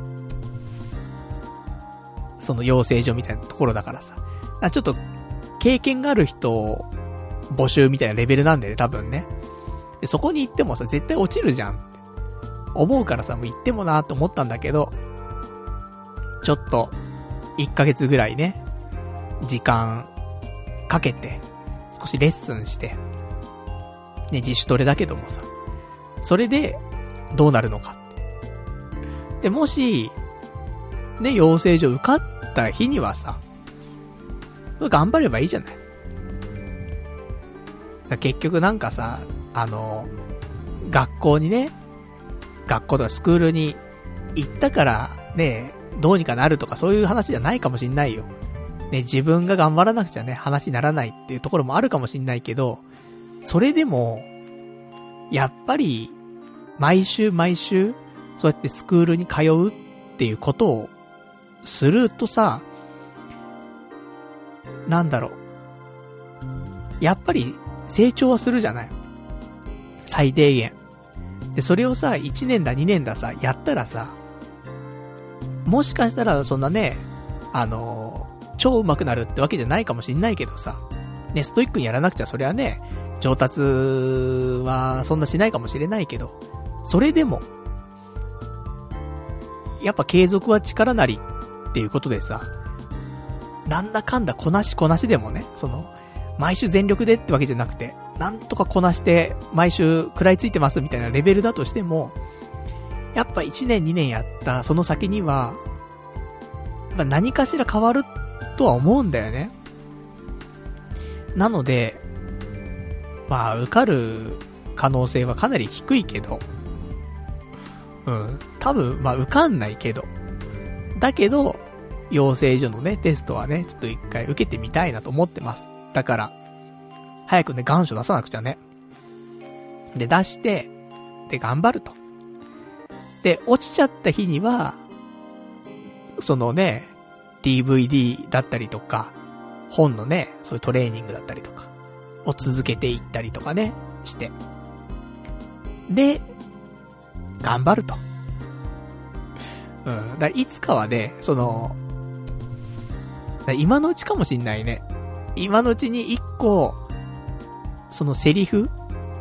Speaker 1: その養成所みたいなところだからさ。ちょっと、経験がある人を募集みたいなレベルなんでね、多分ね。で、そこに行ってもさ、絶対落ちるじゃん。思うからさ、もう行ってもなと思ったんだけど、ちょっと、1ヶ月ぐらいね、時間かけて、少しレッスンして、ね、自主トレだけどもさ、それで、どうなるのかって。で、もし、ね、養成所受かった日にはさ、頑張ればいいじゃない。結局なんかさ、あの、学校にね、学校とかスクールに行ったからね、どうにかなるとかそういう話じゃないかもしんないよ。ね、自分が頑張らなくちゃね、話にならないっていうところもあるかもしんないけど、それでも、やっぱり、毎週毎週、そうやってスクールに通うっていうことをするとさ、なんだろう。やっぱり成長はするじゃない。最低限。で、それをさ、1年だ2年ださ、やったらさ、もしかしたらそんなね、あのー、超上手くなるってわけじゃないかもしんないけどさ、ね、ストイックにやらなくちゃそりゃね、上達はそんなしないかもしれないけど、それでも、やっぱ継続は力なりっていうことでさ、なんだかんだこなしこなしでもね、その、毎週全力でってわけじゃなくて、なんとかこなして、毎週食らいついてますみたいなレベルだとしても、やっぱ1年2年やったその先には、やっぱ何かしら変わるとは思うんだよね。なので、まあ、受かる可能性はかなり低いけど、うん、多分、まあ、受かんないけど、だけど、養成所のね、テストはね、ちょっと一回受けてみたいなと思ってます。だから、早くね、願書出さなくちゃね。で、出して、で、頑張ると。で、落ちちゃった日には、そのね、DVD だったりとか、本のね、そういうトレーニングだったりとか、を続けていったりとかね、して。で、頑張ると。うん。だいつかはね、その、今のうちかもしんないね。今のうちに一個、そのセリフ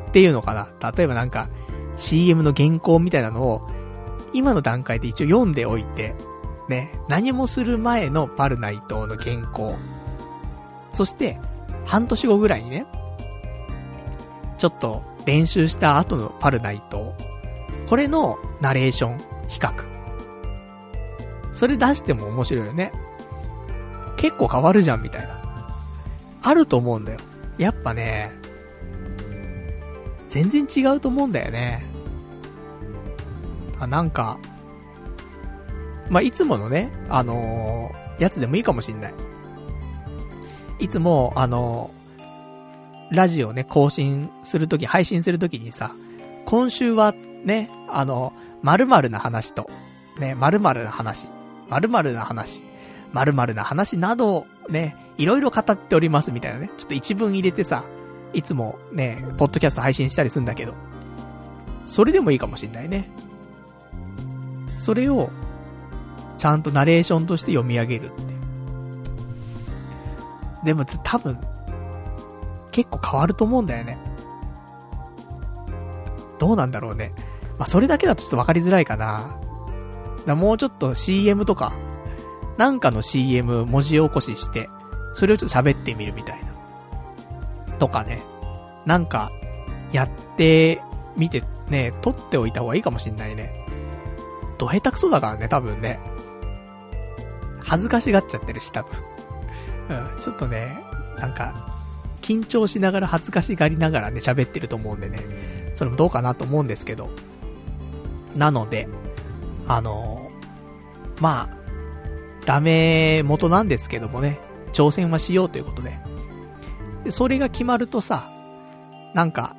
Speaker 1: っていうのかな？例えばなんか、CM の原稿みたいなのを、今の段階で一応読んでおいて、ね、何もする前のパルナイトの原稿。そして、半年後ぐらいにね、ちょっと練習した後のパルナイト。これのナレーション、比較。それ出しても面白いよね。結構変わるじゃん、みたいな。あると思うんだよ。やっぱね、全然違うと思うんだよね。あ、なんか、まあ、いつものね、あのー、やつでもいいかもしんない。いつも、あのー、ラジオね、更新するとき、配信するときにさ、今週はね、あの、〇〇な話と、ね、〇〇な話、〇〇な話、〇〇な話など、ね、いろいろ語っておりますみたいなね、ちょっと一文入れてさ、いつもね、ポッドキャスト配信したりするんだけど、それでもいいかもしんないね。それを、ちゃんとナレーションとして読み上げるって。でも多分、結構変わると思うんだよね。どうなんだろうね。まあ、それだけだとちょっとわかりづらいかな。だもうちょっと CM とか、なんかの CM 文字起こしして、それをちょっと喋ってみるみたいな。とかね。なんか、やってみてね、撮っておいた方がいいかもしんないね。ど下手くそだからね、多分ね。恥ずかしがっちゃってるし、多分。うん、ちょっとね、なんか、緊張しながら恥ずかしがりながらね、喋ってると思うんでね、それもどうかなと思うんですけど。なので、あのー、まあ、ダメ元なんですけどもね、挑戦はしようということで。で、それが決まるとさ、なんか、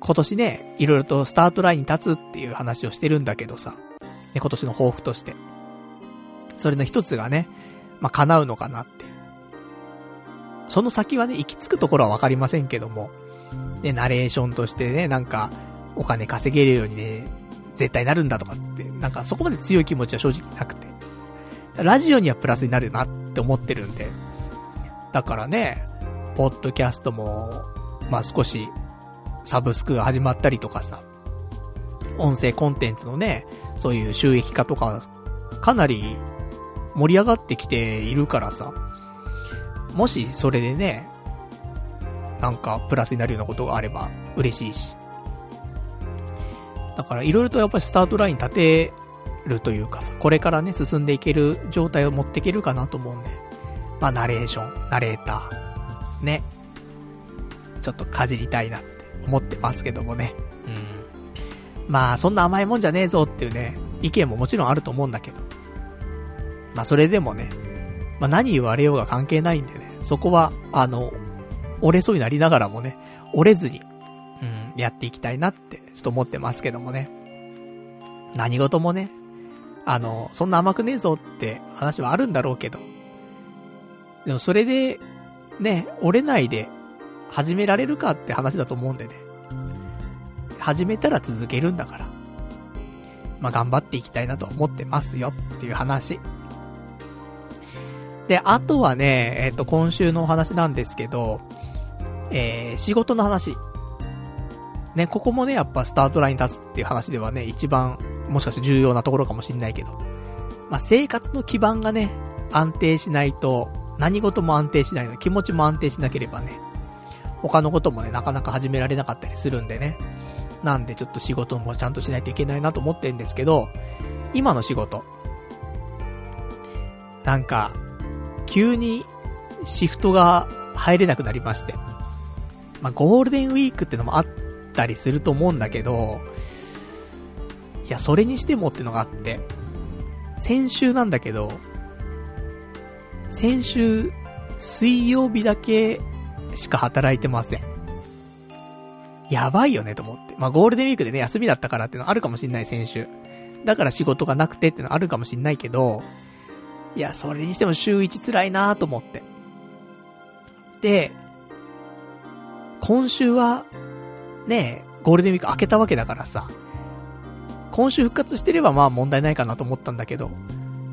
Speaker 1: 今年ね、いろいろとスタートラインに立つっていう話をしてるんだけどさ、ね、今年の抱負として。それの一つがね、まあ、叶うのかなって。その先はね、行き着くところはわかりませんけども、ね、ナレーションとしてね、なんか、お金稼げるようにね、絶対なるんだとかって、なんかそこまで強い気持ちは正直なくて。ラジオにはプラスになるなって思ってるんで。だからね、ポッドキャストも、まあ少し、サブスクが始まったりとかさ、音声コンテンツのね、そういう収益化とか、かなり盛り上がってきているからさ、もしそれでね、なんかプラスになるようなことがあれば嬉しいし。だから色々とやっぱりスタートライン立てるというかさ、これからね、進んでいける状態を持っていけるかなと思うんで。まあ、ナレーション、ナレーター、ね。ちょっとかじりたいなって思ってますけどもね。うん。まあ、そんな甘いもんじゃねえぞっていうね、意見ももちろんあると思うんだけど。まあ、それでもね、まあ、何言われようが関係ないんでね、そこは、あの、折れそうになりながらもね、折れずに、うん、やっていきたいなって、ちょっと思ってますけどもね。何事もね、あの、そんな甘くねえぞって話はあるんだろうけど。でもそれで、ね、折れないで始められるかって話だと思うんでね。始めたら続けるんだから。まあ、頑張っていきたいなと思ってますよっていう話。で、あとはね、えっ、ー、と、今週のお話なんですけど、えー、仕事の話。ね、ここもね、やっぱスタートライン立つっていう話ではね、一番、もしかして重要なところかもしんないけど。まあ、生活の基盤がね、安定しないと、何事も安定しないの、気持ちも安定しなければね、他のこともね、なかなか始められなかったりするんでね。なんでちょっと仕事もちゃんとしないといけないなと思ってるんですけど、今の仕事。なんか、急にシフトが入れなくなりまして。まあ、ゴールデンウィークってのもあったりすると思うんだけど、いや、それにしてもってのがあって、先週なんだけど、先週、水曜日だけしか働いてません。やばいよねと思って。まあ、ゴールデンウィークでね、休みだったからっていうのあるかもしんない、先週。だから仕事がなくてっていうのあるかもしんないけど、いや、それにしても週1辛いなと思って。で、今週は、ねゴールデンウィーク明けたわけだからさ、今週復活してればまあ問題ないかなと思ったんだけど、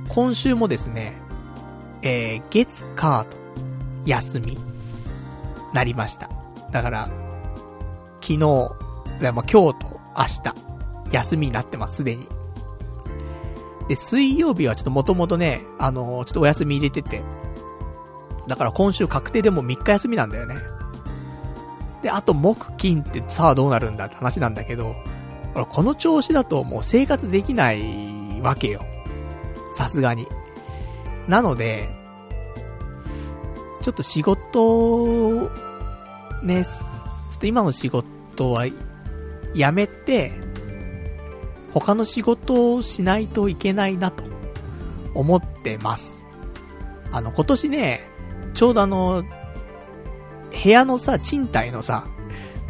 Speaker 1: 今週もですね、えー、月、火と、休み、なりました。だから、昨日、まあ今日と明日、休みになってます、すでに。で、水曜日はちょっともともとね、あのー、ちょっとお休み入れてて。だから今週確定でも3日休みなんだよね。で、あと木金ってさあどうなるんだって話なんだけど、この調子だともう生活できないわけよ。さすがに。なので、ちょっと仕事、ね、ちょっと今の仕事はやめて、他の仕事をしないといけないなと思ってます。あの、今年ね、ちょうどあの、部屋のさ、賃貸のさ、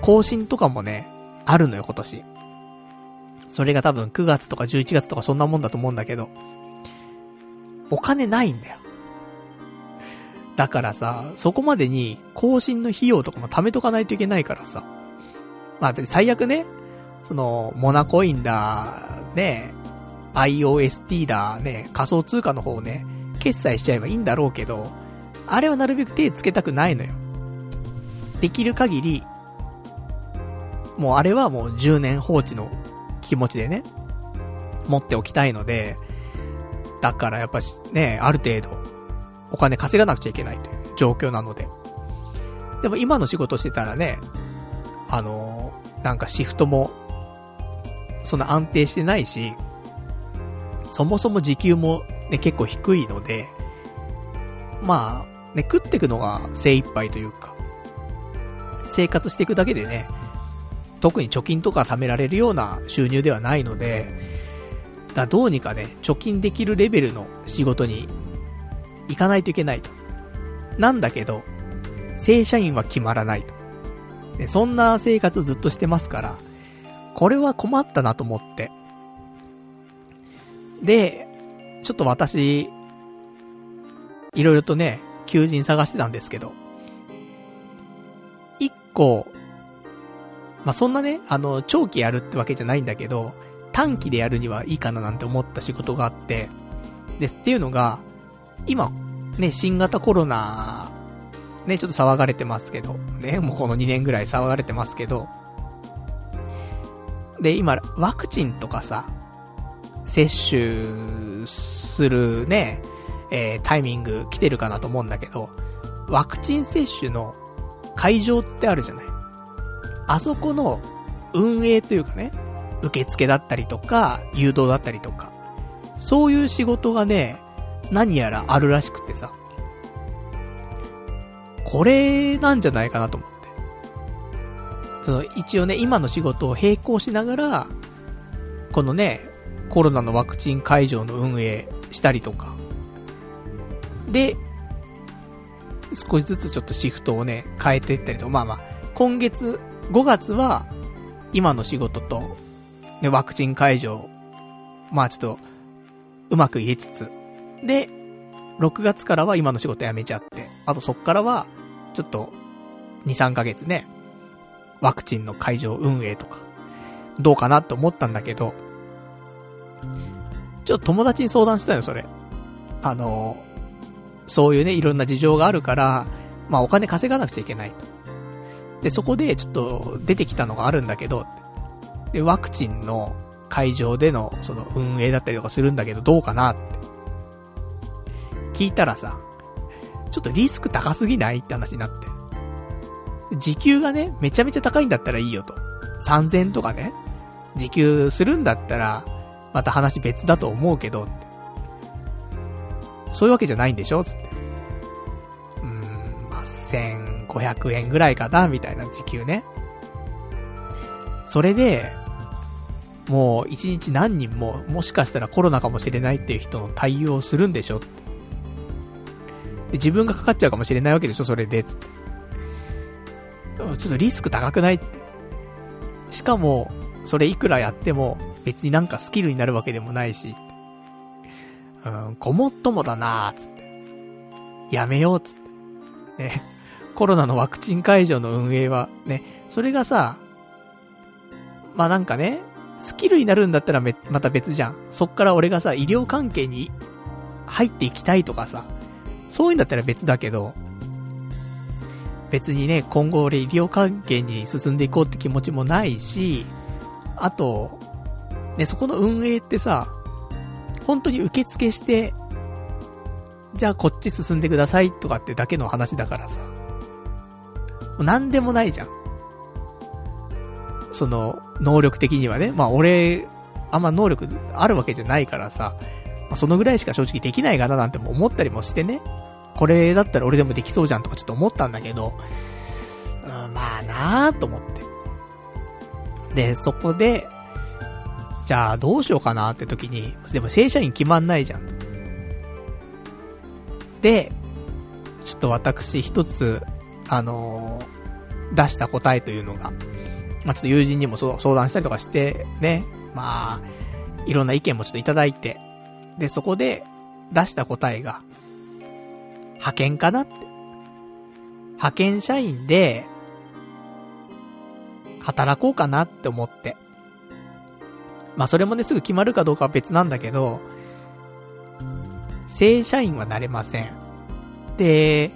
Speaker 1: 更新とかもね、あるのよ、今年。それが多分9月とか11月とかそんなもんだと思うんだけど、お金ないんだよ。だからさ、そこまでに更新の費用とかも貯めとかないといけないからさ。まあ最悪ね、その、モナコインだ、ね、IOST だ、ね、仮想通貨の方ね、決済しちゃえばいいんだろうけど、あれはなるべく手つけたくないのよ。できる限り、もうあれはもう10年放置の気持ちでね、持っておきたいので、だからやっぱしね、ある程度、お金稼がなくちゃいけないという状況なので。でも今の仕事してたらね、あの、なんかシフトもそんな安定してないし、そもそも時給もね、結構低いので、まあ、ね、食ってくのが精一杯というか、生活していくだけでね、特に貯金とか貯められるような収入ではないので、だどうにかね、貯金できるレベルの仕事に行かないといけないと。なんだけど、正社員は決まらないと。でそんな生活をずっとしてますから、これは困ったなと思って。で、ちょっと私、いろいろとね、求人探してたんですけど、一個、まあ、そんなね、あの、長期やるってわけじゃないんだけど、短期でやるにはいいかななんて思った仕事があって、ですっていうのが、今、ね、新型コロナ、ね、ちょっと騒がれてますけど、ね、もうこの2年ぐらい騒がれてますけど、で、今、ワクチンとかさ、接種するね、えー、タイミング来てるかなと思うんだけど、ワクチン接種の会場ってあるじゃない。あそこの運営というかね、受付だったりとか、誘導だったりとか、そういう仕事がね、何やらあるらしくてさ、これなんじゃないかなと思って。その、一応ね、今の仕事を並行しながら、このね、コロナのワクチン会場の運営したりとか。で、少しずつちょっとシフトをね、変えていったりとか、まあまあ、今月、5月は、今の仕事と、ね、ワクチン会場、まあちょっと、うまく入れつつ、で、6月からは今の仕事辞めちゃって、あとそっからは、ちょっと、2、3ヶ月ね、ワクチンの会場運営とか、どうかなと思ったんだけど、ちょっと友達に相談したよ、それ。あの、そういうね、いろんな事情があるから、まあお金稼がなくちゃいけないと。で、そこでちょっと出てきたのがあるんだけど、で、ワクチンの会場でのその運営だったりとかするんだけど、どうかなって。聞いたらさ、ちょっとリスク高すぎないって話になって。時給がね、めちゃめちゃ高いんだったらいいよと。3000とかね、時給するんだったら、また話別だと思うけど、って。そういうわけじゃないんでしょつって。うーん、まあ、1500円ぐらいかなみたいな時給ね。それで、もう一日何人も、もしかしたらコロナかもしれないっていう人の対応するんでしょって。で自分がかかっちゃうかもしれないわけでしょそれで、つって。ちょっとリスク高くない？しかも、それいくらやっても、別になんかスキルになるわけでもないし、うん、ごもっともだなーつって。やめようつって。ね。コロナのワクチン会場の運営は、ね、それがさ、まあなんかね、スキルになるんだったらめ、また別じゃん。そっから俺がさ、医療関係に入っていきたいとかさ、そういうんだったら別だけど、別にね、今後俺医療関係に進んでいこうって気持ちもないし、あと、ね、そこの運営ってさ、本当に受付して、じゃあこっち進んでくださいとかってだけの話だからさ。もう何でもないじゃん。その、能力的にはね。まあ俺、あんま能力あるわけじゃないからさ、まあ、そのぐらいしか正直できないかななんても思ったりもしてね。これだったら俺でもできそうじゃんとかちょっと思ったんだけど、うん、まあなぁと思って。で、そこで、じゃあどうしようかなって時に、でも正社員決まんないじゃん。で、ちょっと私一つ、あのー出した答えというのが、まあ、ちょっと友人にも相談したりとかして、ね、まあ、いろんな意見もちょっといただいて、で、そこで出した答えが、派遣かなって。派遣社員で、働こうかなって思って。まあそれもね、すぐ決まるかどうかは別なんだけど、正社員はなれません。で、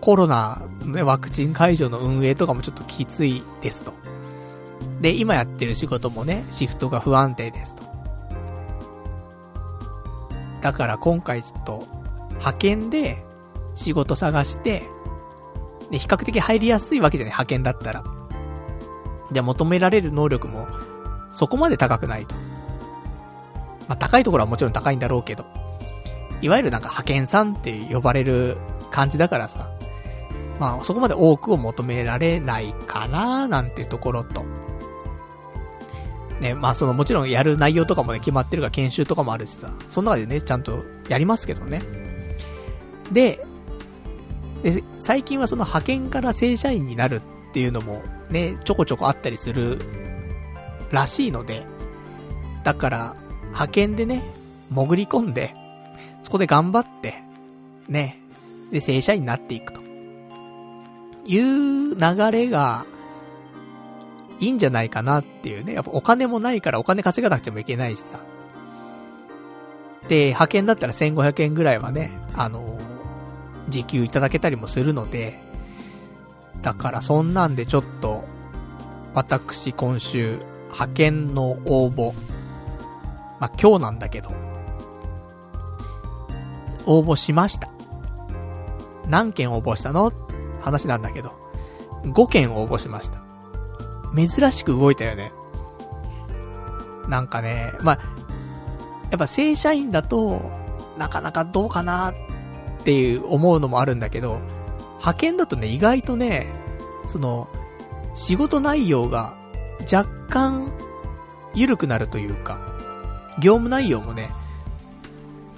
Speaker 1: コロナね、ワクチン会場の運営とかもちょっときついですと。で、今やってる仕事もね、シフトが不安定ですと。だから今回ちょっと、派遣で仕事探して、で、比較的入りやすいわけじゃない、派遣だったら。で、求められる能力も、そこまで高くないと。まあ、高いところはもちろん高いんだろうけど、いわゆるなんか派遣さんって呼ばれる感じだからさ、まあ、そこまで多くを求められないかななんてところと。ね、まあそのもちろんやる内容とかもね、決まってるから研修とかもあるしさ、その中でね、ちゃんとやりますけどね。で、で、最近はその派遣から正社員になるっていうのもね、ちょこちょこあったりするらしいので、だから、派遣でね、潜り込んで、そこで頑張って、ね、で、正社員になっていくと。いう流れが、いいんじゃないかなっていうね。やっぱお金もないからお金稼がなくちゃもいけないしさ。で、派遣だったら1500円ぐらいはね、あのー、時給いただけたりもするので、だからそんなんでちょっと、私今週、派遣の応募、まあ、今日なんだけど、応募しました。何件応募したの？話なんだけど、5件応募しました。珍しく動いたよね。なんかね、まあ、やっぱ正社員だと、なかなかどうかなっていう思うのもあるんだけど、派遣だとね、意外とね、その、仕事内容が若干緩くなるというか、業務内容もね、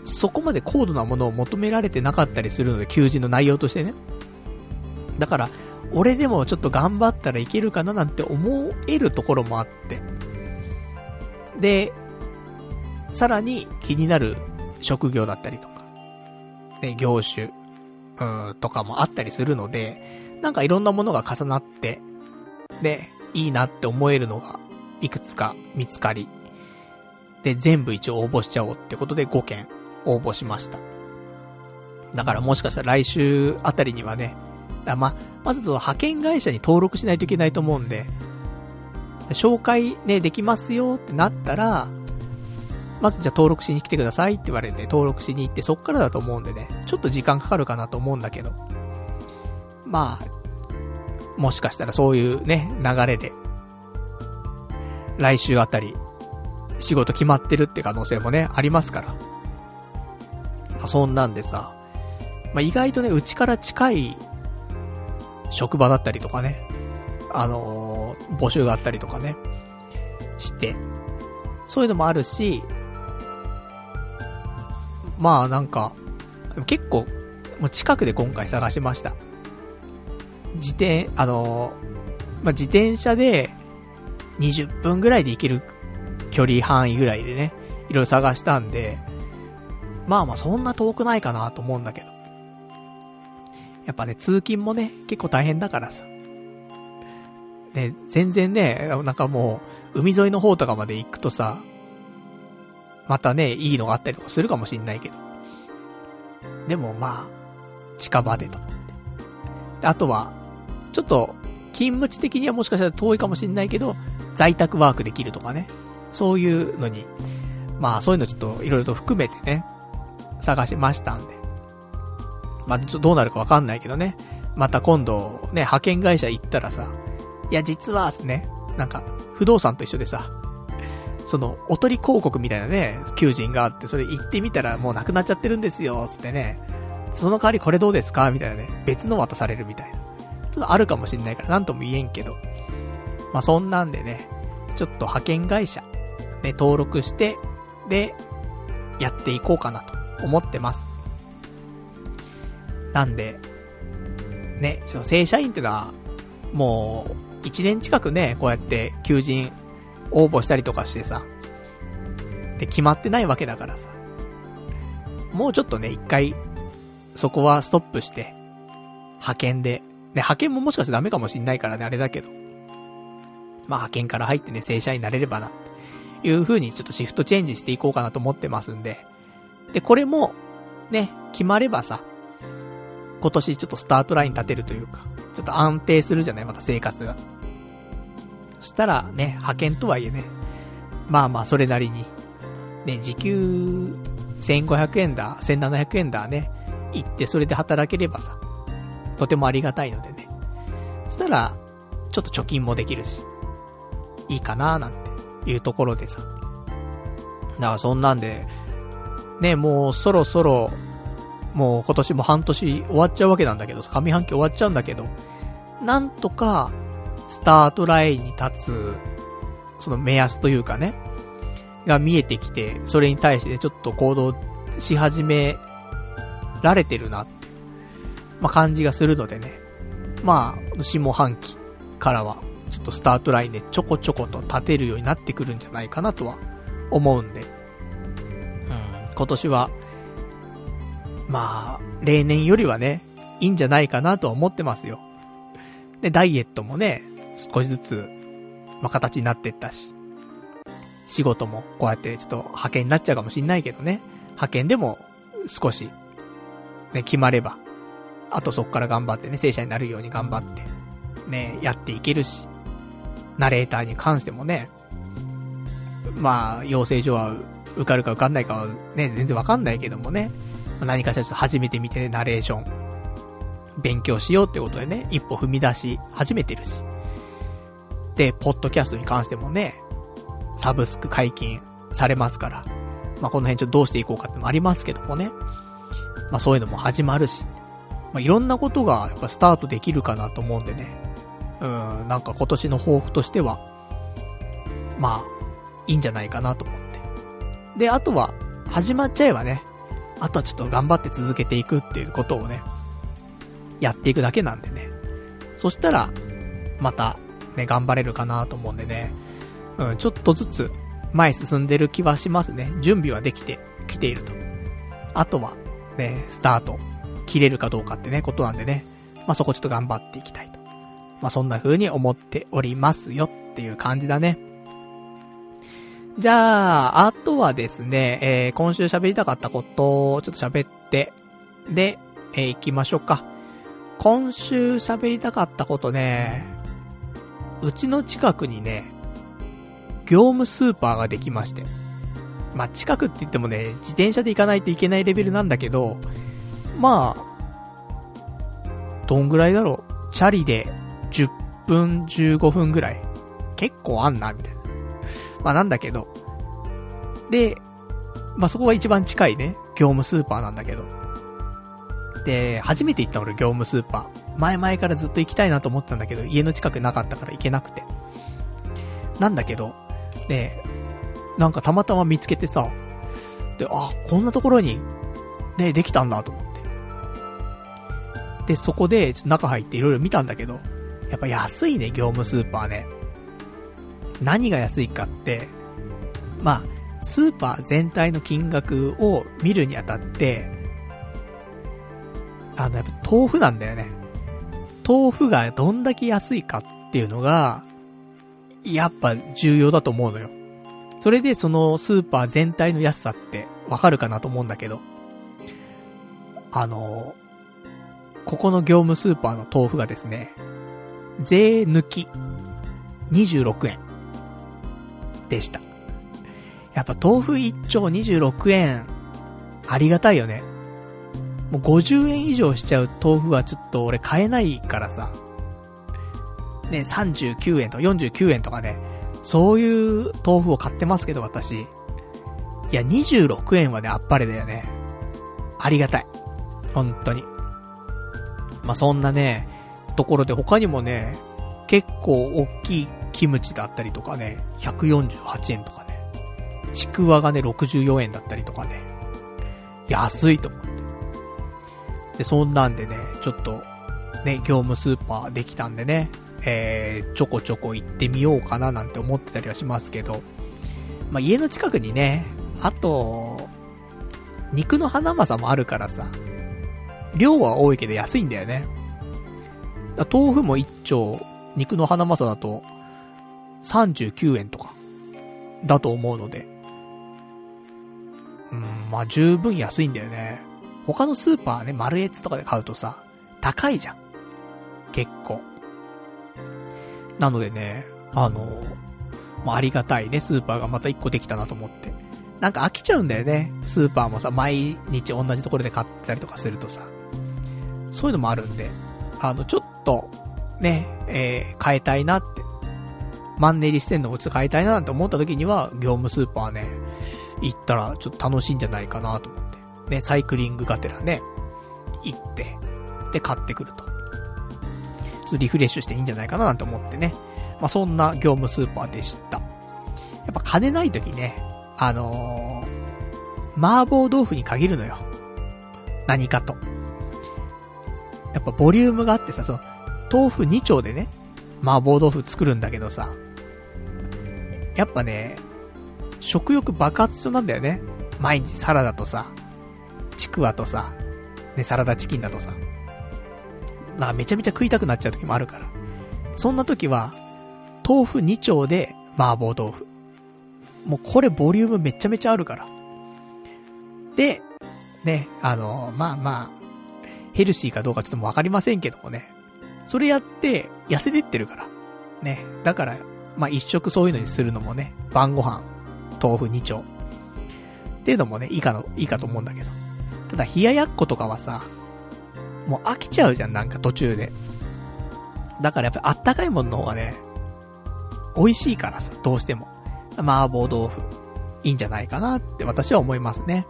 Speaker 1: そこまで高度なものを求められてなかったりするので、求人の内容としてね。だから、俺でもちょっと頑張ったらいけるかななんて思えるところもあって。で、さらに気になる職業だったりとか、ね、業種、うん、とかもあったりするので、なんかいろんなものが重なって、で、いいなって思えるのが、いくつか見つかり、で、全部一応応募しちゃおうってことで5件応募しました。だからもしかしたら来週あたりにはね、ま、まず派遣会社に登録しないといけないと思うんで、紹介ね、できますよってなったら、まずじゃあ登録しに来てくださいって言われて登録しに行ってそっからだと思うんでね、ちょっと時間かかるかなと思うんだけど。まあ、もしかしたらそういうね、流れで、来週あたり、仕事決まってるって可能性もね、ありますから。まあ、そんなんでさ、まあ、意外とね、うちから近い職場だったりとかね、あのー、募集があったりとかね、して、そういうのもあるし、まあなんか、結構、もう近くで今回探しました。自転、あのー、まあ、自転車で20分ぐらいで行ける距離範囲ぐらいでね、いろいろ探したんで、まあまあそんな遠くないかなと思うんだけど。やっぱね、通勤もね、結構大変だからさ。ね、全然ね、なんかもう、海沿いの方とかまで行くとさ、またね、いいのがあったりとかするかもしんないけど。でもまあ、近場でと思って。あとは、ちょっと、勤務地的にはもしかしたら遠いかもしんないけど、在宅ワークできるとかね。そういうのに、まあそういうのちょっといろいろと含めてね、探しましたんで。まあ、ちょっとどうなるかわかんないけどね。また今度、ね、派遣会社行ったらさ、いや実はね、なんか、不動産と一緒でさ、その、おとり広告みたいなね、求人があって、それ行ってみたらもうなくなっちゃってるんですよ、つってね。その代わりこれどうですか？みたいなね。別の渡されるみたいな。ちょっとあるかもしんないからなんとも言えんけど。まあ、そんなんでね、ちょっと派遣会社、ね、登録して、で、やっていこうかなと思ってます。なんで、ね、その正社員ってのは、もう、1年近くね、こうやって求人応募したりとかしてさ、で、決まってないわけだからさ。もうちょっとね、一回、そこはストップして、派遣で、ね、派遣ももしかしてダメかもしんないからね、あれだけど。まあ、派遣から入ってね、正社員になれればな、いう風にちょっとシフトチェンジしていこうかなと思ってますんで。で、これも、ね、決まればさ、今年ちょっとスタートライン立てるというか、ちょっと安定するじゃない？また生活が。したらね、派遣とはいえね、まあまあそれなりに、ね、時給1500円だ、1700円だね、行ってそれで働ければさ、とてもありがたいのでね。したら、ちょっと貯金もできるし、いいかななんていうところでさ。だからそんなんで、ね、もうそろそろ、もう今年も半年終わっちゃうわけなんだけど、上半期終わっちゃうんだけど、なんとか、スタートラインに立つ、その目安というかね、が見えてきて、それに対してちょっと行動し始められてるなまあ、感じがするのでね。まあ、下半期からは、ちょっちょっとスタートラインでちょこちょこと立てるようになってくるんじゃないかなとは思うんで。うん、今年は、まあ、例年よりはね、いいんじゃないかなとは思ってますよ。で、ダイエットもね、少しずつ、まあ、形になってったし。仕事もこうやってちょっと派遣になっちゃうかもしんないけどね。派遣でも少し、ね、決まれば。あとそっから頑張ってね、正社になるように頑張って、ね、やっていけるし。ナレーターに関してもね、まあ、養成所は受かるか受かんないかはね、全然わかんないけどもね。何かしらちょっと初めて見てね、ナレーション、勉強しようってことでね、一歩踏み出し始めてるし。で、ポッドキャストに関してもね、サブスク解禁されますから。まあ、この辺ちょっとどうしていこうかってもありますけどもね。まあ、そういうのも始まるし。まあ、いろんなことがやっぱスタートできるかなと思うんでね。うん、なんか今年の抱負としては、まあ、いいんじゃないかなと思って。で、あとは、始まっちゃえばね、あとはちょっと頑張って続けていくっていうことをね、やっていくだけなんでね。そしたら、また、ね、頑張れるかなと思うんでね。うん、ちょっとずつ、前進んでる気はしますね。準備はできて、きていると。あとは、ね、スタート、切れるかどうかってね、ことなんでね。まあ、そこちょっと頑張っていきたいと。まあ、そんな風に思っておりますよっていう感じだね。じゃあ、あとはですね、えー、今週喋りたかったことをちょっと喋って、で、えー、行きましょうか。今週喋りたかったことね、うちの近くにね、業務スーパーができまして。まあ、近くって言ってもね、自転車で行かないといけないレベルなんだけど、まあ、どんぐらいだろう？チャリで10分、15分ぐらい。結構あんな、みたいな。まあなんだけど。で、まあそこが一番近いね、業務スーパーなんだけど。で、初めて行った俺業務スーパー。前々からずっと行きたいなと思ったんだけど、家の近くなかったから行けなくて。なんだけど、で、なんかたまたま見つけてさ、で、あ、こんなところに、ね、できたんだと思って。で、そこで、ちょっと中入っていろいろ見たんだけど、やっぱ安いね、業務スーパーね。何が安いかって、まあ、スーパー全体の金額を見るにあたって、あの、やっぱ豆腐なんだよね。豆腐がどんだけ安いかっていうのが、やっぱ重要だと思うのよ。それでそのスーパー全体の安さってわかるかなと思うんだけど、あの、ここの業務スーパーの豆腐がですね、税抜き26円でした。やっぱ豆腐1丁26円、ありがたいよね。もう50円以上しちゃう豆腐はちょっと俺買えないからさ。ね、39円とか49円とかね、そういう豆腐を買ってますけど、私。いや、26円はね、あっぱれだよね。ありがたい。本当に。まあ、そんなね、ところで他にもね、結構大きいキムチだったりとかね、148円とかね、ちくわがね、64円だったりとかね、安いと思って。で、そんなんでね、ちょっと、ね、業務スーパーできたんでね、えー、ちょこちょこ行ってみようかななんて思ってたりはしますけど、まあ、家の近くにね、あと、肉の花正もあるからさ、量は多いけど安いんだよね。豆腐も一丁、肉の花正だと、39円とか、だと思うので、うん、まあ十分安いんだよね。他のスーパーね、マルエツとかで買うとさ、高いじゃん。結構。なのでね、あの、まあ、ありがたいね、スーパーがまた一個できたなと思って。なんか飽きちゃうんだよね。スーパーもさ、毎日同じところで買ったりとかするとさ。そういうのもあるんで、あの、ちょっと、ね、えー、変えたいなって。マンネリしてんのをちょっと変えたいななんて思った時には、業務スーパーね、行ったらちょっと楽しいんじゃないかなと思って。ね、サイクリングがてらね、行って、で、買ってくると。ちょっとリフレッシュしていいんじゃないかななんて思ってね。まあ、そんな業務スーパーでした。やっぱ金ない時ね、あのー、麻婆豆腐に限るのよ。何かと。やっぱボリュームがあってさ、その、豆腐2丁でね、麻婆豆腐作るんだけどさ、やっぱね、食欲爆発症なんだよね。毎日サラダとさ、ちくわとさ、ね、サラダチキンだとさ。なんかめちゃめちゃ食いたくなっちゃう時もあるから。そんな時は、豆腐2丁で麻婆豆腐。もうこれボリュームめちゃめちゃあるから。で、ね、あの、まあまあ、ヘルシーかどうかちょっともわかりませんけどもね。それやって、痩せてってるから。ね。だから、まあ一食そういうのにするのもね、晩ご飯、豆腐2丁。っていうのもね、いいかの、いいかと思うんだけど。ただ、冷ややっことかはさ、もう飽きちゃうじゃん、なんか途中で。だからやっぱりあったかいものの方がね、美味しいからさ、どうしても。麻婆豆腐、いいんじゃないかなって私は思いますね。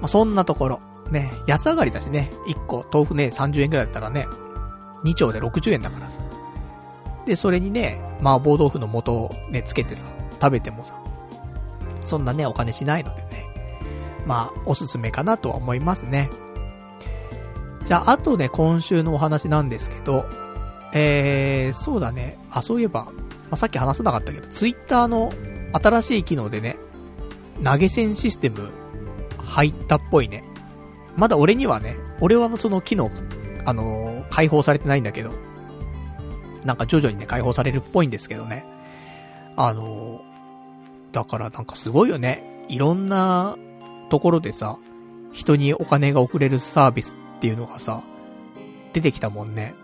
Speaker 1: まあ、そんなところ。ね、安上がりだしね、1個豆腐ね、30円くらいだったらね、2丁で60円だからさ。で、それにね、麻婆豆腐の素をね、つけてさ、食べてもさ、そんなね、お金しないのでね。まあ、おすすめかなとは思いますね。じゃあ、あとね、今週のお話なんですけど、えー、そうだね。あ、そういえば、まあ、さっき話さなかったけど、ツイッターの新しい機能でね、投げ銭システム入ったっぽいね。まだ俺にはね、俺はその機能、あのー、解放されてないんだけど、なんか徐々にね、解放されるっぽいんですけどね。あの、だからなんかすごいよね。いろんなところでさ、人にお金が送れるサービスっていうのがさ、出てきたもんね。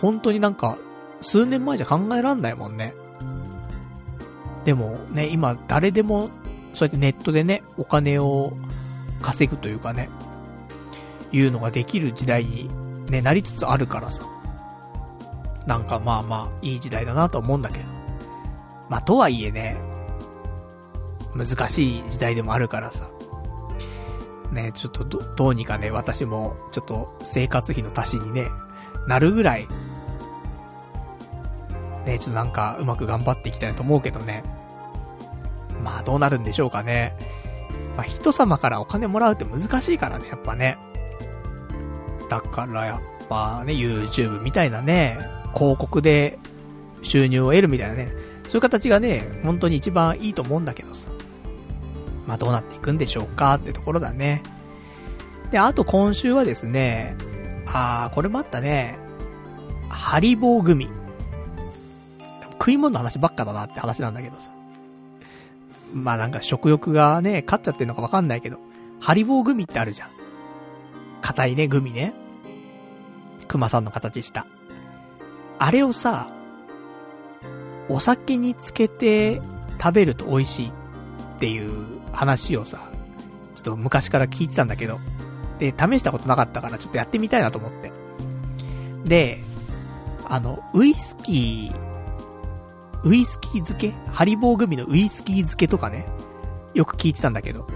Speaker 1: 本当になんか、数年前じゃ考えらんないもんね。でもね、今誰でも、そうやってネットでね、お金を稼ぐというかね、いうのができる時代にね、なりつつあるからさ。なんかまあまあ、いい時代だなと思うんだけど。まあとはいえね、難しい時代でもあるからさ。ね、ちょっとど、どうにかね、私も、ちょっと生活費の足しにね、なるぐらい、ね、ちょっとなんかうまく頑張っていきたいと思うけどね。まあどうなるんでしょうかね。まあ人様からお金もらうって難しいからね、やっぱね。だからやっぱね、YouTube みたいなね、広告で収入を得るみたいなね、そういう形がね、本当に一番いいと思うんだけどさ。まあどうなっていくんでしょうかってところだね。で、あと今週はですね、あー、これもあったね。ハリボーグミ。食い物の話ばっかだなって話なんだけどさ。まあなんか食欲がね、勝っちゃってるのかわかんないけど、ハリボーグミってあるじゃん。硬いね、グミね。熊さんの形した。あれをさ、お酒につけて食べると美味しいっていう話をさ、ちょっと昔から聞いてたんだけど、で、試したことなかったからちょっとやってみたいなと思って。で、あの、ウイスキー、ウイスキー漬け？ハリボーグミのウイスキー漬けとかね、よく聞いてたんだけど、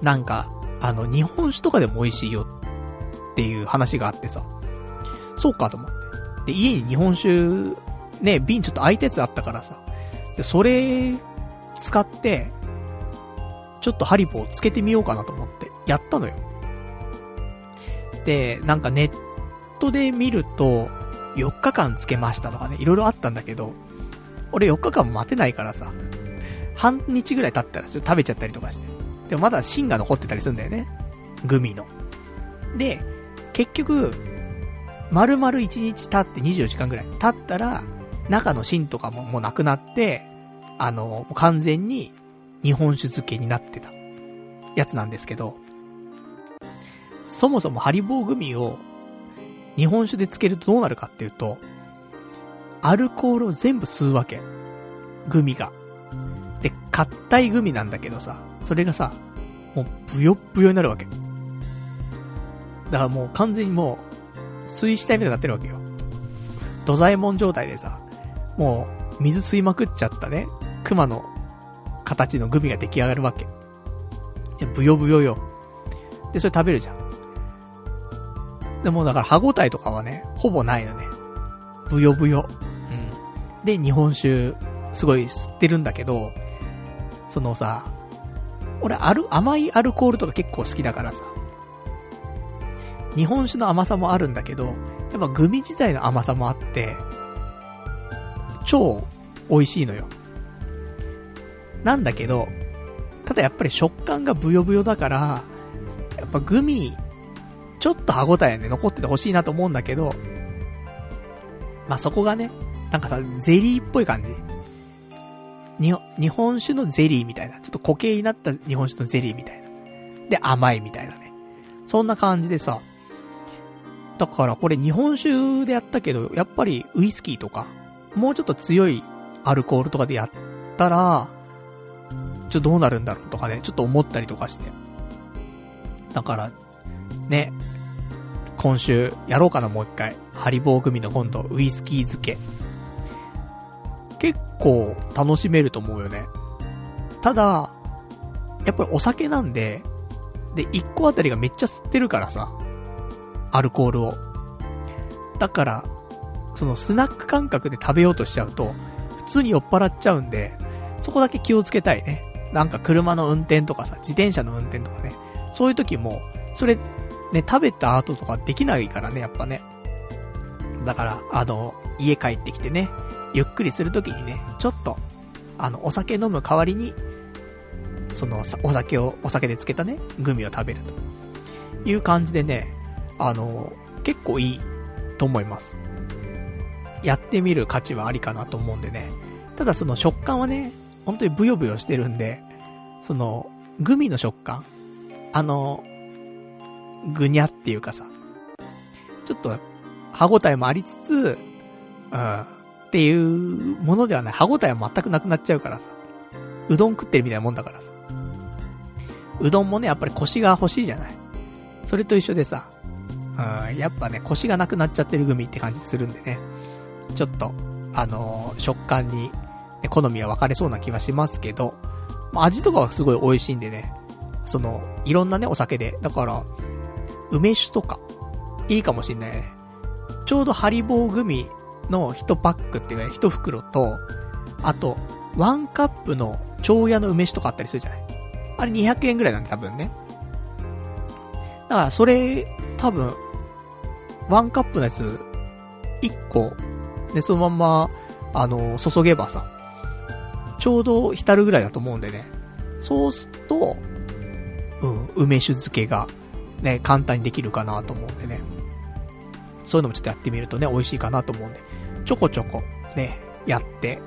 Speaker 1: なんか、あの、日本酒とかでも美味しいよっていう話があってさ、そうかと思って。で、家に日本酒、ね、瓶ちょっと空いたやつあったからさ、で、それ、使って、ちょっとハリボーつけてみようかなと思って、やったのよ。で、なんかネットで見ると、4日間つけましたとかね、いろいろあったんだけど、俺4日間待てないからさ、半日ぐらい経ったらちょっと食べちゃったりとかして。でもまだ芯が残ってたりするんだよね。グミの。で、結局、丸々1日経って24時間ぐらい経ったら、中の芯とかももうなくなって、あの、完全に日本酒漬けになってたやつなんですけど、そもそもハリボーグミを日本酒で漬けるとどうなるかっていうと、アルコールを全部吸うわけ。グミが。で、硬いグミなんだけどさ、それがさ、もうブヨッブヨになるわけ。だからもう完全にもう、水死体みたいになってるわけよ。土左衛門状態でさ、もう、水吸いまくっちゃったね、熊の形のグミが出来上がるわけ。いや、ブヨブヨよ。で、それ食べるじゃん。でもだから歯応えとかはね、ほぼないのね。ブヨブヨ。うん。で、日本酒、すごい吸ってるんだけど、そのさ、俺、ある、甘いアルコールとか結構好きだからさ。日本酒の甘さもあるんだけど、やっぱグミ自体の甘さもあって、超美味しいのよ。なんだけど、ただやっぱり食感がブヨブヨだから、やっぱグミ、ちょっと歯応えね、残っててほしいなと思うんだけど、まあ、そこがね、なんかさ、ゼリーっぽい感じ。に、日本酒のゼリーみたいな。ちょっと固形になった日本酒のゼリーみたいな。で、甘いみたいなね。そんな感じでさ。だからこれ日本酒でやったけど、やっぱりウイスキーとか、もうちょっと強いアルコールとかでやったら、ちょっとどうなるんだろうとかね、ちょっと思ったりとかして。だから、ね、今週やろうかなもう一回。ハリボー組の今度、ウイスキー漬け。結構楽しめると思うよね。ただ、やっぱりお酒なんで、で、1個あたりがめっちゃ吸ってるからさ、アルコールを。だから、そのスナック感覚で食べようとしちゃうと、普通に酔っ払っちゃうんで、そこだけ気をつけたいね。なんか車の運転とかさ、自転車の運転とかね。そういう時も、それね、食べた後とかできないからね、やっぱね。だから、あの、家帰ってきてね、ゆっくりするときにね、ちょっと、あの、お酒飲む代わりに、その、お酒を、お酒で漬けたね、グミを食べると。いう感じでね、あの、結構いいと思います。やってみる価値はありかなと思うんでね。ただその食感はね、本当にブヨブヨしてるんで、その、グミの食感、あの、ぐにゃっていうかさ、ちょっと、歯応えもありつつ、うん、っていうものではない。歯応えは全くなくなっちゃうからさ。うどん食ってるみたいなもんだからさ。うどんもね、やっぱり腰が欲しいじゃない。それと一緒でさ、うん、やっぱね、腰がなくなっちゃってるグミって感じするんでね。ちょっと、あのー、食感に、ね、好みは分かれそうな気はしますけど、まあ、味とかはすごい美味しいんでね。その、いろんなね、お酒で。だから、梅酒とか、いいかもしんないね。ちょうどハリボーグミの1パックっていうか、ね1袋と、あと、1カップの蝶屋の梅酒とかあったりするじゃない。あれ200円ぐらいなんで多分ね。だからそれ、多分、1カップのやつ、1個、で、そのまんま、あの、注げばさ、ちょうど浸るぐらいだと思うんでね。そうすると、うん、梅酒漬けがね、簡単にできるかなと思うんでね。そういうのもちょっとやってみるとね、美味しいかなと思うんで、ちょこちょこね、やって、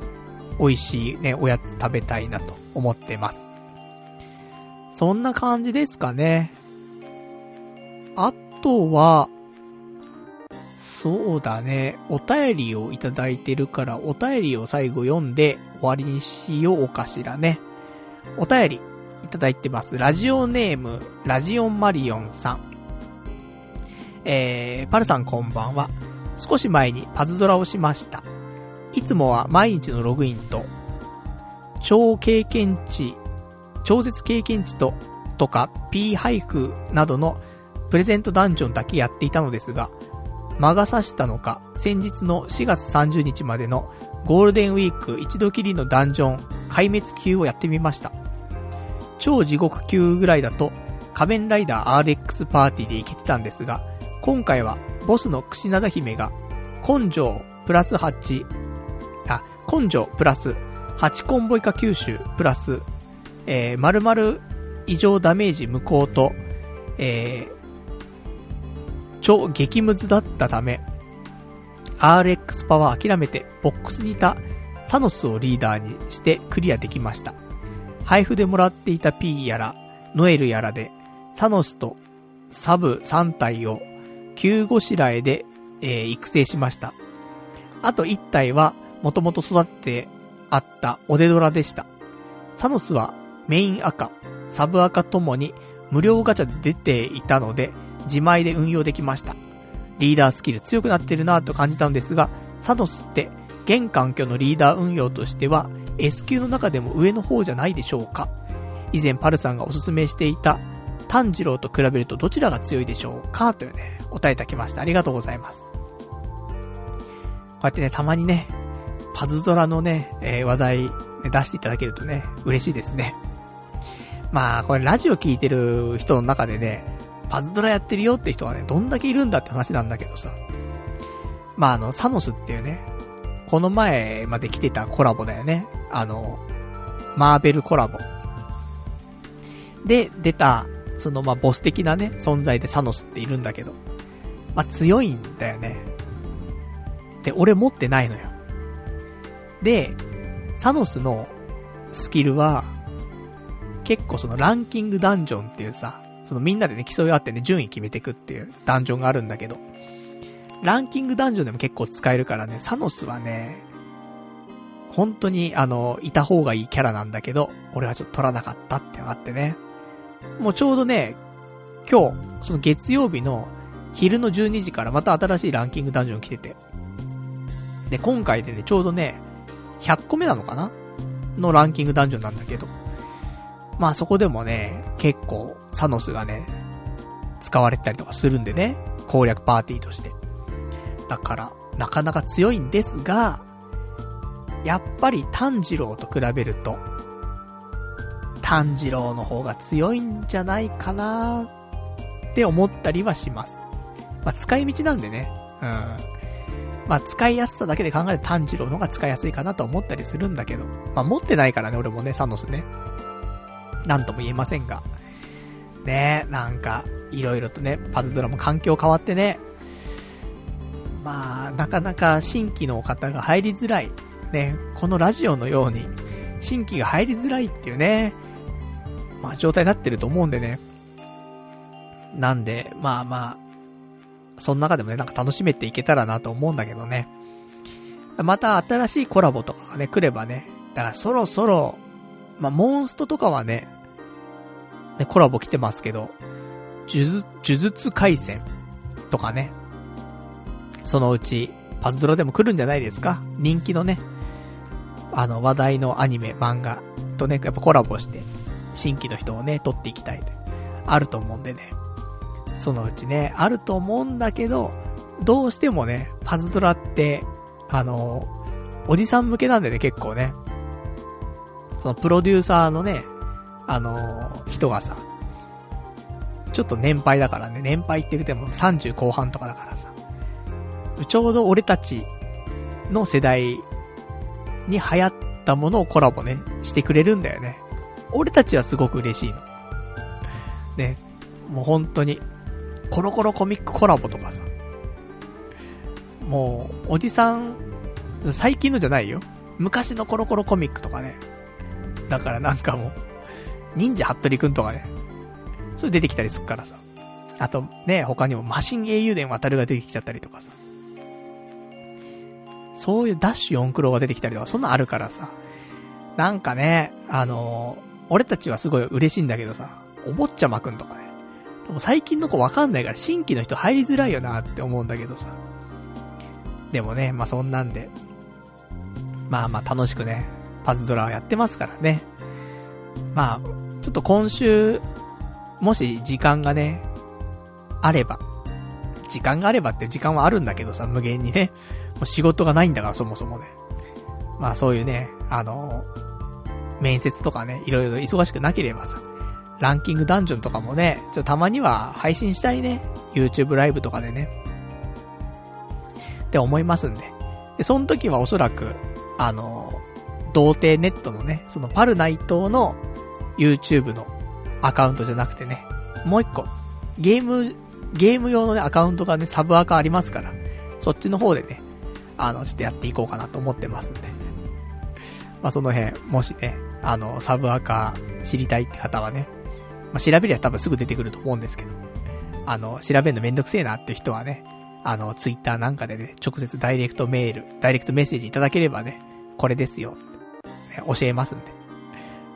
Speaker 1: 美味しいね、おやつ食べたいなと思ってます。そんな感じですかね。あとは、そうだね、お便りをいただいてるから、お便りを最後読んで終わりにしようかしらね。お便り、いただいてます。ラジオネーム、ラジオンマリオンさん。えー、パルさんこんばんは。少し前にパズドラをしました。いつもは毎日のログインと、超経験値、超絶経験値と、とか P 配布などのプレゼントダンジョンだけやっていたのですが、魔が差したのか、先日の4月30日までのゴールデンウィーク一度きりのダンジョン壊滅級をやってみました。超地獄級ぐらいだと、仮面ライダー RX パーティーでいけてたんですが、今回は、ボスの串灘姫が、根性プラス8、あ、根性プラス8コンボイカ吸収プラス、えー、〇〇異常ダメージ無効と、えー、超激ムズだったため、RX パワー諦めてボックスにいたサノスをリーダーにしてクリアできました。配布でもらっていた P やら、ノエルやらで、サノスとサブ3体を急ごしらえで、えー、育成しました。あと1体は、もともと育ててあったオデドラでした。サノスはメイン赤、サブ赤ともに無料ガチャで出ていたので、自前で運用できました。リーダースキル強くなってるなと感じたんですが、サノスって現環境のリーダー運用としては S 級の中でも上の方じゃないでしょうか以前パルさんがおすすめしていた炭治郎と比べるとどちらが強いでしょうかというね、答えいただきました。ありがとうございます。こうやってね、たまにね、パズドラのね、えー、話題、ね、出していただけるとね、嬉しいですね。まあ、これラジオ聞いてる人の中でね、パズドラやってるよって人はね、どんだけいるんだって話なんだけどさ。まあ、あの、サノスっていうね、この前まで来てたコラボだよね。あの、マーベルコラボ。で、出た、その、まあ、ボス的なね、存在でサノスっているんだけど、まあ、強いんだよね。で、俺持ってないのよ。で、サノスのスキルは、結構そのランキングダンジョンっていうさ、そのみんなでね、競い合ってね、順位決めていくっていうダンジョンがあるんだけど、ランキングダンジョンでも結構使えるからね、サノスはね、本当にあの、いた方がいいキャラなんだけど、俺はちょっと取らなかったってのがあってね。もうちょうどね、今日、その月曜日の昼の12時からまた新しいランキングダンジョン来てて。で、今回でね、ちょうどね、100個目なのかな？のランキングダンジョンなんだけど。まあそこでもね、結構、サノスがね、使われたりとかするんでね、攻略パーティーとして。だから、なかなか強いんですが、やっぱり炭治郎と比べると、炭治郎の方が強いんじゃないかなって思ったりはします。まあ、使い道なんでね。うん。まあ、使いやすさだけで考える炭治郎の方が使いやすいかなと思ったりするんだけど。まあ、持ってないからね、俺もね、サノスね。なんとも言えませんが。ねなんか、いろいろとね、パズドラも環境変わってね。まあ、なかなか新規の方が入りづらい。ね、このラジオのように、新規が入りづらいっていうね、まあ状態になってると思うんでね。なんで、まあまあ、その中でもね、なんか楽しめていけたらなと思うんだけどね。また新しいコラボとかがね、来ればね。だからそろそろ、まあ、モンストとかはね、ね、コラボ来てますけど、呪術、呪術回戦とかね。そのうち、パズドラでも来るんじゃないですか？人気のね、あの、話題のアニメ、漫画とね、やっぱコラボして、新規の人をね、取っていきたいと。あると思うんでね。そのうちね、あると思うんだけど、どうしてもね、パズドラって、あの、おじさん向けなんでね、結構ね。そのプロデューサーのね、あの、人がさ、ちょっと年配だからね、年配って言っても30後半とかだからさ、ちょうど俺たちの世代に流行ったものをコラボね、してくれるんだよね。俺たちはすごく嬉しいの。ね、もう本当に、コロコロコミックコラボとかさ。もう、おじさん、最近のじゃないよ。昔のコロコロコミックとかね。だからなんかもう、忍者ハットリくんとかね。それ出てきたりすっからさ。あとね、他にもマシン英雄伝渡るが出てきちゃったりとかさ。そういうダッシュ4クロが出てきたりとか、そんなんあるからさ。なんかね、あのー、俺たちはすごい嬉しいんだけどさ、お坊ちゃまくんとかね。でも最近の子わかんないから新規の人入りづらいよなって思うんだけどさ。でもね、まあそんなんで。まあまあ楽しくね、パズドラはやってますからね。まあ、ちょっと今週、もし時間がね、あれば、時間があればっていう時間はあるんだけどさ、無限にね。もう仕事がないんだからそもそもね。まあそういうね、あの、面接とかね、いろいろ忙しくなければさ、ランキングダンジョンとかもね、ちょっとたまには配信したいね。YouTube ライブとかでね。って思いますんで。で、その時はおそらく、あの、童貞ネットのね、そのパルナイトの YouTube のアカウントじゃなくてね、もう一個、ゲーム、ゲーム用のね、アカウントがね、サブアカありますから、そっちの方でね、あの、ちょっとやっていこうかなと思ってますんで。まあ、その辺、もしね、あの、サブアカ知りたいって方はね、まあ、調べりゃ多分すぐ出てくると思うんですけど、あの、調べるのめんどくせえなって人はね、あの、ツイッターなんかでね、直接ダイレクトメール、ダイレクトメッセージいただければね、これですよ、ね、教えますんで。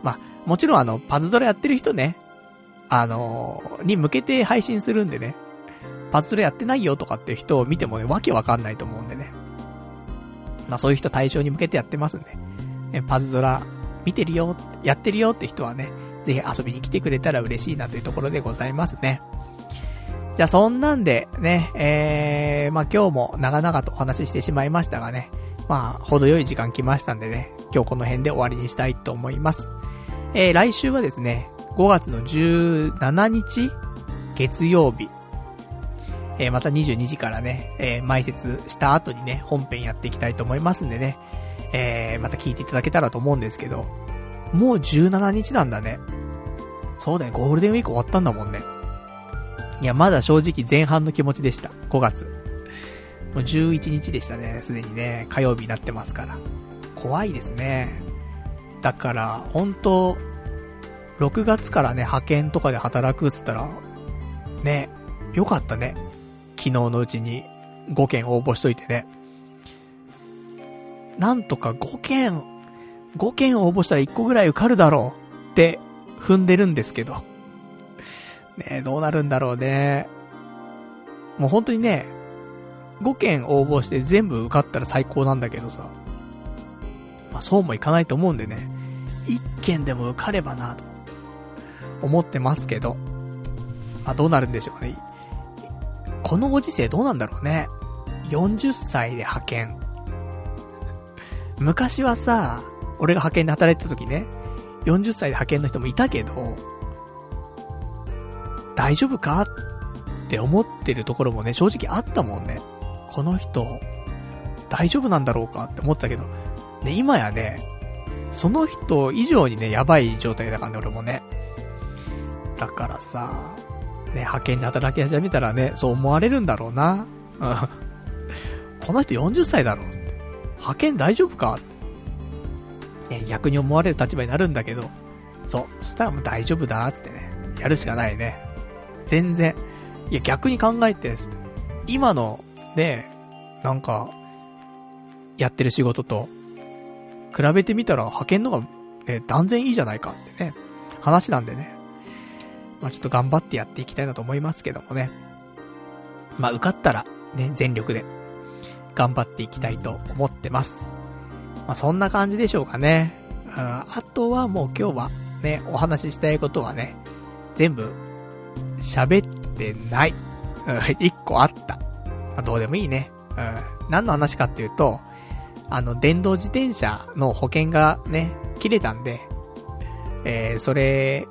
Speaker 1: まあ、もちろんあの、パズドラやってる人ね、あのー、に向けて配信するんでね、パズドラやってないよとかっていう人を見てもね、わけわかんないと思うんでね。まあそういう人対象に向けてやってますんで、えパズドラ見てるよ、やってるよって人はね、ぜひ遊びに来てくれたら嬉しいなというところでございますね。じゃあそんなんでね、えー、まあ今日も長々とお話ししてしまいましたがね、まあ程よい時間来ましたんでね、今日この辺で終わりにしたいと思います。えー、来週はですね、5月の17日月曜日、えー、また22時からね、えー、埋設した後にね、本編やっていきたいと思いますんでね、えー、また聞いていただけたらと思うんですけど、もう17日なんだね。そうだね、ゴールデンウィーク終わったんだもんね。いや、まだ正直前半の気持ちでした。5月。もう11日でしたね、すでにね、火曜日になってますから。怖いですね。だから、本当6月からね、派遣とかで働くっつったら、ね、よかったね。昨日のうちに5件応募しといてね。なんとか5件、5件応募したら1個ぐらい受かるだろうって踏んでるんですけど。ねどうなるんだろうね。もう本当にね、5件応募して全部受かったら最高なんだけどさ。まあそうもいかないと思うんでね。1件でも受かればなと思ってますけど。まあどうなるんでしょうね。このご時世どうなんだろうね。40歳で派遣。昔はさ、俺が派遣で働いてた時ね、40歳で派遣の人もいたけど、大丈夫か？って思ってるところもね、正直あったもんね。この人、大丈夫なんだろうか？って思ったけど、ね、今やね、その人以上にね、やばい状態だからね、俺もね。だからさ、ね、派遣で働き始めたらね、そう思われるんだろうな。この人40歳だろう。派遣大丈夫か？ね、逆に思われる立場になるんだけど、そう。そしたらもう大丈夫だ、つってね。やるしかないね。全然。いや、逆に考えて、今の、ね、なんか、やってる仕事と、比べてみたら派遣のが、ね、断然いいじゃないかってね、話なんでね。まあ、ちょっと頑張ってやっていきたいなと思いますけどもね。まあ、受かったら、ね、全力で、頑張っていきたいと思ってます。まあ、そんな感じでしょうかね。ああとはもう今日は、ね、お話ししたいことはね、全部、喋ってない。一個あった。まあ、どうでもいいね。うん。何の話かっていうと、あの、電動自転車の保険がね、切れたんで、えー、それ、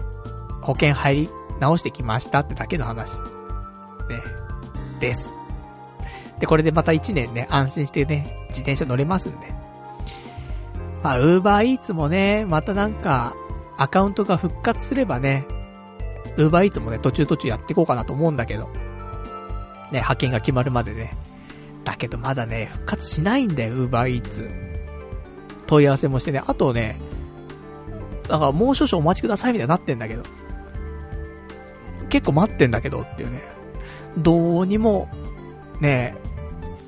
Speaker 1: 保険入り直してきましたってだけの話。ね。です。で、これでまた1年ね、安心してね、自転車乗れますんで。まあ、ウーバーイーツもね、またなんか、アカウントが復活すればね、ウーバーイーツもね、途中途中やっていこうかなと思うんだけど。ね、派遣が決まるまでね。だけどまだね、復活しないんだよ、ウーバーイーツ。問い合わせもしてね、あとね、なんかもう少々お待ちくださいみたいになってんだけど。結構待ってんだけどっていうね。どうにも、ね、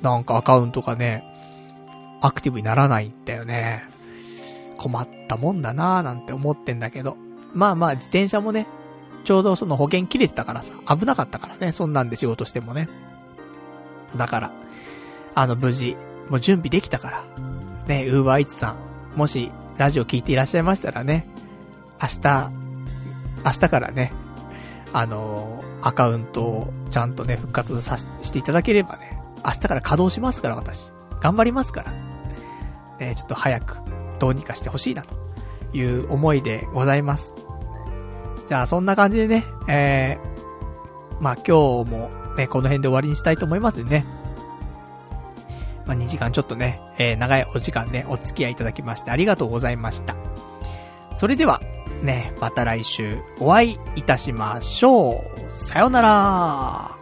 Speaker 1: なんかアカウントがね、アクティブにならないんだよね。困ったもんだなーなんて思ってんだけど。まあまあ自転車もね、ちょうどその保険切れてたからさ、危なかったからね、そんなんで仕事してもね。だから、あの無事、もう準備できたから。ね、ウーバーイーツさん、もしラジオ聞いていらっしゃいましたらね、明日、明日からね、あのー、アカウントをちゃんとね、復活さしていただければね、明日から稼働しますから、私。頑張りますから。ね、ちょっと早く、どうにかしてほしいな、という思いでございます。じゃあ、そんな感じでね、えー、まあ今日もね、この辺で終わりにしたいと思いますね。まあ2時間ちょっとね、えー、長いお時間ね、お付き合いいただきましてありがとうございました。それでは、ね、また来週お会いいたしましょう。さよなら